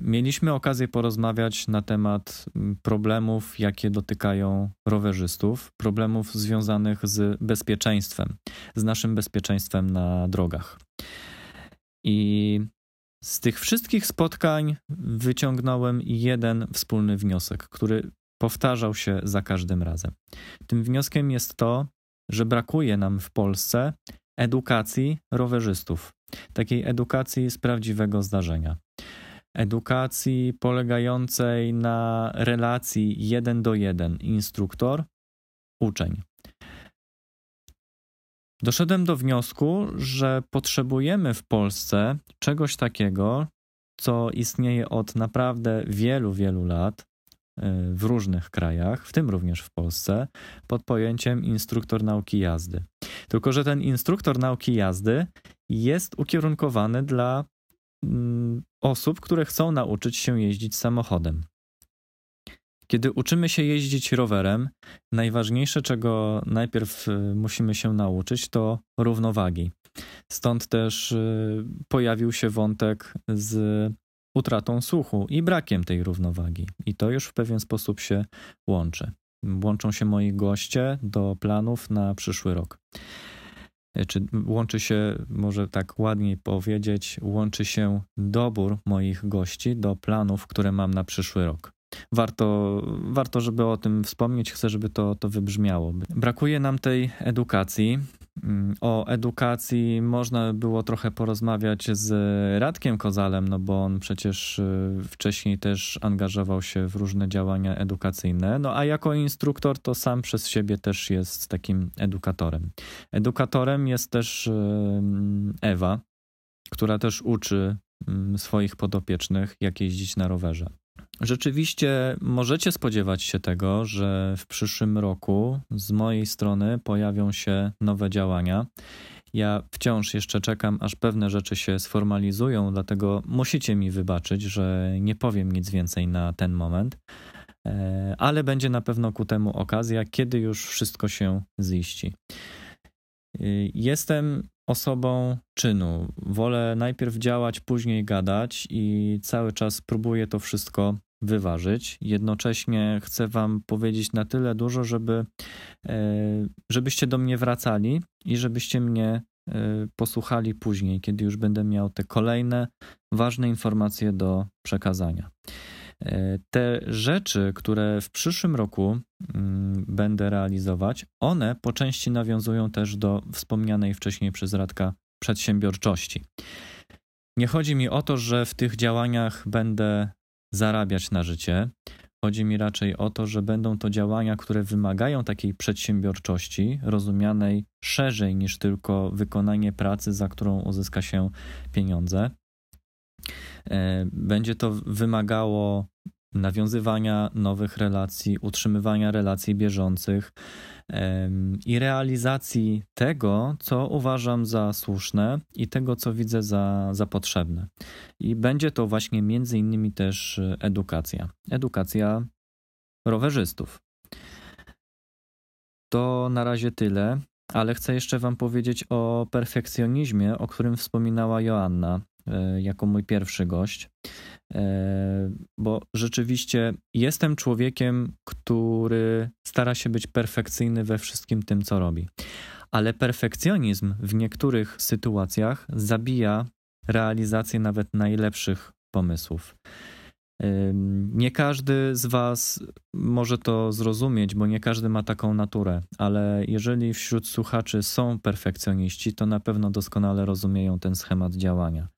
mieliśmy okazję porozmawiać na temat problemów, jakie dotykają rowerzystów, problemów związanych z bezpieczeństwem, z naszym bezpieczeństwem na drogach. I z tych wszystkich spotkań wyciągnąłem jeden wspólny wniosek, który powtarzał się za każdym razem. Tym wnioskiem jest to, że brakuje nam w Polsce edukacji rowerzystów, takiej edukacji z prawdziwego zdarzenia. Edukacji polegającej na relacji jeden do jeden instruktor, uczeń. Doszedłem do wniosku, że potrzebujemy w Polsce czegoś takiego, co istnieje od naprawdę wielu, wielu lat y, w różnych krajach, w tym również w Polsce, pod pojęciem instruktor nauki jazdy. Tylko, że ten instruktor nauki jazdy jest ukierunkowany dla mm, osób, które chcą nauczyć się jeździć samochodem. Kiedy uczymy się jeździć rowerem, najważniejsze, czego najpierw y, musimy się nauczyć, to równowagi. Stąd też y, pojawił się wątek z utratą słuchu i brakiem tej równowagi. I to już w pewien sposób się łączy. Łączą się moi goście do planów na przyszły rok. Y, czy łączy się, może tak ładniej powiedzieć, łączy się dobór moich gości do planów, które mam na przyszły rok warto, warto, żeby o tym wspomnieć. Chcę, żeby to, to wybrzmiało. Brakuje nam tej edukacji. Mm, o edukacji można było trochę porozmawiać z Radkiem Kozalem, no bo on przecież y, wcześniej też angażował się w różne działania edukacyjne. No a jako instruktor to sam przez siebie też jest takim edukatorem. Edukatorem jest też y, Ewa, która też uczy mm, swoich podopiecznych, jak jeździć na rowerze. Rzeczywiście możecie spodziewać się tego, że w przyszłym roku z mojej strony pojawią się nowe działania. Ja wciąż jeszcze czekam, aż pewne rzeczy się sformalizują, dlatego musicie mi wybaczyć, że nie powiem nic więcej na ten moment, e, ale będzie na pewno ku temu okazja, kiedy już wszystko się ziści. E, jestem osobą czynu. Wolę najpierw działać, później gadać i cały czas próbuję to wszystko wyważyć. Jednocześnie chcę Wam powiedzieć na tyle dużo, żeby, e, żebyście do mnie wracali i żebyście mnie e, posłuchali później, kiedy już będę miał te kolejne ważne informacje do przekazania. E, te rzeczy, które w przyszłym roku mm, będę realizować, one po części nawiązują też do wspomnianej wcześniej przez Radka przedsiębiorczości. Nie chodzi mi o to, że w tych działaniach będę zarabiać na życie. Chodzi mi raczej o to, że będą to działania, które wymagają takiej przedsiębiorczości, rozumianej szerzej niż tylko wykonanie pracy, za którą uzyska się pieniądze. E, będzie to wymagało nawiązywania nowych relacji, utrzymywania relacji bieżących i realizacji tego, co uważam za słuszne i tego, co widzę za, za potrzebne. I będzie to właśnie między innymi też edukacja. Edukacja rowerzystów. To na razie tyle, ale chcę jeszcze Wam powiedzieć o perfekcjonizmie, o którym wspominała Joanna jako mój pierwszy gość. E, bo rzeczywiście jestem człowiekiem, który stara się być perfekcyjny we wszystkim tym, co robi. Ale perfekcjonizm w niektórych sytuacjach zabija realizację nawet najlepszych pomysłów. Nie każdy z Was może to zrozumieć, bo nie każdy ma taką naturę, ale jeżeli wśród słuchaczy są perfekcjoniści, to na pewno doskonale rozumieją ten schemat działania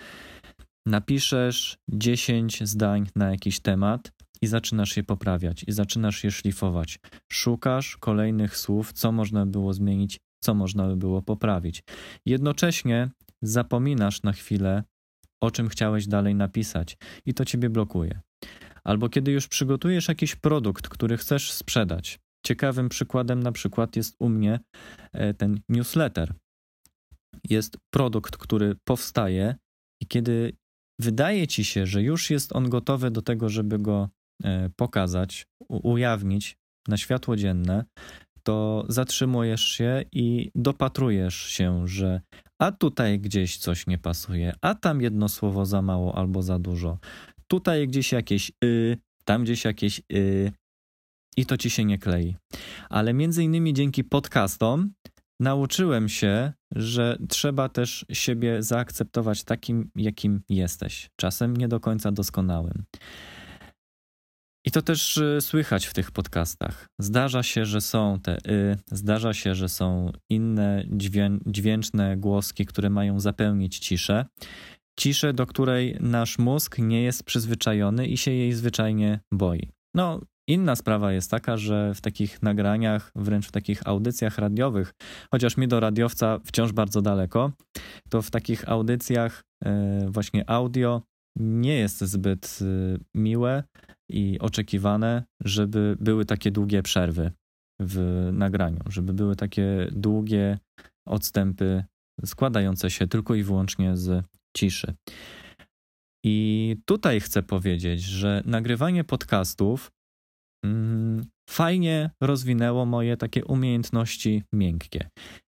napiszesz 10 zdań na jakiś temat i zaczynasz je poprawiać, i zaczynasz je szlifować. Szukasz kolejnych słów, co można było zmienić, co można by było poprawić. Jednocześnie zapominasz na chwilę, o czym chciałeś dalej napisać, i to ciebie blokuje. Albo kiedy już przygotujesz jakiś produkt, który chcesz sprzedać. Ciekawym przykładem na przykład jest u mnie e, ten newsletter. Jest produkt, który powstaje, i kiedy wydaje ci się, że już jest on gotowy do tego, żeby go e, pokazać, ujawnić na światło dzienne, to zatrzymujesz się i dopatrujesz się, że a tutaj gdzieś coś nie pasuje, a tam jedno słowo za mało albo za dużo, tutaj gdzieś jakieś y, tam gdzieś jakieś y, i to ci się nie klei. Ale między innymi dzięki podcastom nauczyłem się, że trzeba też siebie zaakceptować takim, jakim jesteś, czasem nie do końca doskonałym. I to też y, słychać w tych podcastach. Zdarza się, że są te y, zdarza się, że są inne dźwię dźwięczne głoski, które mają zapełnić ciszę. Ciszę, do której nasz mózg nie jest przyzwyczajony i się jej zwyczajnie boi. No, Inna sprawa jest taka, że w takich nagraniach, wręcz w takich audycjach radiowych, chociaż mi do radiowca wciąż bardzo daleko, to w takich audycjach e, właśnie audio nie jest zbyt e, miłe i oczekiwane, żeby były takie długie przerwy w nagraniu, żeby były takie długie odstępy składające się tylko i wyłącznie z ciszy. I tutaj chcę powiedzieć, że nagrywanie podcastów Mm, fajnie rozwinęło moje takie umiejętności miękkie.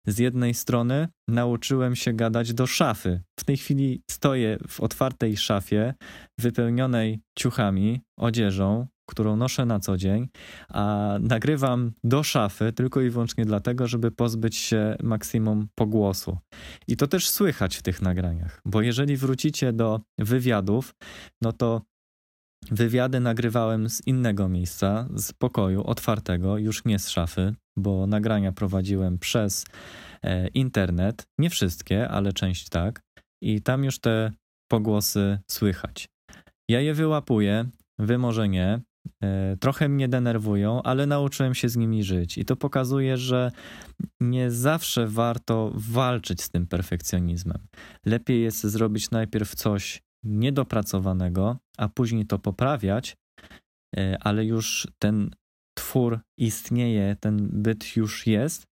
Z jednej strony nauczyłem się gadać do szafy. W tej chwili stoję w otwartej szafie, wypełnionej ciuchami, odzieżą, którą noszę na co dzień, a nagrywam do szafy tylko i wyłącznie dlatego, żeby pozbyć się maksimum pogłosu. I to też słychać w tych nagraniach, bo jeżeli wrócicie do wywiadów, no to Wywiady nagrywałem z innego miejsca, z pokoju otwartego, już nie z szafy, bo nagrania prowadziłem przez e, internet. Nie wszystkie, ale część tak. I tam już te pogłosy słychać. Ja je wyłapuję, wy może nie. E, trochę mnie denerwują, ale nauczyłem się z nimi żyć. I to pokazuje, że nie zawsze warto walczyć z tym perfekcjonizmem. Lepiej jest zrobić najpierw coś niedopracowanego, a później to poprawiać, e, ale już ten twór istnieje, ten byt już jest,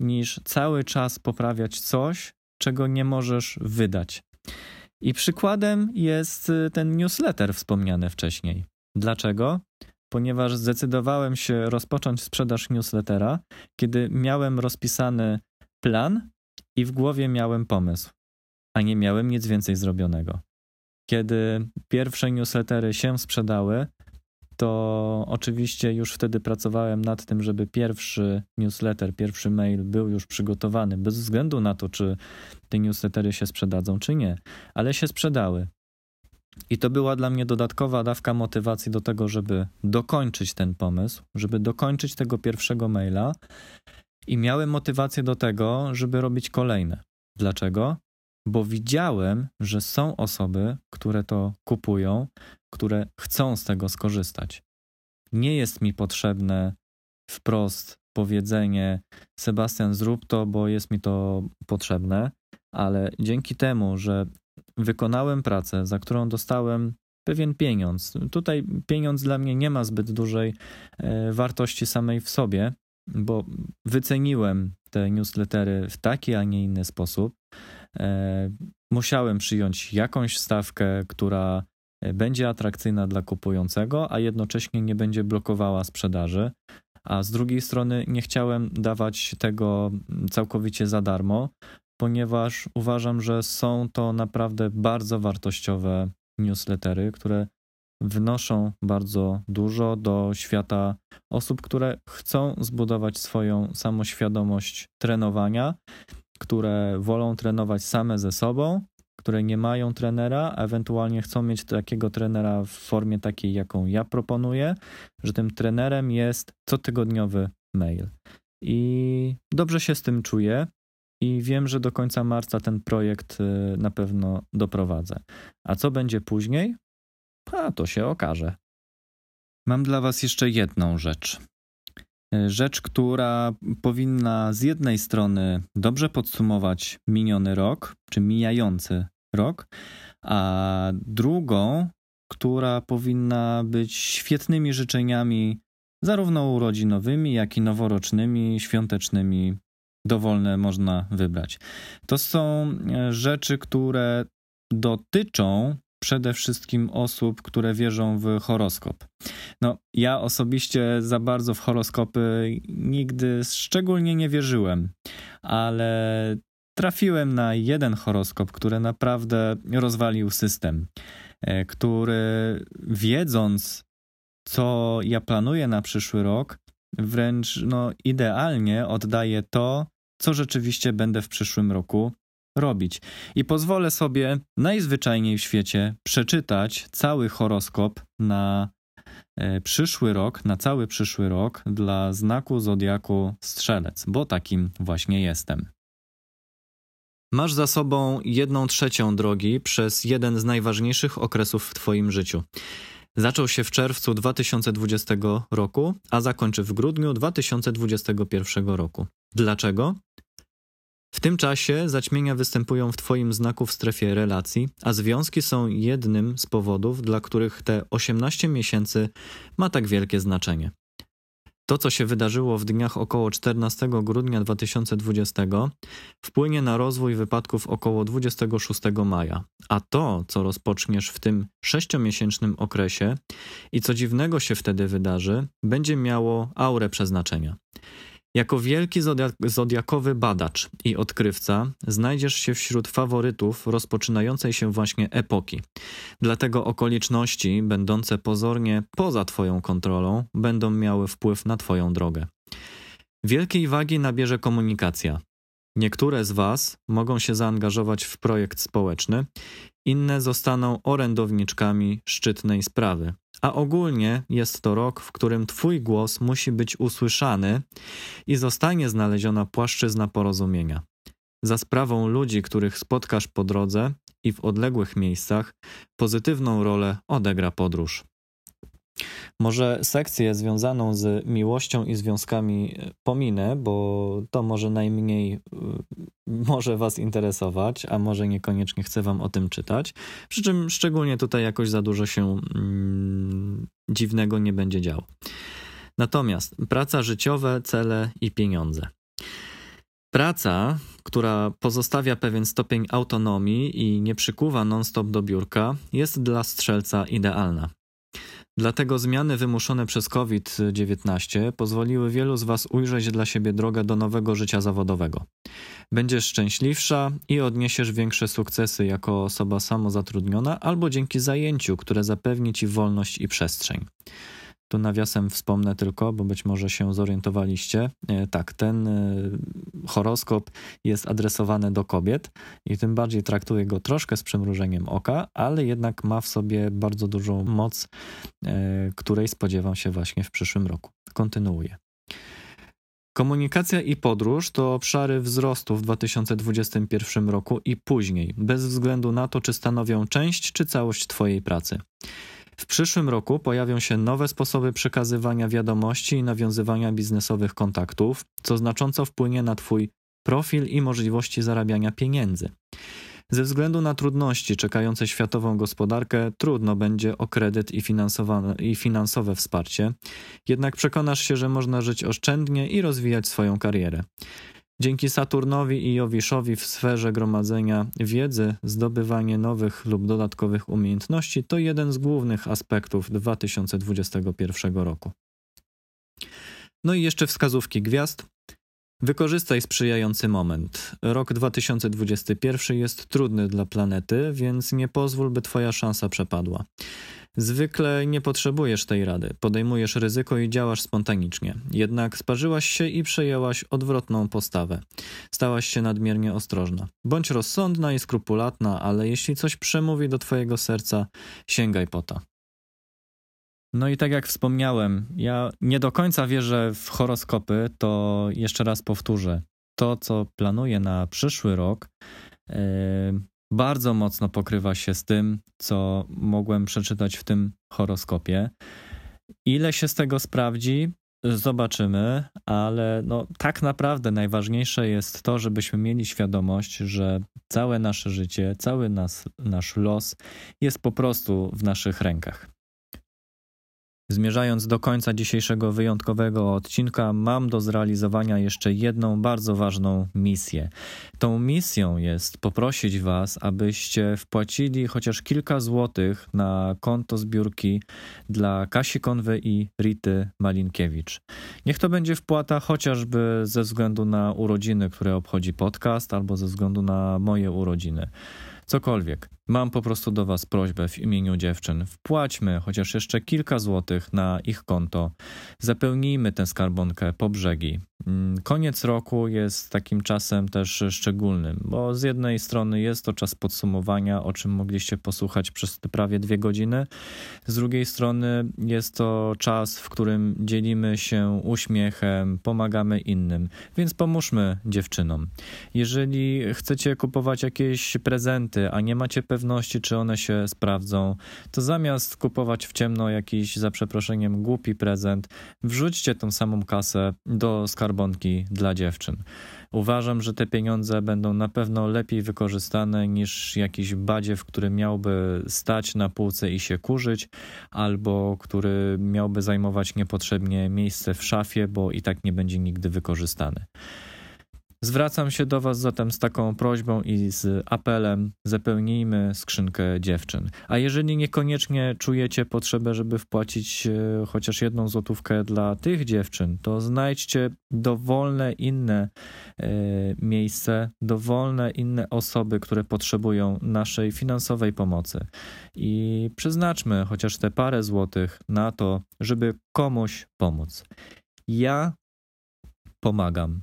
niż cały czas poprawiać coś, czego nie możesz wydać. I przykładem jest e, ten newsletter wspomniany wcześniej. Dlaczego? Ponieważ zdecydowałem się rozpocząć sprzedaż newslettera, kiedy miałem rozpisany plan i w głowie miałem pomysł, a nie miałem nic więcej zrobionego. Kiedy pierwsze newslettery się sprzedały, to oczywiście już wtedy pracowałem nad tym, żeby pierwszy newsletter, pierwszy mail był już przygotowany, bez względu na to, czy te newslettery się sprzedadzą, czy nie, ale się sprzedały. I to była dla mnie dodatkowa dawka motywacji do tego, żeby dokończyć ten pomysł, żeby dokończyć tego pierwszego maila i miałem motywację do tego, żeby robić kolejne. Dlaczego? bo widziałem, że są osoby, które to kupują, które chcą z tego skorzystać. Nie jest mi potrzebne wprost powiedzenie: Sebastian, zrób to, bo jest mi to potrzebne, ale dzięki temu, że wykonałem pracę, za którą dostałem pewien pieniądz. Tutaj pieniądz dla mnie nie ma zbyt dużej e, wartości samej w sobie, bo wyceniłem te newslettery w taki, a nie inny sposób. E, musiałem przyjąć jakąś stawkę, która e, będzie atrakcyjna dla kupującego, a jednocześnie nie będzie blokowała sprzedaży. A z drugiej strony nie chciałem dawać tego całkowicie za darmo, ponieważ uważam, że są to naprawdę bardzo wartościowe newslettery, które wnoszą bardzo dużo do świata osób, które chcą zbudować swoją samoświadomość trenowania które wolą trenować same ze sobą, które nie mają trenera, ewentualnie chcą mieć takiego trenera w formie takiej, jaką ja proponuję, że tym trenerem jest cotygodniowy mail. I dobrze się z tym czuję i wiem, że do końca marca ten projekt y, na pewno doprowadzę. A co będzie później? A to się okaże. Mam dla Was jeszcze jedną rzecz. Rzecz, która powinna z jednej strony dobrze podsumować miniony rok, czy mijający rok, a drugą, która powinna być świetnymi życzeniami, zarówno urodzinowymi, jak i noworocznymi, świątecznymi. Dowolne można wybrać. To są rzeczy, które dotyczą przede wszystkim osób, które wierzą w horoskop. No, ja osobiście za bardzo w horoskopy nigdy szczególnie nie wierzyłem, ale trafiłem na jeden horoskop, który naprawdę rozwalił system, e, który wiedząc, co ja planuję na przyszły rok, wręcz no, idealnie oddaje to, co rzeczywiście będę w przyszłym roku robić. I pozwolę sobie najzwyczajniej w świecie przeczytać cały horoskop na e, przyszły rok, na cały przyszły rok dla znaku zodiaku Strzelec, bo takim właśnie jestem. Masz za sobą jedną trzecią drogi przez jeden z najważniejszych okresów w Twoim życiu. Zaczął się w czerwcu 2020 roku, a zakończy w grudniu 2021 roku. Dlaczego? W tym czasie zaćmienia występują w Twoim znaku w strefie relacji, a związki są jednym z powodów, dla których te 18 miesięcy ma tak wielkie znaczenie. To, co się wydarzyło w dniach około 14 grudnia 2020, wpłynie na rozwój wypadków około 26 maja, a to, co rozpoczniesz w tym sześciomiesięcznym okresie i co dziwnego się wtedy wydarzy, będzie miało aurę przeznaczenia. Jako wielki zodiakowy badacz i odkrywca znajdziesz się wśród faworytów rozpoczynającej się właśnie epoki. Dlatego okoliczności, będące pozornie poza Twoją kontrolą, będą miały wpływ na Twoją drogę. Wielkiej wagi nabierze komunikacja. Niektóre z Was mogą się zaangażować w projekt społeczny, inne zostaną orędowniczkami szczytnej sprawy. A ogólnie jest to rok, w którym Twój głos musi być usłyszany i zostanie znaleziona płaszczyzna porozumienia. Za sprawą ludzi, których spotkasz po drodze i w odległych miejscach, pozytywną rolę odegra podróż. Może sekcję związaną z miłością i związkami pominę, bo to może najmniej y, może Was interesować, a może niekoniecznie chcę Wam o tym czytać. Przy czym szczególnie tutaj jakoś za dużo się mm, dziwnego nie będzie działo. Natomiast praca życiowe, cele i pieniądze. Praca, która pozostawia pewien stopień autonomii i nie przykuwa non-stop do biurka, jest dla strzelca idealna. Dlatego zmiany wymuszone przez COVID-19 pozwoliły wielu z Was ujrzeć dla siebie drogę do nowego życia zawodowego. Będziesz szczęśliwsza i odniesiesz większe sukcesy jako osoba samozatrudniona albo dzięki zajęciu, które zapewni Ci wolność i przestrzeń. Tu nawiasem wspomnę tylko, bo być może się zorientowaliście. E, tak, ten e, horoskop jest adresowany do kobiet i tym bardziej traktuję go troszkę z przymrużeniem oka, ale jednak ma w sobie bardzo dużą moc, e, której spodziewam się właśnie w przyszłym roku. Kontynuuję. Komunikacja i podróż to obszary wzrostu w 2021 roku i później, bez względu na to, czy stanowią część czy całość Twojej pracy. W przyszłym roku pojawią się nowe sposoby przekazywania wiadomości i nawiązywania biznesowych kontaktów, co znacząco wpłynie na Twój profil i możliwości zarabiania pieniędzy. Ze względu na trudności czekające światową gospodarkę, trudno będzie o kredyt i, i finansowe wsparcie, jednak przekonasz się, że można żyć oszczędnie i rozwijać swoją karierę. Dzięki Saturnowi i Jowiszowi w sferze gromadzenia wiedzy, zdobywanie nowych lub dodatkowych umiejętności to jeden z głównych aspektów 2021 roku. No i jeszcze wskazówki gwiazd. Wykorzystaj sprzyjający moment. Rok 2021 jest trudny dla planety, więc nie pozwól, by Twoja szansa przepadła. Zwykle nie potrzebujesz tej rady, podejmujesz ryzyko i działasz spontanicznie. Jednak sparzyłaś się i przejęłaś odwrotną postawę. Stałaś się nadmiernie ostrożna. Bądź rozsądna i skrupulatna, ale jeśli coś przemówi do twojego serca, sięgaj po to. No i tak jak wspomniałem, ja nie do końca wierzę w horoskopy, to jeszcze raz powtórzę. To, co planuję na przyszły rok, yy, bardzo mocno pokrywa się z tym, co mogłem przeczytać w tym horoskopie. Ile się z tego sprawdzi, zobaczymy, ale no, tak naprawdę najważniejsze jest to, żebyśmy mieli świadomość, że całe nasze życie, cały nas, nasz los jest po prostu w naszych rękach. Zmierzając do końca dzisiejszego wyjątkowego odcinka, mam do zrealizowania jeszcze jedną bardzo ważną misję. Tą misją jest poprosić Was, abyście wpłacili chociaż kilka złotych na konto zbiórki dla Kasi Konwy i Rity Malinkiewicz. Niech to będzie wpłata chociażby ze względu na urodziny, które obchodzi podcast, albo ze względu na moje urodziny cokolwiek. Mam po prostu do Was prośbę w imieniu dziewczyn. Wpłaćmy chociaż jeszcze kilka złotych na ich konto. Zapełnijmy tę skarbonkę po brzegi. Mm, koniec roku jest takim czasem też szczególnym, bo z jednej strony jest to czas podsumowania, o czym mogliście posłuchać przez te prawie dwie godziny, z drugiej strony jest to czas, w którym dzielimy się uśmiechem, pomagamy innym, więc pomóżmy dziewczynom. Jeżeli chcecie kupować jakieś prezenty, a nie macie pewności, czy one się sprawdzą, to zamiast kupować w ciemno jakiś, za przeproszeniem, głupi prezent, wrzućcie tą samą kasę do skarbonki dla dziewczyn. Uważam, że te pieniądze będą na pewno lepiej wykorzystane niż jakiś badziew, który miałby stać na półce i się kurzyć, albo który miałby zajmować niepotrzebnie miejsce w szafie, bo i tak nie będzie nigdy wykorzystany. Zwracam się do Was zatem z taką prośbą i z apelem: zapełnijmy skrzynkę dziewczyn. A jeżeli niekoniecznie czujecie potrzebę, żeby wpłacić e, chociaż jedną złotówkę dla tych dziewczyn, to znajdźcie dowolne inne e, miejsce, dowolne inne osoby, które potrzebują naszej finansowej pomocy. I przeznaczmy chociaż te parę złotych na to, żeby komuś pomóc. Ja pomagam.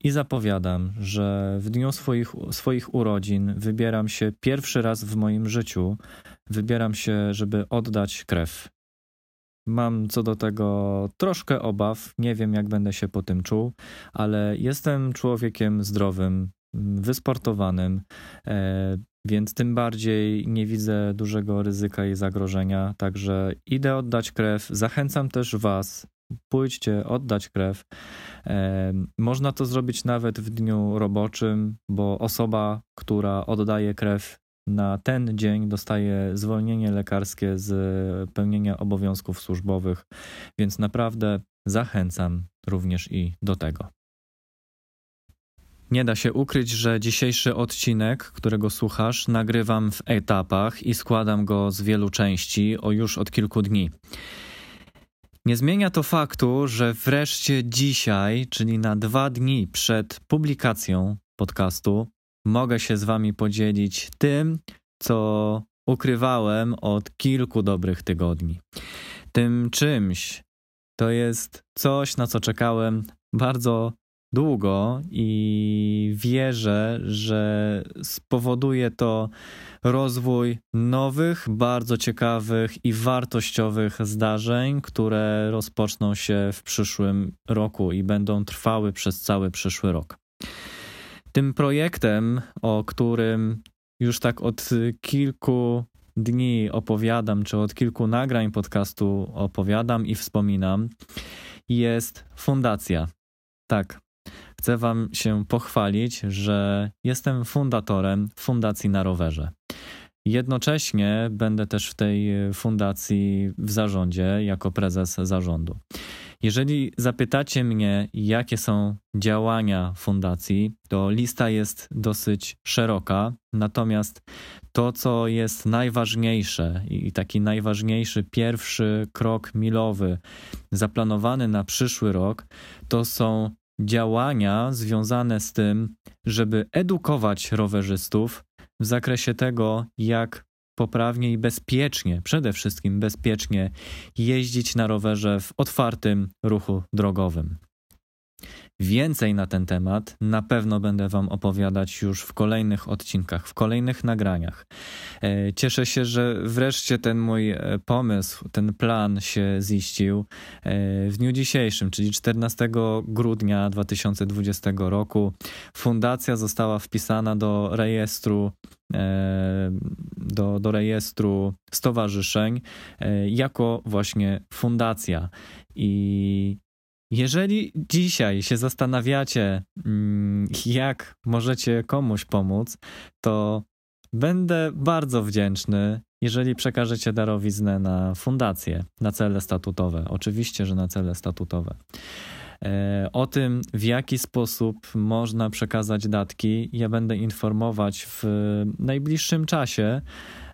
I zapowiadam, że w dniu swoich, swoich urodzin wybieram się pierwszy raz w moim życiu. Wybieram się, żeby oddać krew. Mam co do tego troszkę obaw, nie wiem jak będę się po tym czuł, ale jestem człowiekiem zdrowym, wysportowanym, e, więc tym bardziej nie widzę dużego ryzyka i zagrożenia. Także idę oddać krew. Zachęcam też Was, pójdźcie oddać krew. Można to zrobić nawet w dniu roboczym, bo osoba, która oddaje krew na ten dzień dostaje zwolnienie lekarskie z pełnienia obowiązków służbowych, więc naprawdę zachęcam również i do tego. Nie da się ukryć, że dzisiejszy odcinek, którego słuchasz, nagrywam w etapach i składam go z wielu części, o już od kilku dni. Nie zmienia to faktu, że wreszcie dzisiaj, czyli na dwa dni przed publikacją podcastu, mogę się z Wami podzielić tym, co ukrywałem od kilku dobrych tygodni. Tym czymś to jest coś, na co czekałem bardzo długo i wierzę, że spowoduje to rozwój nowych, bardzo ciekawych i wartościowych zdarzeń, które rozpoczną się w przyszłym roku i będą trwały przez cały przyszły rok. Tym projektem, o którym już tak od kilku dni opowiadam, czy od kilku nagrań podcastu opowiadam i wspominam, jest fundacja. Tak, chcę Wam się pochwalić, że jestem fundatorem Fundacji na Rowerze. Jednocześnie będę też w tej fundacji w zarządzie jako prezes zarządu. Jeżeli zapytacie mnie, jakie są działania fundacji, to lista jest dosyć szeroka, natomiast to, co jest najważniejsze i taki najważniejszy pierwszy krok milowy zaplanowany na przyszły rok, to są działania związane z tym, żeby edukować rowerzystów w zakresie tego, jak poprawnie i bezpiecznie, przede wszystkim bezpiecznie jeździć na rowerze w otwartym ruchu drogowym. Więcej na ten temat na pewno będę Wam opowiadać już w kolejnych odcinkach, w kolejnych nagraniach. E, cieszę się, że wreszcie ten mój e, pomysł, ten plan się ziścił e, w dniu dzisiejszym, czyli 14 grudnia 2020 roku. Fundacja została wpisana do rejestru do, do rejestru stowarzyszeń jako właśnie fundacja. I jeżeli dzisiaj się zastanawiacie, mm, jak możecie komuś pomóc, to będę bardzo wdzięczny, jeżeli przekażecie darowiznę na fundację, na cele statutowe. Oczywiście, że na cele statutowe. E, o tym, w jaki sposób można przekazać datki, ja będę informować w najbliższym czasie.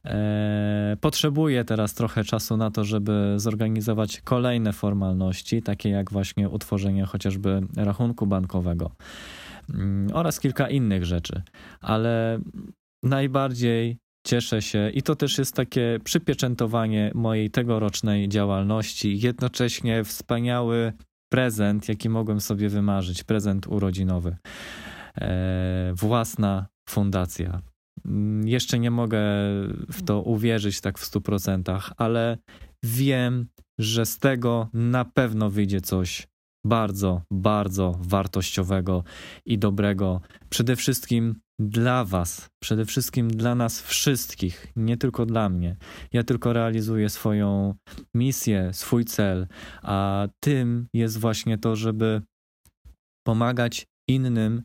E, potrzebuję teraz trochę czasu na to, żeby zorganizować kolejne formalności, takie jak właśnie utworzenie chociażby rachunku bankowego mm, oraz kilka innych rzeczy. Ale najbardziej cieszę się i to też jest takie przypieczętowanie mojej tegorocznej działalności. Jednocześnie wspaniały prezent, jaki mogłem sobie wymarzyć, prezent urodzinowy. E, własna fundacja. Mm, jeszcze nie mogę w to uwierzyć tak w stu procentach, ale wiem, że z tego na pewno wyjdzie coś bardzo, bardzo wartościowego i dobrego. Przede wszystkim dla Was, przede wszystkim dla nas wszystkich, nie tylko dla mnie. Ja tylko realizuję swoją misję, swój cel, a tym jest właśnie to, żeby pomagać innym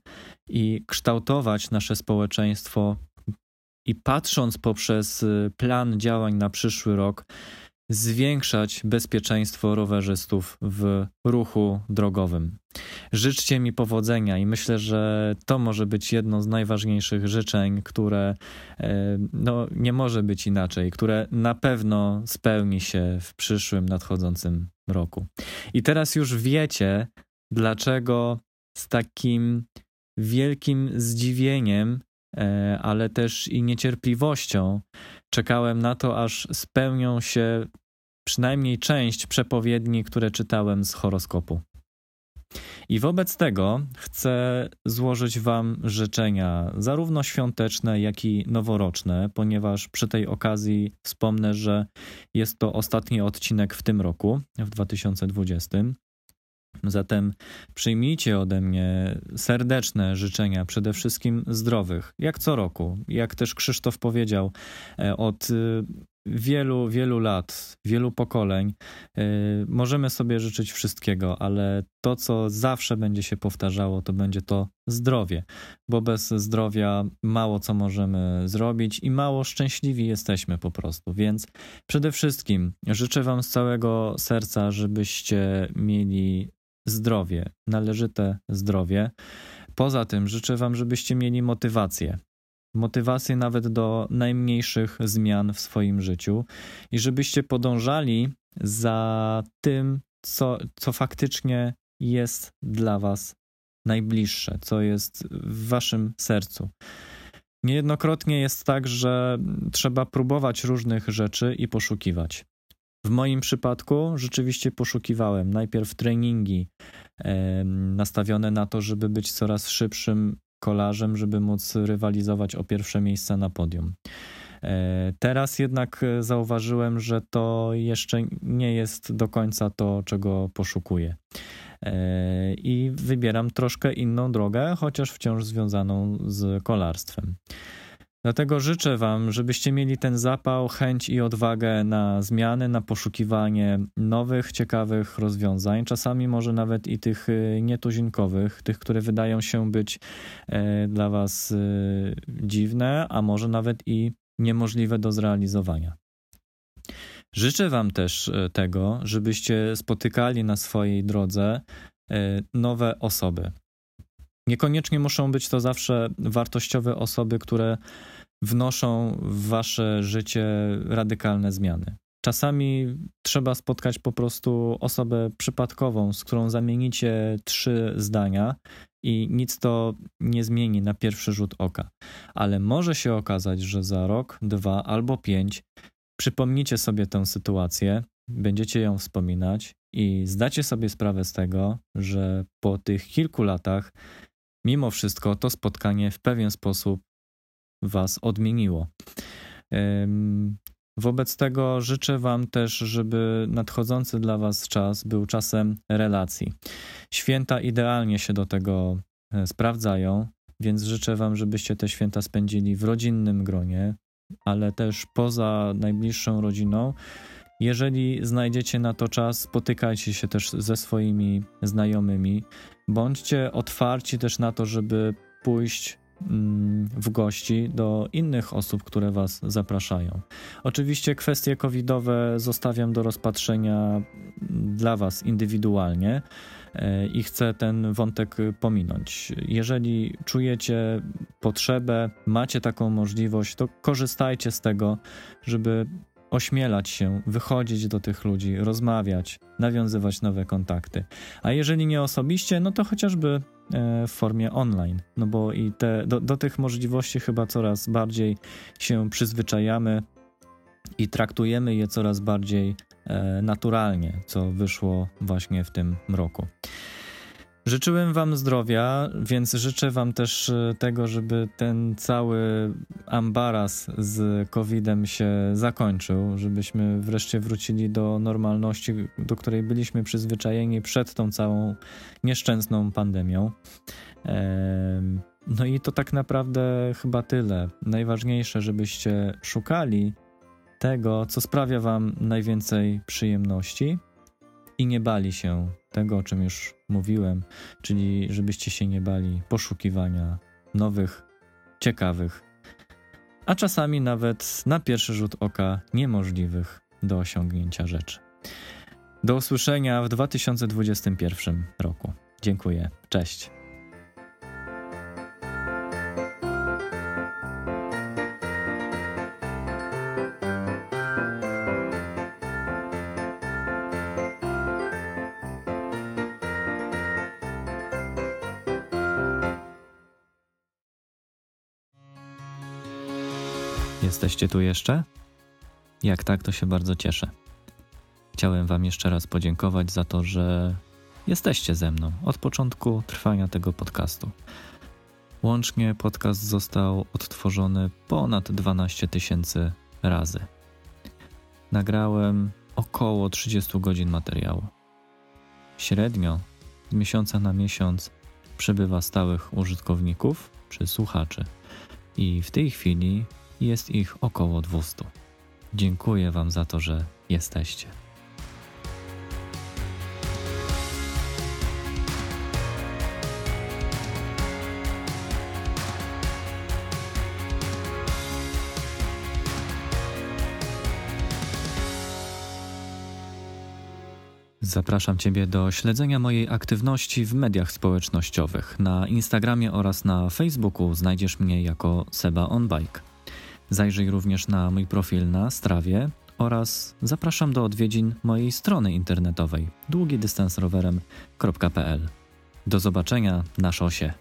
i kształtować nasze społeczeństwo. I patrząc poprzez y, plan działań na przyszły rok, zwiększać bezpieczeństwo rowerzystów w ruchu drogowym. Życzcie mi powodzenia i myślę, że to może być jedno z najważniejszych życzeń, które e, no, nie może być inaczej, które na pewno spełni się w przyszłym, nadchodzącym roku. I teraz już wiecie, dlaczego z takim wielkim zdziwieniem ale też i niecierpliwością czekałem na to, aż spełnią się przynajmniej część przepowiedni, które czytałem z horoskopu. I wobec tego chcę złożyć Wam życzenia, zarówno świąteczne, jak i noworoczne, ponieważ przy tej okazji wspomnę, że jest to ostatni odcinek w tym roku, w 2020. Zatem przyjmijcie ode mnie serdeczne życzenia, przede wszystkim zdrowych, jak co roku. Jak też Krzysztof powiedział, e, od y, wielu, wielu lat, wielu pokoleń y, możemy sobie życzyć wszystkiego, ale to, co zawsze będzie się powtarzało, to będzie to zdrowie, bo bez zdrowia mało co możemy zrobić i mało szczęśliwi jesteśmy po prostu. Więc przede wszystkim życzę Wam z całego serca, żebyście mieli zdrowie, należyte zdrowie. Poza tym życzę Wam, żebyście mieli motywację. Motywację nawet do najmniejszych zmian w swoim życiu i żebyście podążali za tym, co, co faktycznie jest dla Was najbliższe, co jest w Waszym sercu. Niejednokrotnie jest tak, że trzeba próbować różnych rzeczy i poszukiwać. W moim przypadku rzeczywiście poszukiwałem najpierw treningi e, nastawione na to, żeby być coraz szybszym kolarzem, żeby móc rywalizować o pierwsze miejsca na podium. E, teraz jednak zauważyłem, że to jeszcze nie jest do końca to, czego poszukuję. E, I wybieram troszkę inną drogę, chociaż wciąż związaną z kolarstwem. Dlatego życzę Wam, żebyście mieli ten zapał, chęć i odwagę na zmiany, na poszukiwanie nowych, ciekawych rozwiązań, czasami może nawet i tych y, nietuzinkowych, tych, które wydają się być e, dla Was y, dziwne, a może nawet i niemożliwe do zrealizowania. Życzę Wam też tego, żebyście spotykali na swojej drodze nowe osoby. Niekoniecznie muszą być to zawsze wartościowe osoby, które wnoszą w wasze życie radykalne zmiany. Czasami trzeba spotkać po prostu osobę przypadkową, z którą zamienicie trzy zdania i nic to nie zmieni na pierwszy rzut oka. Ale może się okazać, że za rok, dwa albo pięć przypomnicie sobie tę sytuację, będziecie ją wspominać i zdacie sobie sprawę z tego, że po tych kilku latach Mimo wszystko to spotkanie w pewien sposób Was odmieniło. Wobec tego życzę Wam też, żeby nadchodzący dla Was czas był czasem relacji. Święta idealnie się do tego e, sprawdzają, więc życzę Wam, żebyście te święta spędzili w rodzinnym gronie, ale też poza najbliższą rodziną. Jeżeli znajdziecie na to czas, spotykajcie się też ze swoimi znajomymi. Bądźcie otwarci też na to, żeby pójść w gości do innych osób, które Was zapraszają. Oczywiście kwestie covidowe zostawiam do rozpatrzenia dla Was indywidualnie e, i chcę ten wątek pominąć. Jeżeli czujecie potrzebę, macie taką możliwość, to korzystajcie z tego, żeby ośmielać się, wychodzić do tych ludzi, rozmawiać, nawiązywać nowe kontakty. A jeżeli nie osobiście, no to chociażby e, w formie online, no bo i te, do, do tych możliwości chyba coraz bardziej się przyzwyczajamy i traktujemy je coraz bardziej e, naturalnie, co wyszło właśnie w tym roku. Życzyłem Wam zdrowia, więc życzę Wam też e, tego, żeby ten cały ambaras z COVID-em się zakończył, żebyśmy wreszcie wrócili do normalności, do której byliśmy przyzwyczajeni przed tą całą nieszczęsną pandemią. No i to tak naprawdę chyba tyle. Najważniejsze, żebyście szukali tego, co sprawia Wam najwięcej przyjemności i nie bali się tego, o czym już mówiłem, czyli żebyście się nie bali poszukiwania nowych, ciekawych, a czasami nawet na pierwszy rzut oka niemożliwych do osiągnięcia rzeczy. Do usłyszenia w 2021 roku. Dziękuję. Cześć. Jesteście tu jeszcze? Jak tak, to się bardzo cieszę. Chciałem Wam jeszcze raz podziękować za to, że jesteście ze mną od początku trwania tego podcastu. Łącznie podcast został odtworzony ponad 12 tysięcy razy. Nagrałem około 30 godzin materiału. Średnio z miesiąca na miesiąc przybywa stałych użytkowników czy słuchaczy. I w tej chwili jest ich około 200. Dziękuję Wam za to, że jesteście. Zapraszam Ciebie do śledzenia mojej aktywności w mediach społecznościowych. Na Instagramie oraz na Facebooku znajdziesz mnie jako Seba On Bike. Zajrzyj również na mój profil na Strawie oraz zapraszam do odwiedzin mojej strony internetowej długidystansrowerem.pl. Do zobaczenia na szosie.